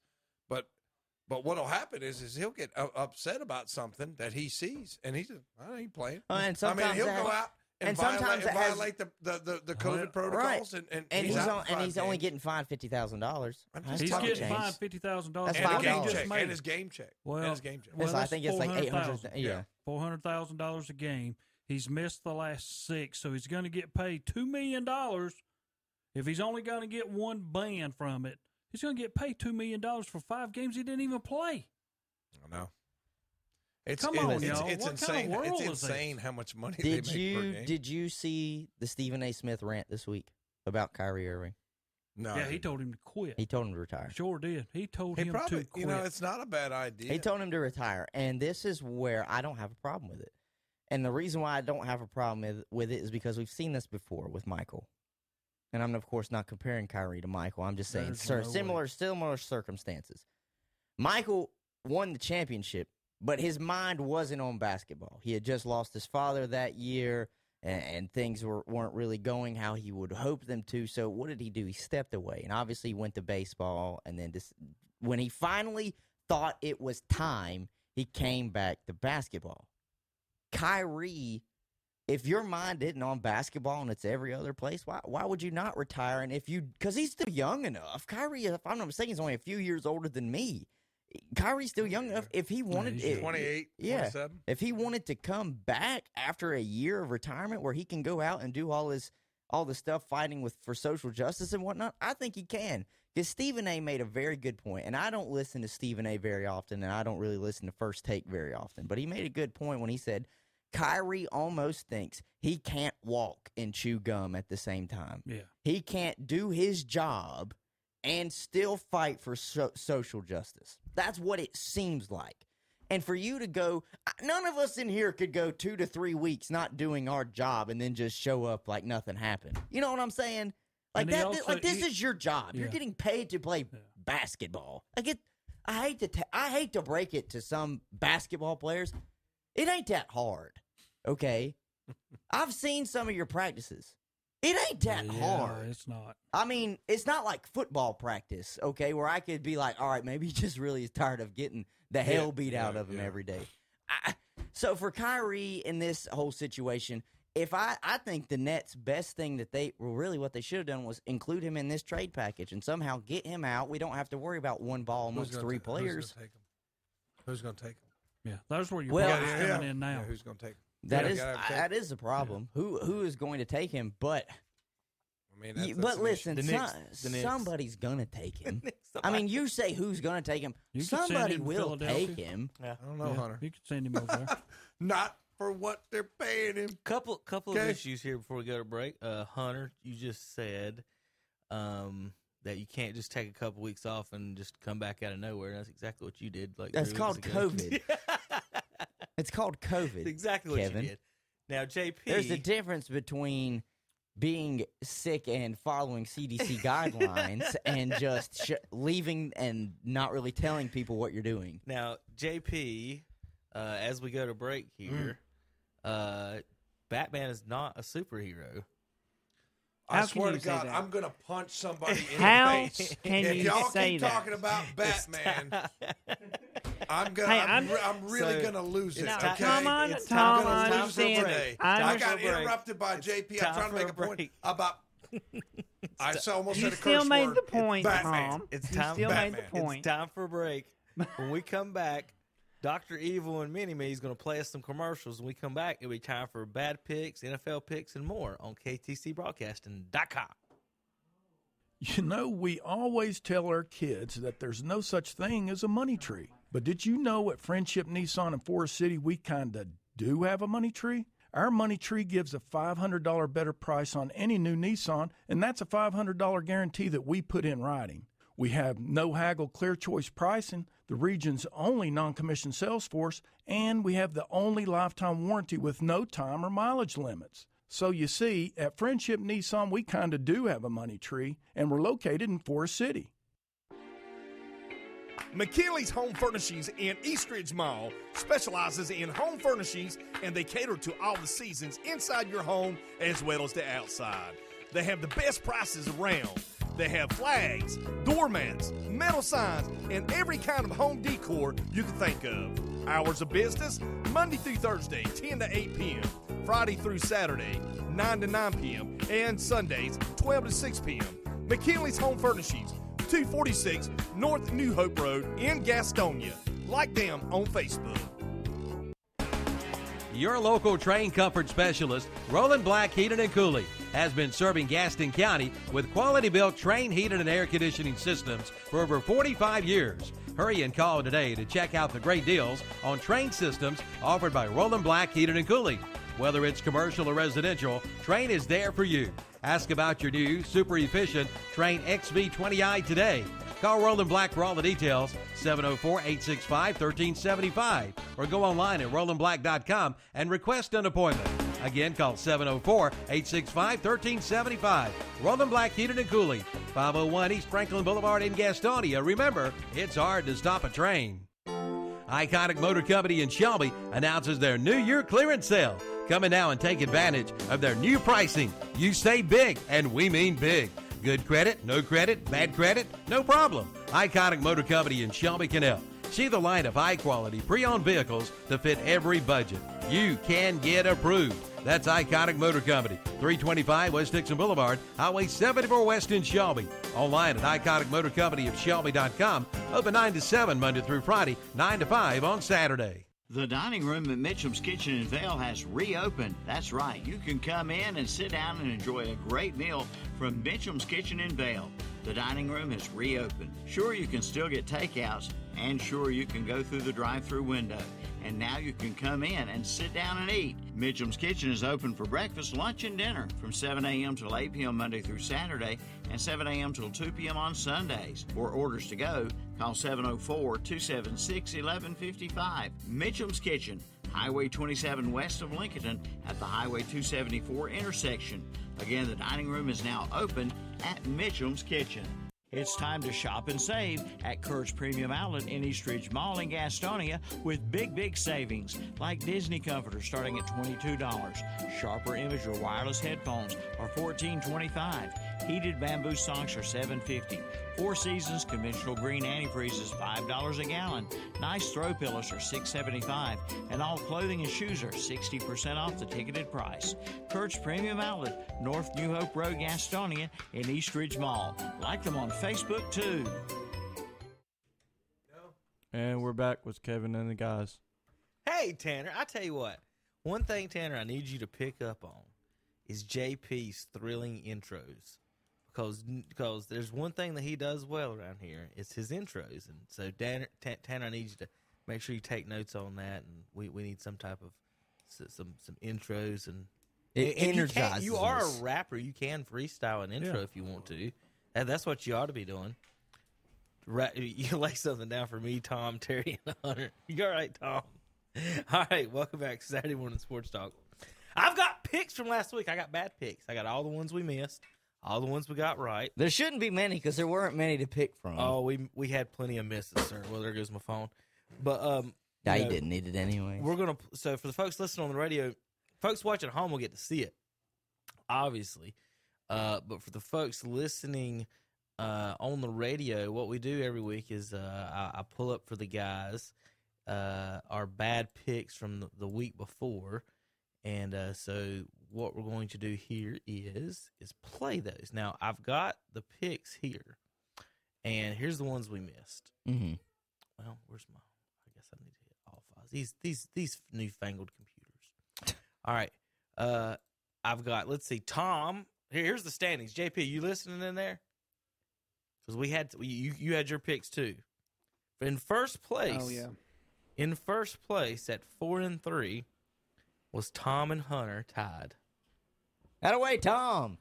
Speaker 10: but but what'll happen is is he'll get u- upset about something that he sees, and he's I ain't playing.
Speaker 9: Uh, and
Speaker 10: I mean,
Speaker 9: sometimes
Speaker 10: he'll
Speaker 9: that-
Speaker 10: go out and,
Speaker 9: and
Speaker 10: violate,
Speaker 9: sometimes
Speaker 10: and
Speaker 9: it has-
Speaker 10: violate the, the, the, the COVID
Speaker 9: Right.
Speaker 10: protocols, and, and,
Speaker 9: and he's,
Speaker 10: out
Speaker 9: on, and he's only getting fined fifty thousand dollars.
Speaker 8: He's getting fined fifty thousand dollars.
Speaker 9: That's
Speaker 10: and
Speaker 9: five
Speaker 10: a game
Speaker 9: dollars.
Speaker 10: check, and his game check,
Speaker 8: Well,
Speaker 10: and his game check.
Speaker 9: Yes, I think it's like 800 yeah.
Speaker 8: four hundred thousand dollars a game. He's missed the last six, so he's going to get paid two million dollars. If he's only going to get one ban from it, he's going to get paid two million dollars for five games he didn't even play.
Speaker 10: I know. It's,
Speaker 8: Come on,
Speaker 10: it's,
Speaker 8: y'all.
Speaker 10: it's
Speaker 8: What kind of
Speaker 10: insane.
Speaker 8: world
Speaker 10: it's
Speaker 8: is
Speaker 10: insane
Speaker 8: this?
Speaker 10: how much money
Speaker 9: Did
Speaker 10: they make per
Speaker 9: you
Speaker 10: game.
Speaker 9: did you see the Stephen A. Smith rant this week about Kyrie Irving?
Speaker 10: No,
Speaker 8: yeah, he told him to quit.
Speaker 9: He told him to retire.
Speaker 8: Sure did. He told
Speaker 10: He
Speaker 8: him
Speaker 10: probably,
Speaker 8: to quit.
Speaker 10: you know, it's not a bad idea.
Speaker 9: He told him to retire, and this is where I don't have a problem with it. And the reason why I don't have a problem with, with it is because we've seen this before with Michael. And I'm of course not comparing Kyrie to Michael. I'm just saying
Speaker 8: There's
Speaker 9: sir,
Speaker 8: no way.
Speaker 9: similar similar circumstances. Michael won the championship, but his mind wasn't on basketball. He had just lost his father that year, and, and things were, weren't really going how he would hope them to. So what did he do? He stepped away, and obviously went to baseball. And then this, when he finally thought it was time, he came back to basketball. Kyrie, if your mind isn't on basketball and it's every other place, why why would you not retire? And if you, because he's still young enough. Kyrie, if I'm not mistaken, is only a few years older than me. Kyrie's still young enough. If he wanted,
Speaker 10: he's 28,
Speaker 9: yeah,
Speaker 10: 27.
Speaker 9: if he wanted to come back after a year of retirement, where he can go out and do all his all the stuff fighting with for social justice and whatnot, I think he can. Because Stephen A. made a very good point, and I don't listen to Stephen A. very often, and I don't really listen to First Take very often. But he made a good point when he said Kyrie almost thinks he can't walk and chew gum at the same time.
Speaker 8: Yeah.
Speaker 9: He can't do his job and still fight for so- social justice. That's what it seems like. And for you to go, none of us in here could go two to three weeks not doing our job and then just show up like nothing happened. You know what I'm saying? Like that.
Speaker 8: also-
Speaker 9: like this
Speaker 8: he-
Speaker 9: is your job. You're getting paid to play basketball. I get. I hate to. ta- I hate to break it to some basketball players. It ain't that hard. Okay. I've seen some of your practices. It ain't that
Speaker 8: Yeah,
Speaker 9: hard.
Speaker 8: It's not.
Speaker 9: I mean, it's not like football practice, okay, where I could be like, all right, maybe he just really is tired of getting the hell
Speaker 10: Yeah,
Speaker 9: beat out
Speaker 10: yeah,
Speaker 9: of him
Speaker 10: yeah.
Speaker 9: every day. I, so for Kyrie in this whole situation, if I, I think the Nets' best thing that they, well, really what they should have done was include him in this trade package and somehow get him out. We don't have to worry about one ball
Speaker 10: Who's
Speaker 9: amongst
Speaker 10: gonna
Speaker 9: three
Speaker 10: ta- who's gonna
Speaker 9: players.
Speaker 10: take 'em? Who's going to take him?
Speaker 8: Yeah, that's where your
Speaker 9: Well,
Speaker 8: problem's
Speaker 9: I-
Speaker 8: coming
Speaker 10: yeah.
Speaker 8: in now.
Speaker 10: Yeah, who's going to take him?
Speaker 9: That
Speaker 10: Yeah,
Speaker 9: is
Speaker 10: gotta take-
Speaker 9: that is the problem. Who who is going to take him? But
Speaker 10: I mean, that's- that's
Speaker 9: but listen,
Speaker 11: The
Speaker 9: some-
Speaker 11: the Knicks.
Speaker 9: somebody's gonna take him. I mean, you say who's gonna take him?
Speaker 8: You
Speaker 9: Somebody
Speaker 8: him
Speaker 9: will take him.
Speaker 11: Yeah.
Speaker 10: I don't know,
Speaker 8: Yeah,
Speaker 10: Hunter.
Speaker 8: You could send him over there.
Speaker 10: Not for what they're paying him.
Speaker 11: Couple couple
Speaker 10: Okay.
Speaker 11: of issues here before we go to break. Uh, Hunter, you just said um, that you can't just take a couple weeks off and just come back out of nowhere. That's exactly what you did. Like
Speaker 9: That's called
Speaker 11: weeks ago.
Speaker 9: COVID. It's called COVID.
Speaker 11: That's exactly what
Speaker 9: Kevin.
Speaker 11: you did. Now, JP,
Speaker 9: There's a difference between being sick and following CDC guidelines and just sh- leaving and not really telling people what you're doing.
Speaker 11: Now, JP, uh, as we go to break here, uh, Batman is not a superhero.
Speaker 10: I
Speaker 7: How can
Speaker 10: swear
Speaker 7: you
Speaker 10: to
Speaker 7: say
Speaker 10: God,
Speaker 7: that?
Speaker 10: I'm going to punch somebody in
Speaker 7: How
Speaker 10: the face.
Speaker 7: can
Speaker 10: if
Speaker 7: you
Speaker 10: y'all
Speaker 7: say
Speaker 10: keep
Speaker 7: that?
Speaker 10: talking about Batman, I'm gonna.
Speaker 7: Hey,
Speaker 10: I'm,
Speaker 7: I'm-
Speaker 10: re- I'm really
Speaker 11: So,
Speaker 10: gonna lose it.
Speaker 11: it's
Speaker 10: okay?
Speaker 11: ti-
Speaker 7: Tom, I-
Speaker 10: It's
Speaker 7: Tom,
Speaker 10: I'm
Speaker 7: I
Speaker 10: gonna lose it today.
Speaker 7: I
Speaker 10: I got
Speaker 11: understand.
Speaker 10: interrupted by JP. I'm trying to make
Speaker 11: a
Speaker 10: a point about. I so almost
Speaker 7: You
Speaker 10: said a
Speaker 7: still
Speaker 10: curse
Speaker 7: made
Speaker 10: word.
Speaker 7: the point,
Speaker 10: Batman.
Speaker 7: Tom.
Speaker 11: It's
Speaker 7: You
Speaker 11: time.
Speaker 7: still made the point.
Speaker 11: It's time for a break. when we come back, Doctor Evil and Mini Me is going to play us some commercials. When we come back, it'll be time for bad picks, NFL picks, and more on KTCBroadcasting.com.
Speaker 13: You know, we always tell our kids that there's no such thing as a money tree. But did you know at Friendship Nissan in Forest City, we kind of do have a money tree? Our money tree gives a $500 better price on any new Nissan, and that's a $500 guarantee that we put in writing. We have no haggle clear choice pricing, the region's only non commissioned sales force, and we have the only lifetime warranty with no time or mileage limits. So you see, at Friendship Nissan, we kind of do have a money tree, and we're located in Forest City.
Speaker 19: McKinley's Home Furnishings in Eastridge Mall specializes in home furnishings and they cater to all the seasons inside your home as well as the outside. They have the best prices around. They have flags, doormats, metal signs, and every kind of home decor you can think of. Hours of business Monday through Thursday, 10 to 8 p.m., Friday through Saturday, 9 to 9 p.m., and Sundays, 12 to 6 p.m. McKinley's Home Furnishings, 246 North New Hope Road in Gastonia. Like them on Facebook.
Speaker 2: Your local Trane comfort specialist, Roland Black Heating and Cooling, has been serving Gaston County with quality built Trane heated and air conditioning systems for over 45 years. Hurry and call today to check out the great deals on Trane systems offered by Roland Black Heating and Cooling. Whether it's commercial or residential, Trane is there for you. Ask about your new super efficient Trane XV20i today. Call Roland Black for all the details, 704 865 1375, or go online at rolandblack.com and request an appointment. Again, call 704 865 1375. Roland Black Heating and Cooling, 501 East Franklin Boulevard in Gastonia. Remember, it's hard to stop a Trane. Iconic Motor Company in Shelby announces their New Year clearance sale. Come in now and take advantage of their new pricing. You say big, and we mean big. Good credit, no credit, bad credit, no problem. Iconic Motor Company in Shelby can help. See the line of high quality pre owned vehicles to fit every budget. You can get approved. That's Iconic Motor Company, 325 West Dixon Boulevard, Highway 74 West in Shelby. Online at iconicmotorcompanyofshelby.com. Open 9 to 7 Monday through Friday, 9 to 5 on Saturday.
Speaker 4: The dining room at Mitchum's Kitchen in Vale has reopened. That's right. You can come in and sit down and enjoy a great meal from Mitchum's Kitchen in Vale. The dining room has reopened. Sure, you can still get takeouts, and sure, you can go through the drive through window. And now you can come in and sit down and eat. Mitchum's Kitchen is open for breakfast, lunch, and dinner from 7 a.m. till 8 p.m. Monday through Saturday and 7 a.m. till 2 p.m. on Sundays. For orders to go, call 704 276 1155. Mitchum's Kitchen, Highway 27 west of Lincoln at the Highway 274 intersection. Again, the dining room is now open at Mitchum's Kitchen. It's time to shop and save at Kurt's Premium Outlet in Eastridge Mall in Gastonia with big, big savings like Disney comforters starting at $22. Sharper image wireless headphones are $14.25. Heated bamboo socks are $7.50. Four Seasons conventional green antifreeze is $5 a gallon. Nice throw pillows are $6.75. And all clothing and shoes are 60% off the ticketed price. Kurt's Premium Outlet, North New Hope Road, Gastonia in Eastridge Mall. Like them on Facebook too.
Speaker 12: And we're back with Kevin and the guys.
Speaker 11: Hey, Tanner, I tell you what. One thing, Tanner, I need you to pick up on is JP's thrilling intros. Because because there's one thing that he does well around here. It's his intros. And so, Tanner, Tanner, I need you to make sure you take notes on that. And we, we need some type of some some intros and
Speaker 9: It
Speaker 11: if you,
Speaker 9: energizes
Speaker 11: can't- you are
Speaker 9: us.
Speaker 11: a rapper. You can freestyle an intro
Speaker 8: Yeah.
Speaker 11: if you want to. And that's what you ought to be doing. Ra- you lay something down for me, Tom, Terry, and Hunter. You all right, Tom? All right, welcome back to Saturday Morning Sports Talk. I've got picks from last week. I got bad picks. I got all the ones we missed, all the ones we got right.
Speaker 9: There shouldn't be many because there weren't many to pick from.
Speaker 11: Oh, we we had plenty of misses, sir. Well, there goes my phone. But um,
Speaker 9: Yeah,
Speaker 11: you know,
Speaker 9: didn't need it anyway.
Speaker 11: We're gonna so for the folks listening on the radio, folks watching at home will get to see it, obviously. Uh, but for the folks listening uh, on the radio, what we do every week is uh, I, I pull up for the guys uh, our bad picks from the, the week before, and uh, so what we're going to do here is is play those. Now I've got the picks here, and here's the ones we missed.
Speaker 9: Mm-hmm.
Speaker 11: Well, where's my? I guess I need to hit all files. These these these newfangled computers. All right. Uh, I've got. Let's see. Tom. Here, here's the standings. JP, you listening in there? Because we had you you had your picks too. In first place.
Speaker 7: Oh, yeah.
Speaker 11: In first place at four and three was Tom and Hunter tied.
Speaker 9: That away, Tom.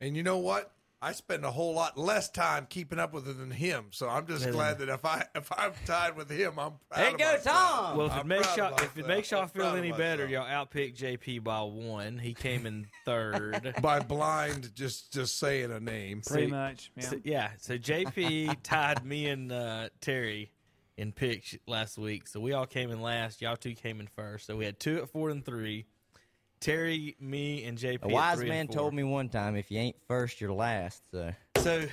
Speaker 10: And you know what? I spend a whole lot less time keeping up with it than him. So I'm just
Speaker 11: Yeah.
Speaker 10: glad that if I if I'm tied with him, I'm proud
Speaker 9: There
Speaker 10: of
Speaker 9: you go,
Speaker 10: myself.
Speaker 9: Tom.
Speaker 11: Well, if it
Speaker 10: I'm
Speaker 11: makes y'all if it makes y'all feel any better, y'all outpicked JP by one. He came in third.
Speaker 10: by blind just just saying a name.
Speaker 7: Pretty much, yeah.
Speaker 11: So, yeah. So JP tied me and uh, Terry in picks last week. So we all came in last. Y'all two came in first. So we had two at four and three. Terry, me, and JP.
Speaker 9: A wise
Speaker 11: and
Speaker 9: man told me one time, if you ain't first, you're last. So
Speaker 11: So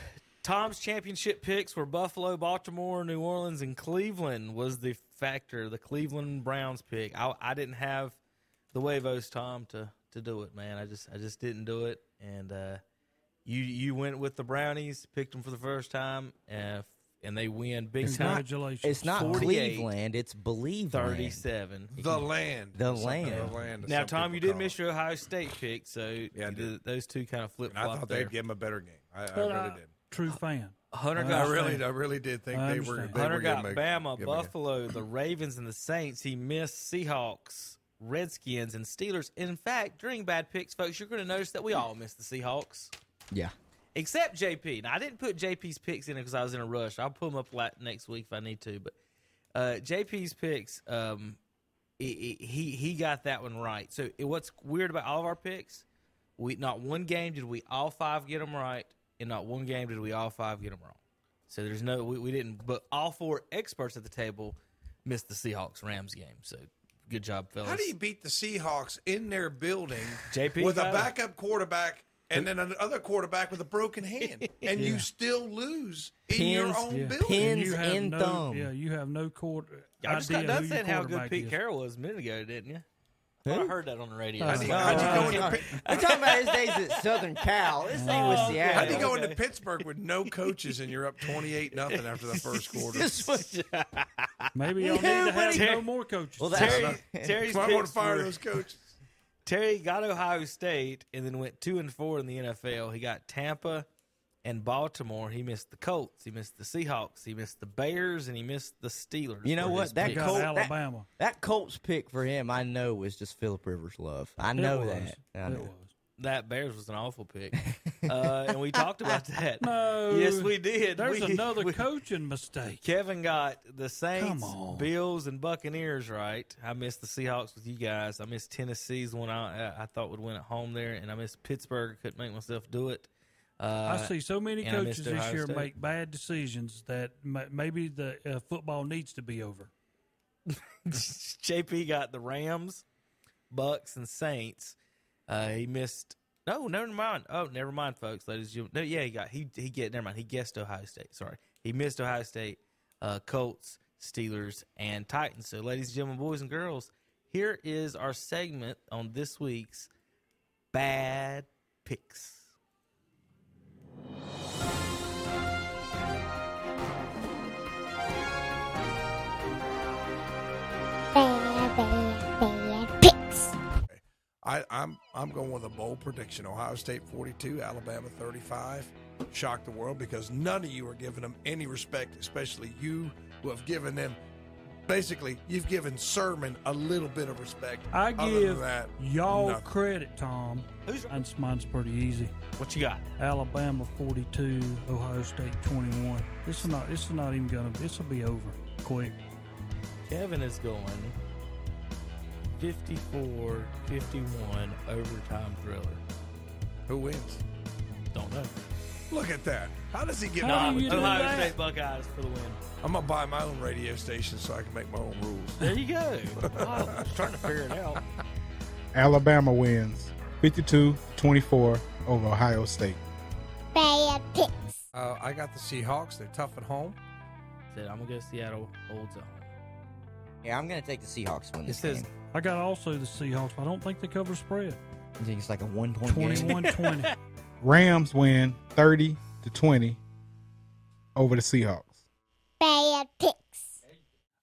Speaker 11: Tom's championship picks were Buffalo, Baltimore, New Orleans, and Cleveland was the factor. The Cleveland Browns pick. I, I didn't have the Wavos, Tom, to to do it, man. I just I just didn't do it. And uh, you you went with the Brownies, picked them for the first time, uh, and they win big
Speaker 9: it's
Speaker 11: time.
Speaker 9: not,
Speaker 8: Congratulations.
Speaker 9: it's not
Speaker 11: 48,
Speaker 9: Cleveland, it's Believe
Speaker 11: 37.
Speaker 10: The land.
Speaker 9: The land.
Speaker 10: The land
Speaker 11: Now, Tom, you did miss your Ohio State pick, so
Speaker 10: Yeah, did.
Speaker 11: did- those two kind of flip
Speaker 10: it. I thought
Speaker 11: there.
Speaker 10: they'd give him a better game. I, I really
Speaker 8: I-
Speaker 10: did.
Speaker 8: True fan.
Speaker 11: Hunter
Speaker 8: I
Speaker 11: got
Speaker 10: I really. I really did think they were. They
Speaker 11: Hunter
Speaker 10: were
Speaker 11: got
Speaker 10: gonna
Speaker 11: Bama,
Speaker 10: give him
Speaker 11: Buffalo, the Ravens, and the Saints. He missed Seahawks, Redskins, and Steelers. In fact, during bad picks, folks, you're going to notice that we all missed the Seahawks,
Speaker 9: Yeah.
Speaker 11: Except JP. Now, I didn't put JP's picks in it because I was in a rush. I'll pull them up la- next week if I need to. But uh, JP's picks, um, he, he he got that one right. So it, what's weird about all of our picks? We not one game did we all five get them right, and not one game did we all five get them wrong. So there's no we, we didn't, but all four experts at the table missed the Seahawks Rams game. So good job, fellas.
Speaker 10: How do you beat the Seahawks in their building
Speaker 11: JP
Speaker 10: with a
Speaker 11: got it.
Speaker 10: backup quarterback and then another quarterback with a broken hand, and you still lose in
Speaker 9: Pins-
Speaker 10: your own
Speaker 8: Yeah.
Speaker 10: building?
Speaker 9: Pins
Speaker 8: And you have
Speaker 9: in
Speaker 8: no,
Speaker 9: thumb.
Speaker 8: Yeah, you have no quarter.
Speaker 11: Y'all just
Speaker 8: idea
Speaker 11: got done saying how good Pete
Speaker 8: is.
Speaker 11: Carroll was a minute ago, didn't you? I heard that on the radio.
Speaker 8: Oh,
Speaker 10: how'd
Speaker 8: How'd
Speaker 10: you, how'd you
Speaker 9: Oh,
Speaker 10: go
Speaker 9: oh,
Speaker 10: into,
Speaker 9: oh. I'm talking about his days at Southern Cal. This thing was
Speaker 11: Oh, okay.
Speaker 9: Seattle.
Speaker 10: how'd you go
Speaker 11: Okay.
Speaker 10: into Pittsburgh with no coaches and you're up twenty eight nothing after the first quarter?
Speaker 9: Was-
Speaker 8: Maybe y'all need to have
Speaker 11: Terry-
Speaker 8: no more coaches.
Speaker 9: Well, that's-
Speaker 11: Terry, Terry's
Speaker 10: So I want to fire those coaches.
Speaker 11: Terry got Ohio State and then went two and four in the NFL. He got Tampa, And Baltimore, he missed the Colts, he missed the Seahawks, he missed the Bears, and he missed the Steelers.
Speaker 9: You know what? That
Speaker 11: picks.
Speaker 9: Colt, that, that Colts pick for him, I know, was just Philip Rivers' love. I
Speaker 11: It
Speaker 9: know
Speaker 11: was.
Speaker 9: that. I
Speaker 11: It
Speaker 9: know.
Speaker 11: That Bears was an awful pick, uh, and we talked about that.
Speaker 8: No.
Speaker 11: yes, we did.
Speaker 8: There's
Speaker 11: We-
Speaker 8: another
Speaker 11: we-
Speaker 8: coaching mistake.
Speaker 11: Kevin got the Saints. Bills, and Buccaneers right. I missed the Seahawks with you guys. I missed Tennessee's one I, I thought would win at home there, and I missed Pittsburgh. Couldn't make myself do it. Uh,
Speaker 8: I see so many coaches this year
Speaker 11: State.
Speaker 8: make bad decisions that ma- maybe the uh, football needs to be over.
Speaker 11: JP got the Rams, Bucks, and Saints. Uh, he missed. No, never mind. Oh, never mind, folks. Ladies and gentlemen. No, yeah, he got he he get never mind. He guessed Ohio State. Sorry, he missed Ohio State, uh, Colts, Steelers, and Titans. So, ladies and gentlemen, boys and girls, here is our segment on this week's bad picks.
Speaker 10: I, I'm I'm going with a bold prediction: Ohio State 42, Alabama 35. Shock the world because none of you are giving them any respect, especially you who have given them. Basically, you've given Sermon a little bit of respect.
Speaker 8: I
Speaker 10: Other than
Speaker 8: give
Speaker 10: that,
Speaker 8: y'all
Speaker 10: nothing.
Speaker 8: credit, Tom. Mine's, mine's pretty easy.
Speaker 11: What you got?
Speaker 8: Alabama 42, Ohio State 21. This is not. This is not even gonna. This will be over quick.
Speaker 11: Kevin is going 54 51 overtime thriller.
Speaker 10: Who wins?
Speaker 11: Don't know.
Speaker 10: Look at that. How does he get?
Speaker 11: Nah,
Speaker 10: nine with
Speaker 11: Ohio
Speaker 10: that?
Speaker 11: State Buckeyes for the win.
Speaker 10: I'm gonna buy my own radio station so I can make my own rules.
Speaker 11: There you go. I was trying to figure it out.
Speaker 20: Alabama wins 52 24 over Ohio State.
Speaker 21: Bad picks.
Speaker 10: Uh, I got the Seahawks. They're tough at home.
Speaker 11: Said I'm gonna go Seattle holds at home.
Speaker 9: Yeah, I'm going to take the Seahawks win
Speaker 11: It
Speaker 9: this
Speaker 11: says
Speaker 9: game.
Speaker 8: I got also the Seahawks. but I don't think they cover spread.
Speaker 9: I think it's like a one point game.
Speaker 8: 21-20.
Speaker 20: Rams win 30 to 20 over the Seahawks.
Speaker 21: Bad picks.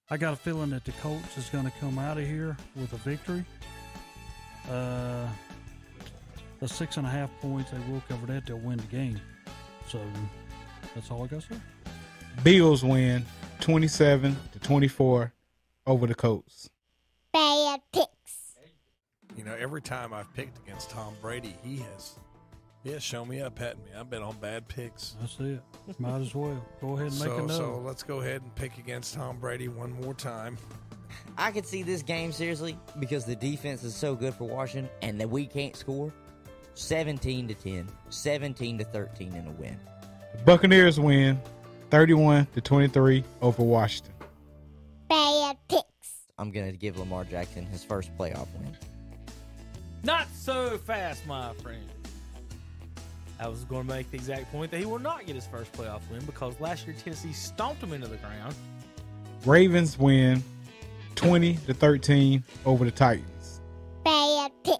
Speaker 8: I got a feeling that the Colts is going to come out of here with a victory. Uh, the six and a half points they will cover that. They'll win the game. So that's all I got to say.
Speaker 20: Bills win 27 to 24 over the Colts.
Speaker 21: Bad picks.
Speaker 10: You know, every time I've picked against Tom Brady, he has he has shown me up, hadn't me? I've been on bad picks.
Speaker 8: That's it. Might as well go ahead and make
Speaker 10: So,
Speaker 8: another.
Speaker 10: so let's go ahead and pick against Tom Brady one more time.
Speaker 9: I could see this game seriously because the defense is so good for Washington and that we can't score. 17 to 10, 17 to 13 in a win.
Speaker 20: The Buccaneers win 31 to 23 over Washington.
Speaker 21: Bad picks.
Speaker 9: I'm going to give Lamar Jackson his first playoff win.
Speaker 11: Not so fast, my friend. I was going to make the exact point that he will not get his first playoff win because last year Tennessee stomped him into the ground.
Speaker 20: Ravens win 20 to 13 over the Titans.
Speaker 21: Bad picks.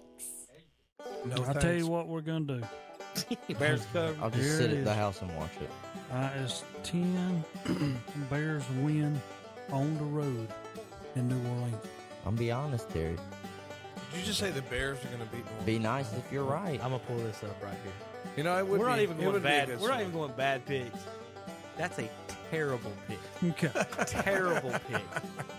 Speaker 10: No,
Speaker 8: I'll tell you what we're going to do.
Speaker 11: Bears cover.
Speaker 9: I'll just
Speaker 8: Here
Speaker 9: sit at the house and watch it.
Speaker 8: Uh, it's 10. Bears win on the road in New Orleans.
Speaker 9: I'm be honest, Terry.
Speaker 10: Did you just say the Bears are going to beat? New
Speaker 9: Be nice if you're right.
Speaker 11: I'm gonna pull this up right here.
Speaker 10: You know, it would
Speaker 11: we're
Speaker 10: be,
Speaker 11: not even
Speaker 10: it
Speaker 11: going
Speaker 10: would be a
Speaker 11: bad.
Speaker 10: good
Speaker 11: We're not even going bad picks. That's a terrible pick.
Speaker 8: Okay.
Speaker 11: terrible pick.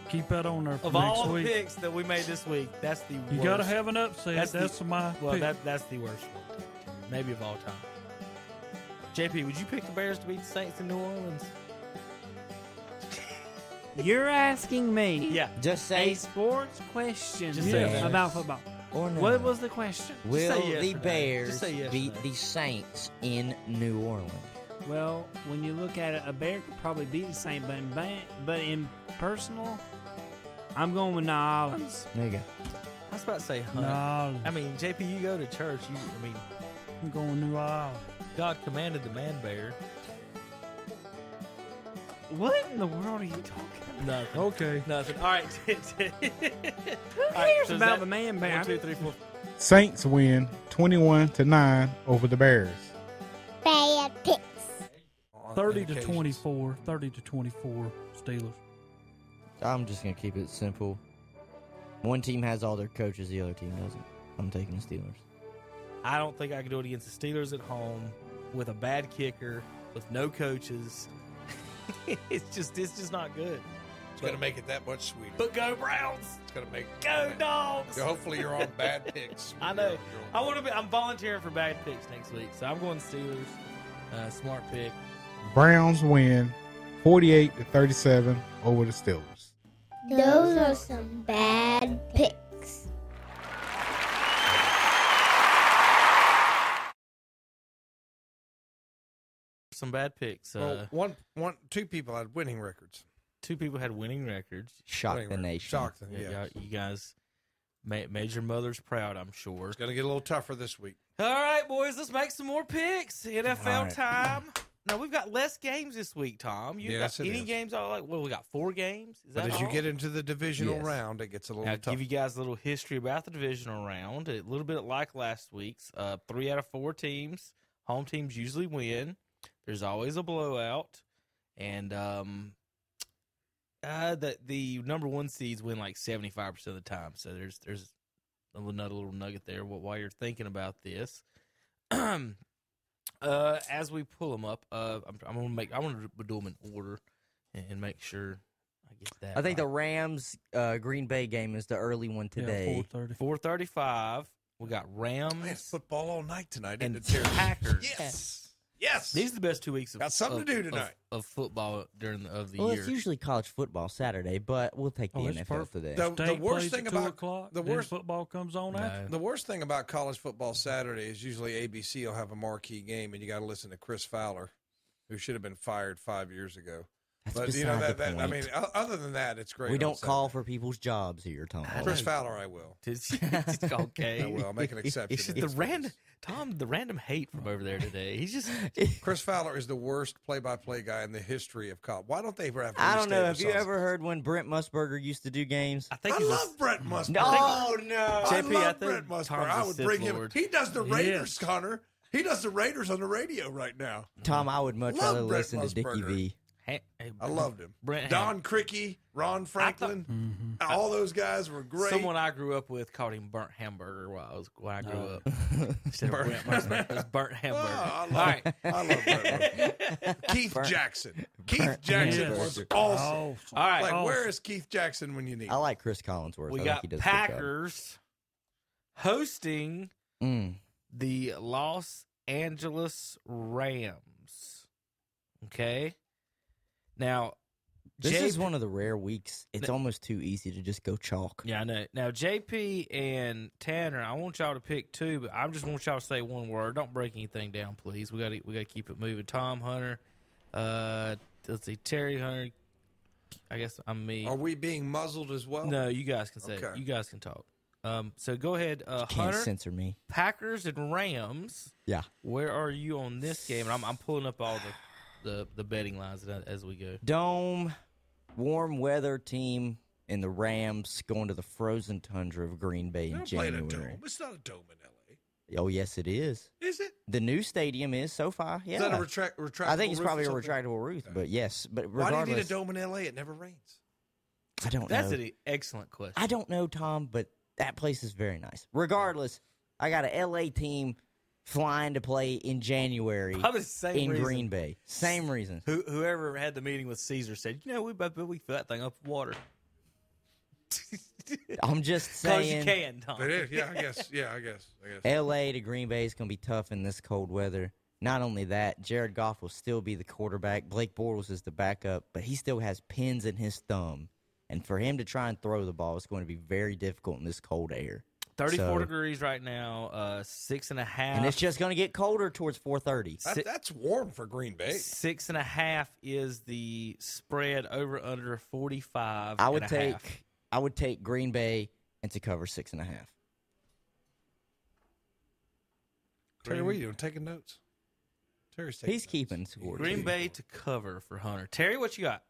Speaker 8: Keep that on there for
Speaker 11: Of
Speaker 8: next
Speaker 11: all the
Speaker 8: week.
Speaker 11: picks that we made this week, that's the
Speaker 8: You got to have an upset.
Speaker 11: That's
Speaker 8: That's,
Speaker 11: the-
Speaker 8: my
Speaker 11: Well,
Speaker 8: pick.
Speaker 11: that that's the worst one, maybe of all time. JP, would you pick the Bears to beat the Saints in New Orleans?
Speaker 7: You're asking me
Speaker 11: Yeah.
Speaker 9: Just say
Speaker 7: a
Speaker 9: say,
Speaker 7: sports question
Speaker 11: Just say yes.
Speaker 7: about football.
Speaker 9: or no.
Speaker 7: What was the question?
Speaker 9: Will
Speaker 11: say yes
Speaker 9: the
Speaker 11: or no.
Speaker 9: Bears
Speaker 11: Just say yes or
Speaker 9: beat
Speaker 11: no.
Speaker 9: the Saints in New Orleans?
Speaker 7: Well, when you look at it, a bear could probably beat the Saint, but in, ba- but in personal, I'm going with New Orleans.
Speaker 9: There you go.
Speaker 11: I was about to say hunt. I mean, JP, you go to church. You, I mean,
Speaker 8: I'm going New Orleans.
Speaker 11: God commanded the man bear.
Speaker 7: What in the world are you talking about?
Speaker 11: Nothing.
Speaker 8: Okay.
Speaker 11: Nothing. All right. Who
Speaker 7: Who cares about the man bear?
Speaker 11: One, two, three, four.
Speaker 20: Saints win 21 to 9 over the Bears.
Speaker 21: Bad picks.
Speaker 8: 30 to 24. 30 to 24 Steelers.
Speaker 9: I'm just going to keep it simple. One team has all their coaches, the other team doesn't. I'm taking the Steelers.
Speaker 11: I don't think I could do it against the Steelers at home. with a bad kicker, with no coaches. it's just it's just not good.
Speaker 10: It's going to make it that much sweeter.
Speaker 11: But go Browns!
Speaker 10: It's going to make
Speaker 11: Go dogs!
Speaker 10: Hopefully you're on bad picks.
Speaker 11: I know. I want to be. I'm volunteering for bad picks next week, so I'm going Steelers. Uh, smart pick.
Speaker 20: Browns win 48 to 37 over the Steelers.
Speaker 21: Those are some bad picks.
Speaker 11: Some bad picks. Uh,
Speaker 10: Well, one, one, two people had winning records.
Speaker 11: Two people had winning records.
Speaker 9: Shock
Speaker 10: Winning
Speaker 9: the
Speaker 10: records.
Speaker 9: nation.
Speaker 10: Shock them,
Speaker 11: Yeah,
Speaker 10: yeah.
Speaker 11: y'all- you guys made, made your mothers proud. I'm sure.
Speaker 10: It's going to get a little tougher this week.
Speaker 11: All right, boys, let's make some more picks. NFL
Speaker 10: All right.
Speaker 11: time. Now we've got less games this week, Tom. You
Speaker 10: Yes,
Speaker 11: got
Speaker 10: it
Speaker 11: any
Speaker 10: is.
Speaker 11: games? All like, well, we got four games. Is
Speaker 10: But
Speaker 11: that
Speaker 10: as you
Speaker 11: all?
Speaker 10: get into the divisional
Speaker 11: Yes.
Speaker 10: round, it gets a little
Speaker 11: Now,
Speaker 10: tougher.
Speaker 11: give you guys a little history about the divisional round. A little bit like last week's. Uh, three out of four teams, home teams usually win. There's always a blowout, and um, uh, the the number one seeds win like seventy five percent of the time. So there's there's another little nugget there. While you're thinking about this, uh, as we pull them up, uh, I'm, I'm gonna make I want to do them in order and, and make sure I get that.
Speaker 9: I think the. Rams uh, Green Bay game is the early one today.
Speaker 11: Four thirty-five. We got Rams.
Speaker 10: Man, football all night tonight.
Speaker 11: and
Speaker 10: isn't it,
Speaker 11: Packers.
Speaker 10: Yes. Yes.
Speaker 11: These are the best two weeks of
Speaker 10: Got something
Speaker 11: of-
Speaker 10: to do tonight.
Speaker 11: of, football during the, of the
Speaker 9: well,
Speaker 11: year.
Speaker 9: it's usually college football Saturday, but we'll take the
Speaker 8: Oh, that's
Speaker 9: NFL
Speaker 8: perfect.
Speaker 9: today.
Speaker 10: The, the
Speaker 8: State
Speaker 10: worst
Speaker 8: plays
Speaker 10: thing
Speaker 8: at two
Speaker 10: about
Speaker 8: o'clock,
Speaker 10: the
Speaker 8: then
Speaker 10: worst
Speaker 8: football comes on after.
Speaker 10: the worst thing about college football Saturday is usually ABC will have a marquee game, and you got to listen to Chris Fowler, who should have been fired five years ago.
Speaker 9: That's
Speaker 10: but you know that, that I mean, other than that, it's great.
Speaker 9: we don't call for people's jobs here, Tom.
Speaker 10: Chris Fowler. I will.
Speaker 11: Okay.
Speaker 10: I will. I'll make an exception
Speaker 11: It's the random Tom, the random hate from over there today. He's just
Speaker 10: Chris Fowler is the worst play-by-play guy in the history of cop. Why don't they ever have?
Speaker 9: I don't know. Have you ever heard when Brent Musburger used to do games?
Speaker 11: I think
Speaker 10: I
Speaker 11: he's a-
Speaker 10: love Brent mm. Musburger.
Speaker 9: No,
Speaker 10: I
Speaker 9: no.
Speaker 10: I love
Speaker 11: I think
Speaker 10: Brent Musburger.
Speaker 11: Tom's
Speaker 10: I
Speaker 11: a
Speaker 10: would
Speaker 11: Sith
Speaker 10: bring him.
Speaker 11: Lord.
Speaker 10: He does the
Speaker 11: Yes.
Speaker 10: Raiders, Connor. He does the Raiders on the radio right now.
Speaker 9: Tom, I would much
Speaker 10: Love
Speaker 9: rather
Speaker 10: Brent
Speaker 9: listen to Dickie V.
Speaker 11: Hey, hey,
Speaker 10: I loved him.
Speaker 11: Brent
Speaker 10: Don Criqui, Ron Franklin, all those guys were great.
Speaker 11: Someone I grew up with called him burnt hamburger while I was when I grew
Speaker 10: No.
Speaker 11: up. Instead of Brent Musburger, it was burnt hamburger.
Speaker 10: Oh, I love,
Speaker 11: All right.
Speaker 10: I love Brent Keith
Speaker 9: Burnt-
Speaker 10: Jackson. Keith
Speaker 9: burnt
Speaker 10: Jackson was awesome.
Speaker 8: Oh,
Speaker 11: All right.
Speaker 10: Like,
Speaker 8: awesome.
Speaker 10: where is Keith Jackson when you need Him?
Speaker 9: I like Cris Collinsworth.
Speaker 11: we
Speaker 9: I
Speaker 11: got
Speaker 9: think he does a good job.
Speaker 11: Packers hosting
Speaker 9: Mm.
Speaker 11: the Los Angeles Rams. Okay. Now,
Speaker 9: This
Speaker 11: JP
Speaker 9: is one of the rare weeks. It's almost too easy to just go chalk.
Speaker 11: Yeah, I know. Now, JP and Tanner, I want y'all to pick two, but I just want y'all to say one word. Don't break anything down, please. We got to we got to keep it moving. Tom Hunter, uh, let's see, Terry Hunter. I guess I'm me.
Speaker 10: Are we being muzzled as well?
Speaker 11: No, you guys can say. it.
Speaker 10: Okay.
Speaker 11: You guys can talk. Um, so go ahead, uh,
Speaker 9: Can't
Speaker 11: Hunter.
Speaker 9: censor me.
Speaker 11: Packers and Rams.
Speaker 9: Yeah.
Speaker 11: Where are you on this game? And I'm, I'm pulling up all the, the, the betting lines as- as we go.
Speaker 9: Dome, warm weather team, and the Rams going to the frozen tundra of Green Bay
Speaker 10: We
Speaker 9: in
Speaker 10: don't play in a
Speaker 9: January.
Speaker 10: dome. It's not a dome in L.A.
Speaker 9: Oh, yes, it is.
Speaker 10: Is it?
Speaker 9: The new stadium is so far. Yeah.
Speaker 10: Is that a retract, retractable
Speaker 9: I think it's probably a retractable roof, but yes. But regardless,
Speaker 10: Why do you need a dome in L.A.? It never rains.
Speaker 9: I don't know.
Speaker 11: That's
Speaker 9: know.
Speaker 11: an excellent question.
Speaker 9: I don't know, Tom, but that place is very nice. Regardless, I got an LA team flying to play in January
Speaker 11: Probably the same
Speaker 9: in
Speaker 11: reason.
Speaker 9: Green Bay. Same reason.
Speaker 11: Who, whoever had the meeting with Caesar said, you know, we bet we fill that thing up with water.
Speaker 9: I'm just
Speaker 11: Because
Speaker 9: saying.
Speaker 11: you can, Tom.
Speaker 10: It is. Yeah, I guess. Yeah, I guess. I guess.
Speaker 9: LA to Green Bay is going to be tough in this cold weather. Not only that, Jared Goff will still be the quarterback. Blake Bortles is the backup, but he still has pins in his thumb. And for him to try and throw the ball is going to be very difficult in this cold air.
Speaker 11: 34
Speaker 9: So-
Speaker 11: degrees right now, uh, six and a half.
Speaker 9: And it's just going to get colder towards 4:30.
Speaker 10: That, that's warm for Green Bay.
Speaker 11: Six and a half is the spread over under 45.
Speaker 9: I would
Speaker 11: and a
Speaker 9: take
Speaker 11: half.
Speaker 9: I would take Green Bay and to cover six and a half.
Speaker 10: Terry, what are you doing? Taking notes? Terry's taking
Speaker 9: He's keeping score.
Speaker 11: Green
Speaker 9: too.
Speaker 11: Bay to cover for Hunter. Terry, what you got?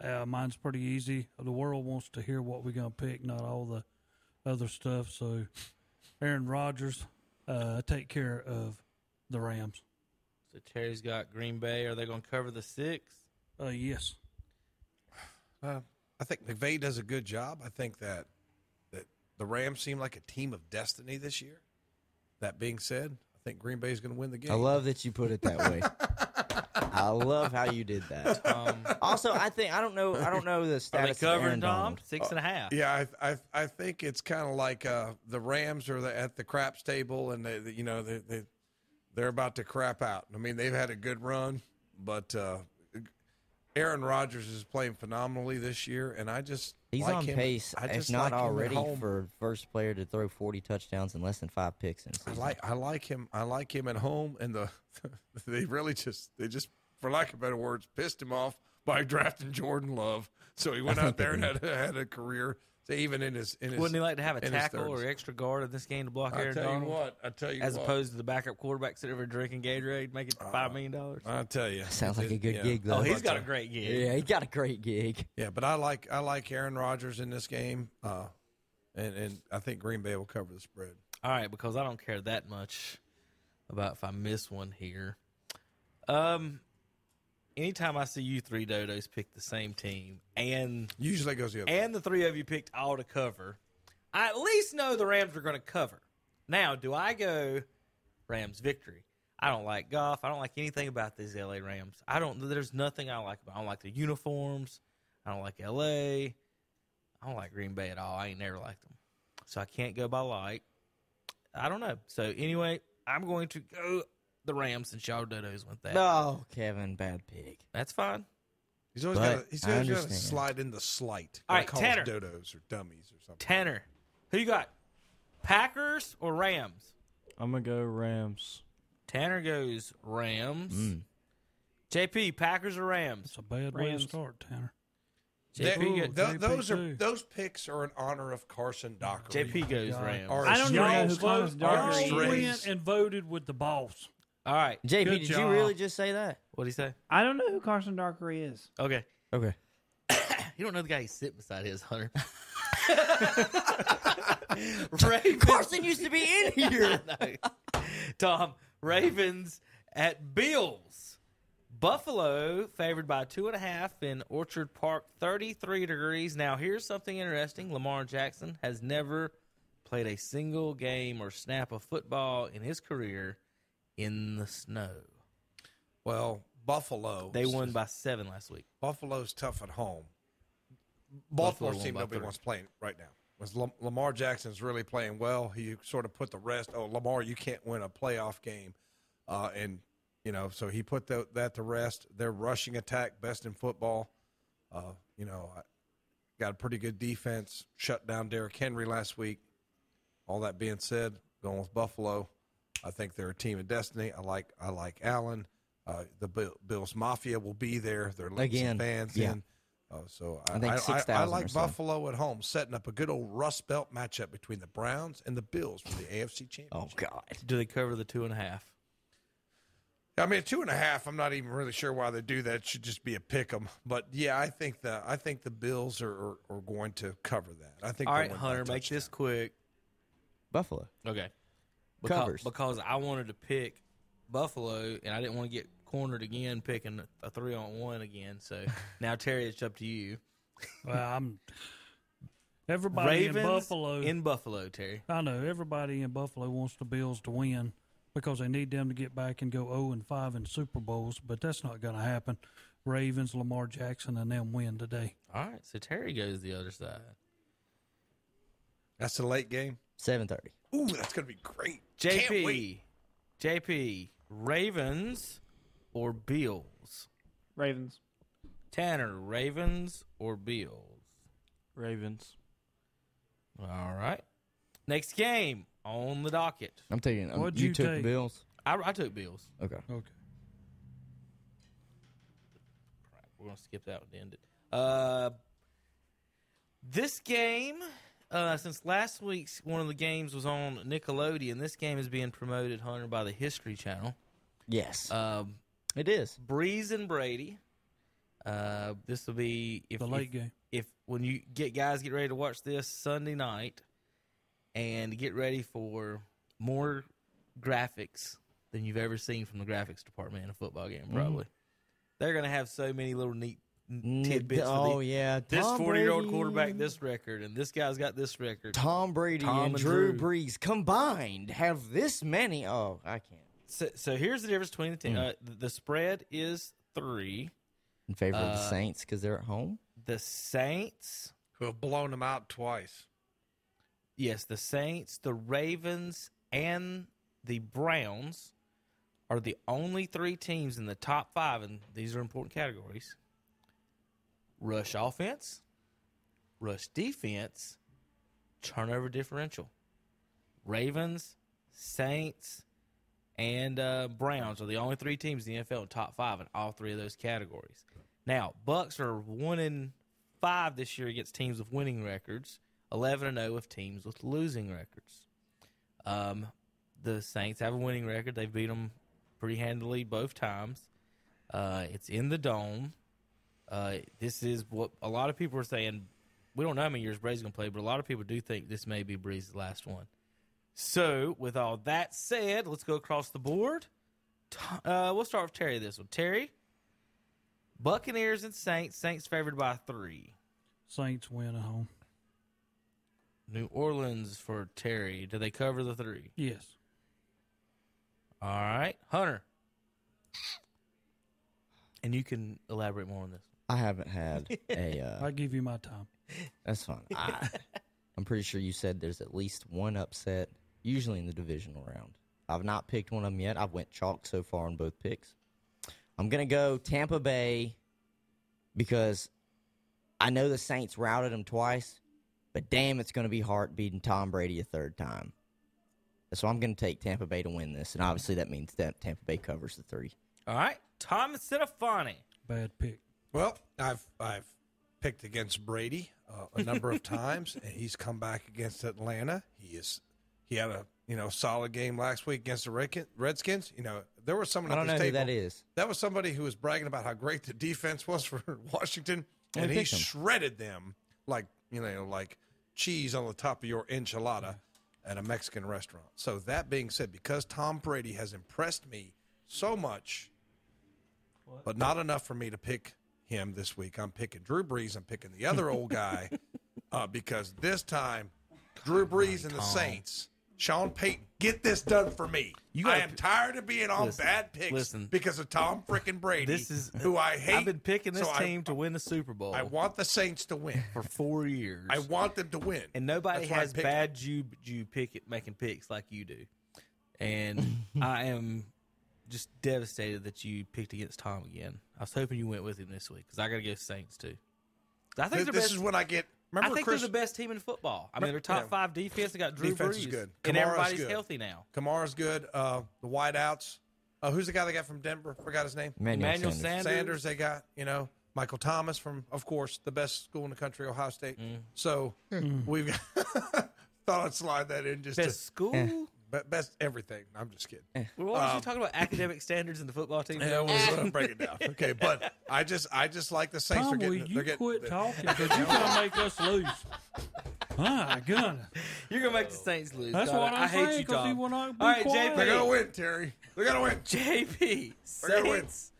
Speaker 8: Uh, mine's pretty easy. The world wants to hear what we're going to pick, not all the other stuff. So, Aaron Rodgers, uh, take care of the Rams.
Speaker 11: So Terry's got Green Bay. Are they going to cover the six?
Speaker 8: Uh, yes.
Speaker 10: Uh, I think McVay does a good job. I think that that the Rams seem like a team of destiny this year. That being said, I think Green Bay is going to win the game.
Speaker 9: I love that you put it that way. I love how you did that. Um, also, I think I don't know. I don't know the status. of Aaron Donald.
Speaker 11: Six and a half.
Speaker 10: Yeah, I I, I think it's kind of like uh, the Rams are the, at the craps table, and they, they you know they, they they're about to crap out. I mean, they've had a good run, but uh, Aaron Rodgers is playing phenomenally this year, and I just
Speaker 9: He's
Speaker 10: like
Speaker 9: on
Speaker 10: him.
Speaker 9: pace,
Speaker 10: I
Speaker 9: if not
Speaker 10: like
Speaker 9: already, for first player to throw 40 touchdowns and less than five picks in
Speaker 10: I like I like him. I like him at home, and the they really just they just for lack of better words pissed him off by drafting Jordan Love. So he went out there and had, had a career. So even in his in his
Speaker 11: Wouldn't he like to have a tackle or extra guard in this game to block
Speaker 10: I'll
Speaker 11: Aaron
Speaker 10: tell you what, I tell you
Speaker 11: as
Speaker 10: what.
Speaker 11: opposed to the backup quarterback sitting over drinking Gatorade, making five million dollars.
Speaker 10: I tell you,
Speaker 9: Sounds like a good
Speaker 10: yeah.
Speaker 9: gig, though.
Speaker 11: Oh, he's got a great gig.
Speaker 9: Yeah, he got a great gig.
Speaker 10: Yeah, but I like I like Aaron Rodgers in this game, uh, and and I think Green Bay will cover the spread.
Speaker 11: All right, because I don't care that much about if I miss one here. Um, anytime I see you three dodos pick the same team, and
Speaker 10: usually it goes the other
Speaker 11: and the three of you picked all to cover, I at least know the Rams are going to cover. Now, do I go Rams victory? I don't like golf. I don't like anything about these LA Rams. I don't. There's nothing I like about. I don't like the uniforms. I don't like LA. I don't like Green Bay at all. I ain't never liked them, so I can't go by like. I don't know. So anyway, I'm going to go the Rams since y'all dodos went that.
Speaker 9: No, Kevin, bad pick.
Speaker 11: That's fine.
Speaker 10: He's always
Speaker 9: But
Speaker 10: got to, he's
Speaker 9: I
Speaker 10: always got to
Speaker 9: understand.
Speaker 10: slide in the slight.
Speaker 11: All
Speaker 10: Gotta
Speaker 11: right,
Speaker 10: call
Speaker 11: Tanner.
Speaker 10: dodos or dummies or something.
Speaker 11: Tanner, who you got? Packers or Rams?
Speaker 12: I'm gonna go Rams.
Speaker 11: Tanner goes Rams.
Speaker 9: Mm.
Speaker 11: JP, Packers or Rams?
Speaker 8: It's a bad way to
Speaker 11: Rams.
Speaker 8: start, Tanner.
Speaker 10: That-
Speaker 11: JP,
Speaker 10: th-
Speaker 11: go-
Speaker 10: those are
Speaker 8: too.
Speaker 10: those picks are in honor of Carson Docker.
Speaker 11: JP goes Rams.
Speaker 7: I don't even know who
Speaker 10: Strings-
Speaker 7: Carson
Speaker 10: are
Speaker 7: Docker is.
Speaker 10: strings-
Speaker 8: went and voted with the boss.
Speaker 11: All right.
Speaker 9: JP,
Speaker 8: Good
Speaker 9: did you
Speaker 8: job.
Speaker 9: really just say that?
Speaker 11: What do you say?
Speaker 7: I don't know who Carson Darkery is.
Speaker 11: Okay.
Speaker 9: Okay.
Speaker 11: You don't know the guy he's sitting beside his Hunter.
Speaker 9: Carson used to be in here.
Speaker 11: No. Tom, Ravens at Bills. Buffalo favored by two and a half in Orchard Park, 33 degrees. Now, here's something interesting Lamar Jackson has never played a single game or snap of football in his career in the snow.
Speaker 10: Well, Buffalo.
Speaker 11: They won by seven last week.
Speaker 10: Buffalo's tough at home.
Speaker 11: Buffalo
Speaker 10: Baltimore's
Speaker 11: won
Speaker 10: team nobody wants playing right now. Was Lamar Jackson's really playing well? He sort of put the rest. Oh, Lamar, you can't win a playoff game, uh, and you know, so he put the, that to rest. Their rushing attack, best in football. Uh, you know, got a pretty good defense. Shut down Derrick Henry last week. All that being said, going with Buffalo, I think they're a team of destiny. I like I like Allen. Uh, the Bill, Bills Mafia will be there. They're letting some
Speaker 9: Again,
Speaker 10: fans
Speaker 9: yeah.
Speaker 10: in. Uh, so I,
Speaker 9: I think
Speaker 10: I,
Speaker 9: 6,000
Speaker 10: I
Speaker 9: or
Speaker 10: like
Speaker 9: so.
Speaker 10: Buffalo at home, setting up a good old Rust Belt matchup between the Browns and the Bills for the AFC Championship.
Speaker 9: Oh God.
Speaker 11: Do they cover the two and a half?
Speaker 10: I mean, two and a half. I'm not even really sure why they do that. It should just be a pick 'em. But yeah, I think the I think the Bills are, are, are going to cover that. I think.
Speaker 11: All
Speaker 10: they'll
Speaker 11: right,
Speaker 10: win by a
Speaker 11: Hunter, make this quick.
Speaker 9: Buffalo.
Speaker 11: Okay. Because,
Speaker 9: Covers.
Speaker 11: because I wanted to pick Buffalo, and I didn't want to get cornered again picking a three on one again. So now, Terry, it's up to you.
Speaker 8: Well, I'm. Everybody
Speaker 11: Ravens
Speaker 8: in Buffalo.
Speaker 11: in Buffalo, Terry.
Speaker 8: I know everybody in Buffalo wants the Bills to win because they need them to get back and go 0 and 5 in Super Bowls, but that's not going to happen. Ravens, Lamar Jackson, and them win today.
Speaker 11: All right, so Terry goes the other side.
Speaker 10: That's the late game.
Speaker 9: Seven thirty.
Speaker 10: Ooh, that's going to be great.
Speaker 11: JP, JP, Ravens or Bills?
Speaker 7: Ravens.
Speaker 11: Tanner, Ravens or Bills?
Speaker 12: Ravens.
Speaker 11: All right. Next game on the docket.
Speaker 9: I'm taking. Um,
Speaker 8: What'd
Speaker 9: you,
Speaker 8: you
Speaker 9: took
Speaker 8: take?
Speaker 9: Bills.
Speaker 11: I, I took Bills.
Speaker 9: Okay.
Speaker 8: Okay.
Speaker 11: We're gonna skip that one to end it. Uh, this game, uh, since last week's one of the games was on Nickelodeon, this game is being promoted, Hunter, by the History Channel.
Speaker 9: Yes.
Speaker 11: Um,
Speaker 9: it is.
Speaker 11: Brees and Brady. Uh, this will be if
Speaker 8: The late
Speaker 11: if,
Speaker 8: game.
Speaker 11: If when you get guys get ready to watch this Sunday night, and get ready for more graphics than you've ever seen from the graphics department in a football game. Probably they're going to have so many little neat tidbits. for
Speaker 9: oh,
Speaker 11: the-
Speaker 9: yeah,
Speaker 11: this forty-year-old quarterback, this record, and this guy's got this record.
Speaker 9: Tom Brady
Speaker 11: Tom
Speaker 9: and, Drew, Brees combined have this many. Oh, I can't.
Speaker 11: So, so here's the difference between the team.
Speaker 9: Mm.
Speaker 11: Uh, the, the spread is three
Speaker 9: In favor of the
Speaker 11: Uh,
Speaker 9: Saints because they're at home.
Speaker 11: The Saints,
Speaker 10: who have blown them out twice.
Speaker 11: yes, the Saints, the Ravens, and the Browns are the only three teams in the top five, and these are important categories: rush offense, rush defense, turnover differential. Ravens, Saints, and uh, Browns are the only three teams in the NFL top five in all three of those categories. Now, Bucks are one in five this year against teams with winning records, eleven and zero with teams with losing records. Um, the Saints have a winning record; they've beat them pretty handily both times. Uh, it's in the dome. Uh, this is what a lot of people are saying. We don't know how many years Brady's going to play, but a lot of people do think this may be Brees' last one. So, with all that said, let's go across the board. Uh, we'll start with Terry this one. Terry, Buccaneers and Saints. Saints favored by three.
Speaker 8: Saints win at home.
Speaker 11: New Orleans for Terry. Do they cover the three?
Speaker 8: Yes.
Speaker 11: All right. Hunter. And you can elaborate more on this.
Speaker 9: I haven't had a. Uh,
Speaker 8: I'll give you my time.
Speaker 9: That's fine. I, I'm pretty sure you said there's at least one upset, usually in the divisional round. I've not picked one of them yet. I've went chalk so far on both picks. I'm gonna go Tampa Bay because I know the Saints routed them twice, but damn, it's gonna be hard beating Tom Brady a third time. So I'm gonna take Tampa Bay to win this, and obviously that means that Tampa Bay covers the three.
Speaker 11: All right. Thomas Sinafani.
Speaker 8: Bad pick.
Speaker 10: Well, I've I've picked against Brady uh, a number of times, and he's come back against Atlanta. He is he had a you know solid game last week against the Redskins. You know there was someone
Speaker 9: I don't know who that is.
Speaker 10: That was somebody who was bragging about how great the defense was for Washington, and he shredded them like you know like cheese on the top of your enchilada at a Mexican restaurant. So that being said, because Tom Brady has impressed me so much, but not enough for me to pick him this week. I'm picking Drew Brees. I'm picking the other old guy uh, because this time, Drew Brees and the. Saints, Sean Payton, get this done for me.
Speaker 11: You
Speaker 10: I am tired of being on
Speaker 11: Listen,
Speaker 10: bad picks
Speaker 11: listen.
Speaker 10: because of Tom freaking Brady.
Speaker 11: This is
Speaker 10: who I hate.
Speaker 11: I've been picking this
Speaker 10: So I-
Speaker 11: team to win the Super Bowl.
Speaker 10: I want the Saints to win
Speaker 11: for four years.
Speaker 10: I want them to win,
Speaker 11: and nobody
Speaker 10: That's
Speaker 11: has bad Jew Jew pick it, making picks like you do. And I am just devastated that you picked against Tom again. I was hoping you went with him this week because I got to go Saints too. I think
Speaker 10: This- this
Speaker 11: best,
Speaker 10: is when I get-
Speaker 11: I think
Speaker 10: Chris-
Speaker 11: they're the best team in football. I mean, they're top
Speaker 10: Yeah.
Speaker 11: five defense. They got Drew
Speaker 10: Defense
Speaker 11: Brees,
Speaker 10: is good.
Speaker 11: and everybody's
Speaker 10: good.
Speaker 11: healthy now.
Speaker 10: Kamara's good. Uh, the wideouts. Uh, who's the guy they got from Denver? Forgot his name.
Speaker 9: Emmanuel Emmanuel Sanders.
Speaker 11: Sanders.
Speaker 10: They got you know Michael Thomas from, of course, the best school in the country, Ohio State. So we've got, thought I'd slide that in just
Speaker 11: Best
Speaker 10: to,
Speaker 11: school?
Speaker 10: Be- best everything. I'm just kidding.
Speaker 11: Well, why was you
Speaker 10: Um,
Speaker 11: talking about academic standards in the football team?
Speaker 10: Yeah, we'll, we'll break it down. Okay, but I just I just like the Saints.
Speaker 8: Tom,
Speaker 10: are
Speaker 8: will
Speaker 10: getting,
Speaker 8: you
Speaker 10: they're getting,
Speaker 8: quit talking? Because you're going to make us lose. My goodness.
Speaker 11: You're gonna make the Saints lose.
Speaker 8: That's
Speaker 11: God,
Speaker 8: what
Speaker 11: I
Speaker 8: I'm
Speaker 11: hate
Speaker 8: saying,
Speaker 11: you,
Speaker 8: 'cause he
Speaker 11: Tom.
Speaker 8: will not be
Speaker 11: All right,
Speaker 8: quiet.
Speaker 11: JP.
Speaker 10: They're gonna win, Terry. They're gonna win.
Speaker 11: JP.
Speaker 10: They're gonna win.
Speaker 11: Saints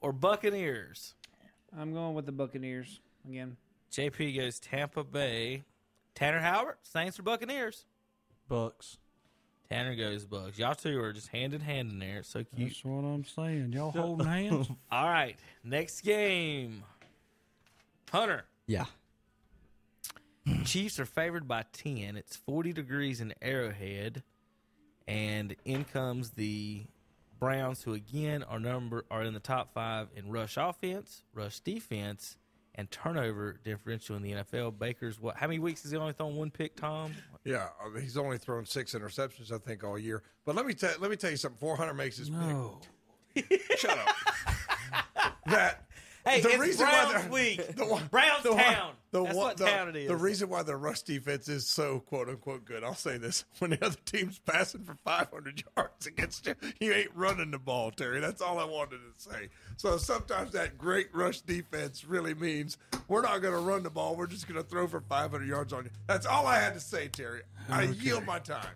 Speaker 11: or Buccaneers?
Speaker 7: I'm going with the Buccaneers again.
Speaker 11: JP goes Tampa Bay. Tanner Howard, Saints or Buccaneers?
Speaker 12: Bucks.
Speaker 11: Tanner goes Bucks. Y'all two are just hand in hand in there. It's so cute.
Speaker 8: That's what I'm saying. Y'all holding hands?
Speaker 11: All right, next game. Hunter.
Speaker 9: Yeah.
Speaker 11: Chiefs are favored by 10. It's 40 degrees in Arrowhead. And in comes the Browns, who again are number are in the top five in rush offense, rush defense, and turnover differential in the NFL. Baker's what? How many weeks has he only thrown one pick, Tom?
Speaker 10: Yeah, I mean, he's only thrown six interceptions, I think, all year. But let me tell let me tell you something. Four hundred makes his
Speaker 8: No.
Speaker 10: pick. Shut up. that
Speaker 11: Hey,
Speaker 10: the
Speaker 11: it's
Speaker 10: reason why
Speaker 11: Browns
Speaker 10: they're-
Speaker 11: week.
Speaker 10: the one-
Speaker 11: Browns
Speaker 10: the one-
Speaker 11: town.
Speaker 10: the
Speaker 11: That's
Speaker 10: one-
Speaker 11: what
Speaker 10: the-
Speaker 11: town it is.
Speaker 10: The reason why their rush defense is so quote unquote good, I'll say this: when the other team's passing for 500 yards against you, you ain't running the ball, Terry. That's all I wanted to say. So sometimes that great rush defense really means we're not going to run the ball; we're just going to throw for 500 yards on you. That's all I had to say, Terry. I
Speaker 8: Okay.
Speaker 10: yield my time.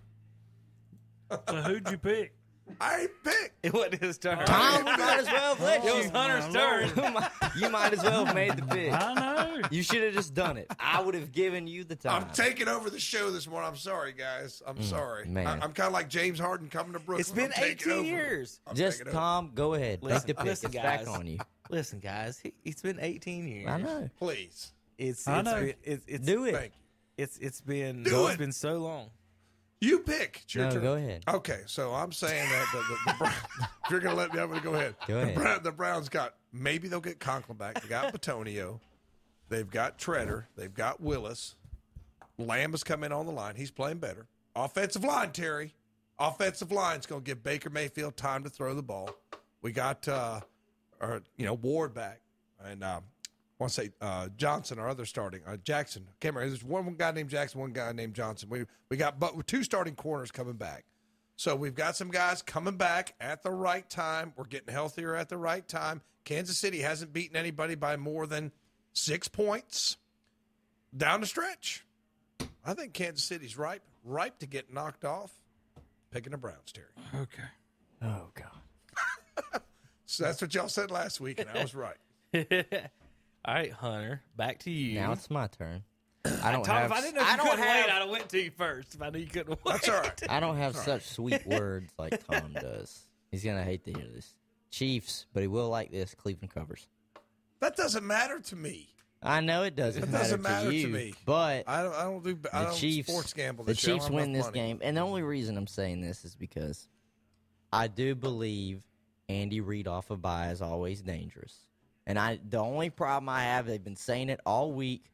Speaker 8: So who'd you pick?
Speaker 10: I ain't picked.
Speaker 22: It wasn't his turn.
Speaker 9: Tom, we might as well have let
Speaker 22: It
Speaker 9: you.
Speaker 22: was Hunter's turn.
Speaker 9: you might as well have made the pick.
Speaker 8: I know.
Speaker 9: You should have just done it. I would have given you the time.
Speaker 10: I'm taking over the show this morning. I'm sorry, guys. I'm sorry.
Speaker 9: Mm, man.
Speaker 10: I, am kind of like James Harden coming to Brooklyn.
Speaker 22: It's been
Speaker 10: I'm taking
Speaker 22: 18
Speaker 10: over.
Speaker 22: years.
Speaker 10: I'm
Speaker 9: Just
Speaker 10: taking over.
Speaker 9: Tom, go ahead.
Speaker 22: Listen,
Speaker 9: Make the pick.
Speaker 22: listen,
Speaker 9: it's
Speaker 22: guys.
Speaker 9: back on you.
Speaker 22: Listen, guys. He, it's been 18 years.
Speaker 9: I know.
Speaker 10: Please.
Speaker 22: It's,
Speaker 8: I
Speaker 22: it's
Speaker 8: know.
Speaker 22: Been, it's, it's,
Speaker 9: Do it.
Speaker 10: Thank you.
Speaker 22: It's it's been
Speaker 10: Do
Speaker 22: it's
Speaker 10: it.
Speaker 22: been so long.
Speaker 10: You pick. It's your
Speaker 9: No,
Speaker 10: turn.
Speaker 9: go ahead.
Speaker 10: Okay, so I'm saying that the, the, the if you're going to let me, I'm going to go ahead.
Speaker 9: Go
Speaker 10: the,
Speaker 9: ahead.
Speaker 10: Brown, the Browns got, maybe they'll get Conklin back. They got Bitonio. They've got Tretter. They've got Willis. Lamb has come in on the line. He's playing better. Offensive line, Terry. Offensive line's going to give Baker Mayfield time to throw the ball. We got, uh, or, you know, Ward back. And um, want to say uh, Johnson, our other starting, uh, Jackson. Can't remember. There's one, one guy named Jackson, one guy named Johnson. We we got but two starting corners coming back. So we've got some guys coming back at the right time. We're getting healthier at the right time. Kansas City hasn't beaten anybody by more than six points down the stretch. I think Kansas City's ripe, ripe to get knocked off. Picking the Browns, Terry.
Speaker 8: Okay.
Speaker 9: Oh God.
Speaker 10: So that's what y'all said last week, and I was right.
Speaker 22: All right, Hunter, back to you.
Speaker 9: Now it's my turn. I don't
Speaker 22: Tom,
Speaker 9: have.
Speaker 22: if I didn't know if
Speaker 9: I don't
Speaker 22: couldn't
Speaker 9: have.
Speaker 22: wait, I'd have went to you first. If I knew you couldn't wait.
Speaker 10: That's all right.
Speaker 9: I don't have such sweet words like Tom does. He's gonna hate to hear this. Chiefs, but he will like this. Cleveland covers.
Speaker 10: That doesn't matter to me.
Speaker 9: I know it doesn't,
Speaker 10: It
Speaker 9: matter,
Speaker 10: doesn't matter
Speaker 9: to
Speaker 10: to
Speaker 9: you,
Speaker 10: me.
Speaker 9: but
Speaker 10: I don't. I don't do. I
Speaker 9: the
Speaker 10: don't
Speaker 9: Chiefs
Speaker 10: sports gamble.
Speaker 9: The
Speaker 10: This year. I
Speaker 9: Chiefs
Speaker 10: don't have
Speaker 9: win
Speaker 10: enough
Speaker 9: this
Speaker 10: money.
Speaker 9: game, and the only reason I'm saying this is because I do believe Andy Reid off a bye is always dangerous. And I, the only problem I have, they've been saying it all week.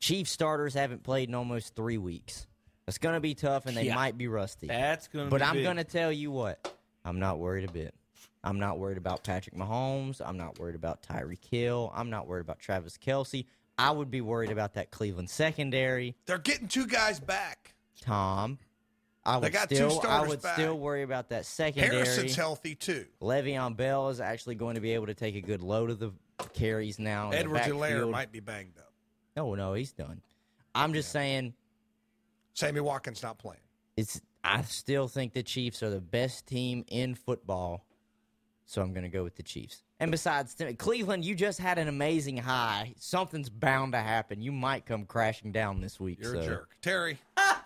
Speaker 9: Chiefs starters haven't played in almost three weeks. It's going to be tough, and they
Speaker 22: Yeah.
Speaker 9: might be rusty.
Speaker 22: That's gonna
Speaker 9: But
Speaker 22: be
Speaker 9: I'm going to tell you what, I'm not worried a bit. I'm not worried about Patrick Mahomes. I'm not worried about Tyreek Hill. I'm not worried about Travis Kelce. I would be worried about that Cleveland secondary.
Speaker 10: They're getting two guys back.
Speaker 9: Tom. I would still, I would
Speaker 10: back.
Speaker 9: still worry about that secondary.
Speaker 10: Harrison's healthy too.
Speaker 9: Le'Veon Bell is actually going to be able to take a good load of the carries now.
Speaker 10: Edwards
Speaker 9: Helaire
Speaker 10: might be banged up.
Speaker 9: No, no, he's done. I'm just saying
Speaker 10: Sammy Watkins not playing.
Speaker 9: it's. I still think the Chiefs are the best team in football, so I'm going to go with the Chiefs. And besides, Cleveland, you just had an amazing high. Something's bound to happen. You might come crashing down this week.
Speaker 10: You're
Speaker 9: so.
Speaker 10: a jerk, Terry.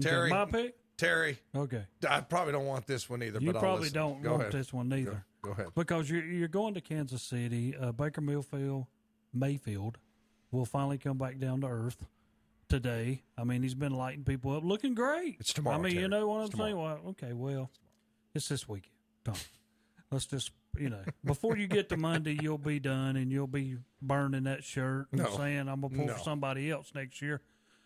Speaker 10: Terry,
Speaker 8: my pick.
Speaker 10: Terry.
Speaker 8: Okay.
Speaker 10: I probably don't want this one either.
Speaker 8: You
Speaker 10: but
Speaker 8: probably don't
Speaker 10: Go
Speaker 8: want
Speaker 10: ahead.
Speaker 8: this one neither.
Speaker 10: Go, go ahead.
Speaker 8: Because you're you're going to Kansas City. Uh, Baker Mayfield, Mayfield will finally come back down to earth today. I mean, he's been lighting people up, looking great.
Speaker 10: It's tomorrow,
Speaker 8: I mean, you know what
Speaker 10: It's
Speaker 8: I'm saying? Well, okay, well, it's this weekend. Tom. Let's just you know, before you get to Monday, you'll be done and you'll be burning that shirt and
Speaker 22: No.
Speaker 8: saying I'm gonna pull
Speaker 22: No.
Speaker 8: for somebody else next year.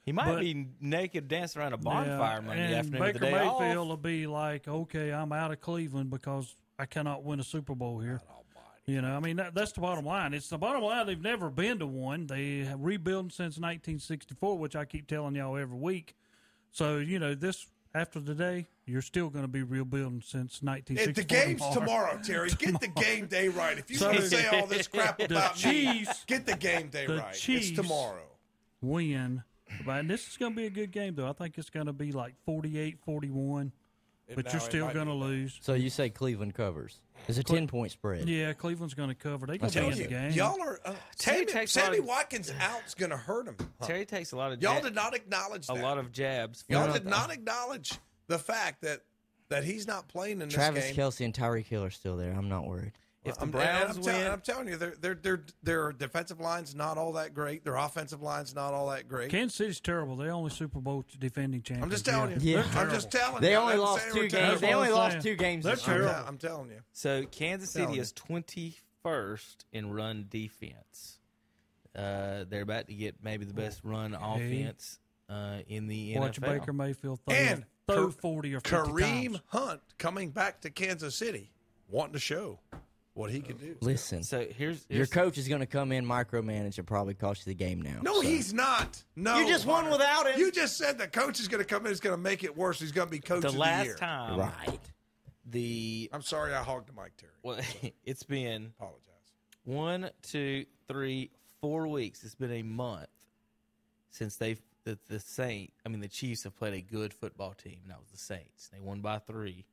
Speaker 22: He might
Speaker 8: But-
Speaker 22: be naked dancing around a bonfire
Speaker 8: yeah,
Speaker 22: Monday
Speaker 8: and
Speaker 22: afternoon.
Speaker 8: Baker
Speaker 22: with the day
Speaker 8: Mayfield
Speaker 22: off.
Speaker 8: will be like, okay, I'm out of Cleveland because I cannot win a Super Bowl here. You know, I mean that, that's the bottom line. It's the bottom line. They've never been to one. They have rebuilt since 1964, which I keep telling y'all every week. So you know, this after today, you're still going to be rebuilding since 1964.
Speaker 10: The game's tomorrow, Terry. Get the game day right. If you
Speaker 8: So-
Speaker 10: want to say all this crap about
Speaker 8: Chiefs-
Speaker 10: me, get the game day
Speaker 8: the
Speaker 10: right.
Speaker 8: Chiefs
Speaker 10: it's tomorrow.
Speaker 8: win. But this is going to be a good game, though. I think it's going to be like 48 41, but
Speaker 10: now
Speaker 8: you're still going to lose.
Speaker 9: So you say Cleveland covers? It's a ten point spread.
Speaker 8: Yeah, Cleveland's going to cover. They're going to be in
Speaker 10: telling
Speaker 8: the game.
Speaker 10: y'all are. Uh,
Speaker 22: Terry
Speaker 10: Sammy,
Speaker 22: takes a
Speaker 10: Sammy
Speaker 22: of-
Speaker 10: Watkins out's going to hurt him. huh?
Speaker 22: Terry takes a lot of
Speaker 10: jabs.
Speaker 22: Y'all
Speaker 10: did not acknowledge
Speaker 22: a lot of jabs.
Speaker 10: Y'all did not acknowledge the fact that that he's not playing in this game.
Speaker 9: Travis. Kelce and Tyreek Hill are still there. I'm not worried.
Speaker 22: If the
Speaker 10: I'm,
Speaker 22: Browns
Speaker 10: I'm,
Speaker 22: win,
Speaker 10: I'm telling you, their their their their defensive line's not all that great. Their offensive line's not all that great.
Speaker 8: Kansas City's terrible. They only Super Bowl defending champions.
Speaker 10: I'm just telling you.
Speaker 8: They're
Speaker 10: I'm
Speaker 8: terrible.
Speaker 10: just telling
Speaker 9: They
Speaker 10: you.
Speaker 9: only
Speaker 10: I'm
Speaker 9: lost two games.
Speaker 10: terrible.
Speaker 9: They only
Speaker 8: I'm
Speaker 9: lost two games.
Speaker 8: They're
Speaker 10: I'm,
Speaker 9: year.
Speaker 8: terrible.
Speaker 10: tell- I'm telling you.
Speaker 22: So Kansas City is twenty first in run defense. Uh, they're about to get maybe the best run offense uh, in the
Speaker 8: Watch
Speaker 22: NFL.
Speaker 8: Baker Mayfield throw,
Speaker 10: And
Speaker 8: throw 40 or 50
Speaker 10: Kareem
Speaker 8: times.
Speaker 10: Hunt coming back to Kansas City, wanting to show what he can do.
Speaker 9: Listen,
Speaker 22: So here's,
Speaker 9: your coach is going to come in, micromanage, and probably cost you the game now.
Speaker 10: No,
Speaker 9: so.
Speaker 10: he's not. No,
Speaker 9: You just won without him.
Speaker 10: You just said the coach is going to come in. He's going to make it worse. He's going to be coach
Speaker 22: the
Speaker 10: of the
Speaker 22: last
Speaker 10: year.
Speaker 22: time.
Speaker 9: right.
Speaker 22: The
Speaker 10: I'm sorry, I hogged the mic, Terry.
Speaker 22: well, it's been
Speaker 10: Apologize.
Speaker 22: one, two, three, four weeks. It's been a month since they've the, the Saint. I mean, the Chiefs have played a good football team. and That was the Saints. They won by three.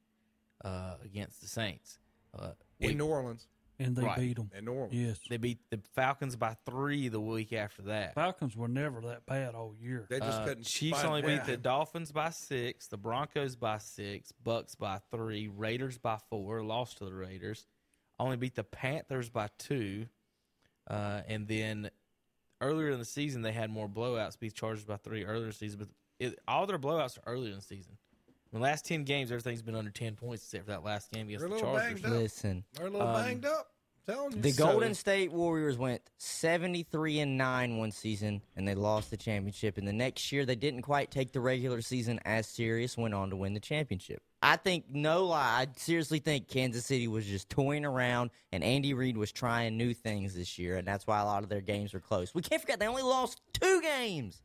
Speaker 11: uh, against the Saints. Uh,
Speaker 10: In
Speaker 11: week-
Speaker 10: New Orleans.
Speaker 8: And they
Speaker 11: Right.
Speaker 8: beat them.
Speaker 10: In New Orleans.
Speaker 8: Yes.
Speaker 11: They beat the Falcons by three the week after that.
Speaker 8: Falcons were never that bad all year.
Speaker 11: They just uh, couldn't. Chiefs only beat the Dolphins by six, the Broncos by six, Bucks by three, Raiders by four, lost to the Raiders. Only beat the Panthers by two, uh, and then earlier in the season they had more blowouts. Beat Chargers by three earlier in the season, but it, all their blowouts are earlier in the season. In the last ten games, everything's been under ten points except for that last game against
Speaker 10: They're a
Speaker 11: the
Speaker 10: little
Speaker 11: Chargers.
Speaker 10: banged up.
Speaker 9: Listen.
Speaker 10: They're a little
Speaker 11: Um,
Speaker 10: banged up. Telling you.
Speaker 9: The
Speaker 11: So-
Speaker 9: Golden State Warriors went 73 and 9 one season and they lost the championship and the next year they didn't quite take the regular season as serious went on to win the championship. I think no lie, I seriously think Kansas City was just toying around and Andy Reid was trying new things this year and that's why a lot of their games were close. We can't forget they only lost 2 games.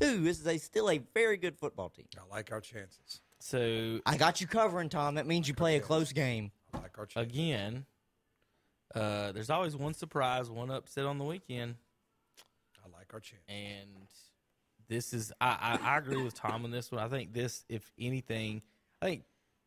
Speaker 9: 2. This is a still a very good football team.
Speaker 10: I like our chances.
Speaker 11: So
Speaker 9: I got you covering Tom. That means you play a close game.
Speaker 10: I like our chances.
Speaker 11: again, uh, there's always one surprise, one upset on the weekend.
Speaker 10: I like our chances.
Speaker 11: And this is I, I, I agree with Tom on this one. I think this, if anything, I think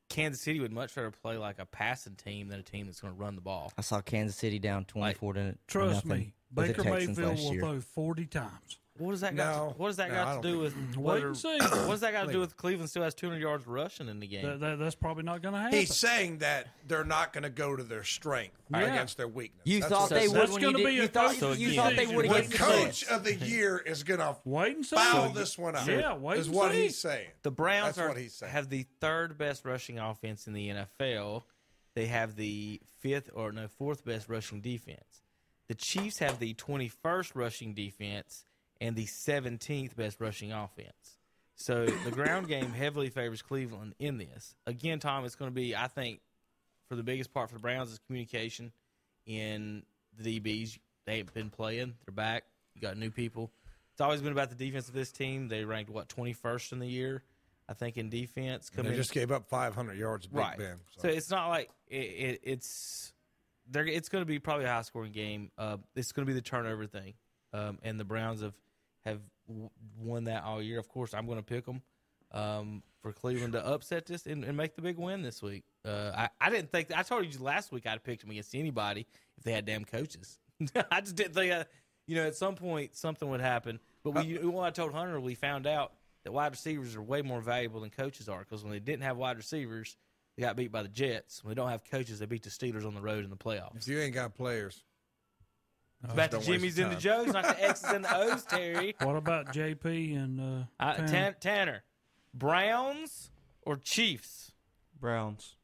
Speaker 11: Kansas City would much rather play like a passing team than a team that's going to run the ball.
Speaker 9: I saw Kansas City down 24 to
Speaker 8: Trust
Speaker 9: nothing
Speaker 8: me,
Speaker 9: with the
Speaker 8: Baker
Speaker 9: Texans
Speaker 8: Mayfield
Speaker 9: last
Speaker 8: will
Speaker 9: year.
Speaker 8: throw 40 times.
Speaker 11: What does that got?
Speaker 10: No.
Speaker 11: to, what does that
Speaker 10: No,
Speaker 11: got
Speaker 10: don't
Speaker 11: to do with
Speaker 10: think-
Speaker 8: Wait and see.
Speaker 11: what does that got to do with Cleveland still has 200 yards rushing in the game?
Speaker 8: That, that, that's probably not going to happen.
Speaker 10: He's saying that they're not going to go to their strength
Speaker 8: Yeah.
Speaker 10: against their weakness.
Speaker 9: You
Speaker 10: That's
Speaker 9: thought
Speaker 10: what
Speaker 9: they
Speaker 10: he's
Speaker 9: would
Speaker 8: That's gonna be
Speaker 9: You
Speaker 8: a
Speaker 9: thought,
Speaker 8: coach
Speaker 9: you thought they would
Speaker 10: The
Speaker 9: the
Speaker 10: coach of the year is going to
Speaker 8: Wait and see.
Speaker 10: foul
Speaker 8: So-
Speaker 10: this one out.
Speaker 8: Yeah, wait
Speaker 10: is
Speaker 8: and
Speaker 10: what
Speaker 8: see.
Speaker 10: he's saying.
Speaker 11: The Browns
Speaker 10: That's
Speaker 11: are,
Speaker 10: what he's saying.
Speaker 11: have the third best rushing offense in the NFL. They have the fifth or no fourth best rushing defense. The Chiefs have the 21st rushing defense and the 17th best rushing offense. So the ground game heavily favors Cleveland in this. Again, Tom, it's going to be, I think, for the biggest part for the Browns is communication in the DBs. They ain't been playing. They're back. You got new people. It's always been about the defense of this team. They ranked what twenty first in the year, I think, in defense. Coming
Speaker 10: they just gave up 500 yards. Big
Speaker 11: right.
Speaker 10: Ben.
Speaker 11: So. it's not like it, it, it's they're, it's going to be probably a high scoring game. Uh, it's going to be the turnover thing, um, and the Browns have have w- won that all year. Of course, I'm going to pick them um, for Cleveland to upset this and, and make the big win this week. Uh, I, I didn't think I told you last week I'd picked them against anybody if they had damn coaches. I just didn't think I, you know at some point something would happen. But we, when I told Hunter, we found out that wide receivers are way more valuable than coaches are because when they didn't have wide receivers, they got beat by the Jets. When they don't have coaches, they beat the Steelers on the road in the playoffs.
Speaker 10: if you ain't got players,
Speaker 11: It's about the
Speaker 10: Don't waste
Speaker 11: Jimmys
Speaker 10: your
Speaker 11: and the
Speaker 10: time.
Speaker 11: Joes, not the X's and the O's, Terry.
Speaker 8: What about JP and uh,
Speaker 11: Uh,
Speaker 8: Tanner?
Speaker 11: Tan- Tanner, Browns or Chiefs?
Speaker 12: Browns.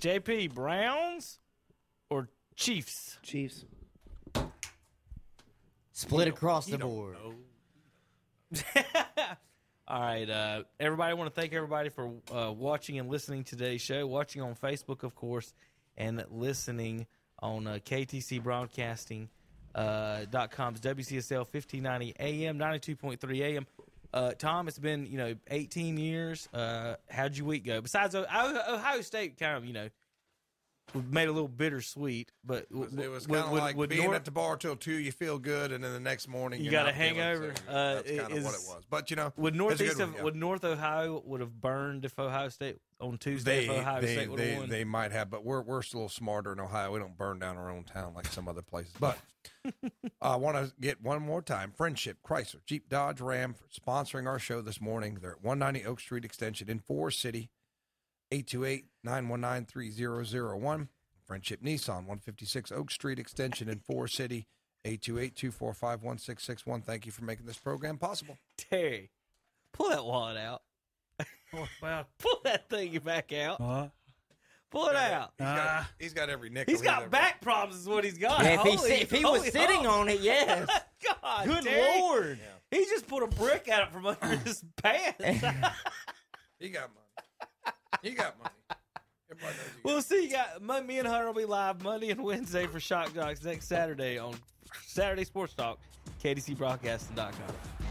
Speaker 11: JP, Browns or Chiefs?
Speaker 7: Chiefs.
Speaker 9: Split across the board.
Speaker 11: All right, uh, everybody. I want to thank everybody for uh, watching and listening to today's show. Watching on Facebook, of course, and listening on uh, KTC Broadcasting uh, dot com's WCSL 1590 AM, 92.3 AM. Uh, Tom, it's been you know 18 years. Uh, how'd your week go? Besides Ohio, Ohio State, kind of you know made a little bittersweet, but
Speaker 10: it was, was kind of like
Speaker 11: would
Speaker 10: being
Speaker 11: Nor-
Speaker 10: at the bar till two. You feel good, and then the next morning
Speaker 11: You got a hangover.
Speaker 10: so.
Speaker 11: Uh,
Speaker 10: That's kind of what it was. But you know,
Speaker 11: would Northeast
Speaker 10: one, yeah.
Speaker 11: would North Ohio would have burned if Ohio State on Tuesday
Speaker 10: They,
Speaker 11: if Ohio
Speaker 10: they,
Speaker 11: State would
Speaker 10: they,
Speaker 11: have won?
Speaker 10: they might have, but we're we're still a little smarter in Ohio. We don't burn down our own town like some other places. But I want to get one more time. Friendship Chrysler Jeep Dodge Ram for sponsoring our show this morning. They're at 190 Oak Street Extension in Forest City. 828-919-3001. Friendship Nissan 156 Oak Street Extension in Forest City. 828-245-1661. Thank you for making this program possible.
Speaker 11: Terry, pull that wallet out. pull that thing back out.
Speaker 8: What?
Speaker 11: Pull it out.
Speaker 10: He's got, he's got every nickel.
Speaker 11: He's got
Speaker 10: ever-
Speaker 11: back problems, is what he's got.
Speaker 9: Yeah, if he
Speaker 11: Holy-
Speaker 9: si- if he was
Speaker 11: holy
Speaker 9: sitting
Speaker 11: hell.
Speaker 9: on it, yes.
Speaker 11: God,
Speaker 9: Good
Speaker 11: Terry.
Speaker 9: Lord.
Speaker 11: He just put a brick out from under his pants.
Speaker 10: He got money. He got money. Everybody knows he
Speaker 11: we'll see. You got Mon- me and Hunter will be live Monday and Wednesday for Shock Jocks next Saturday on Saturday Sports Talk, KTCBroadcasting.com.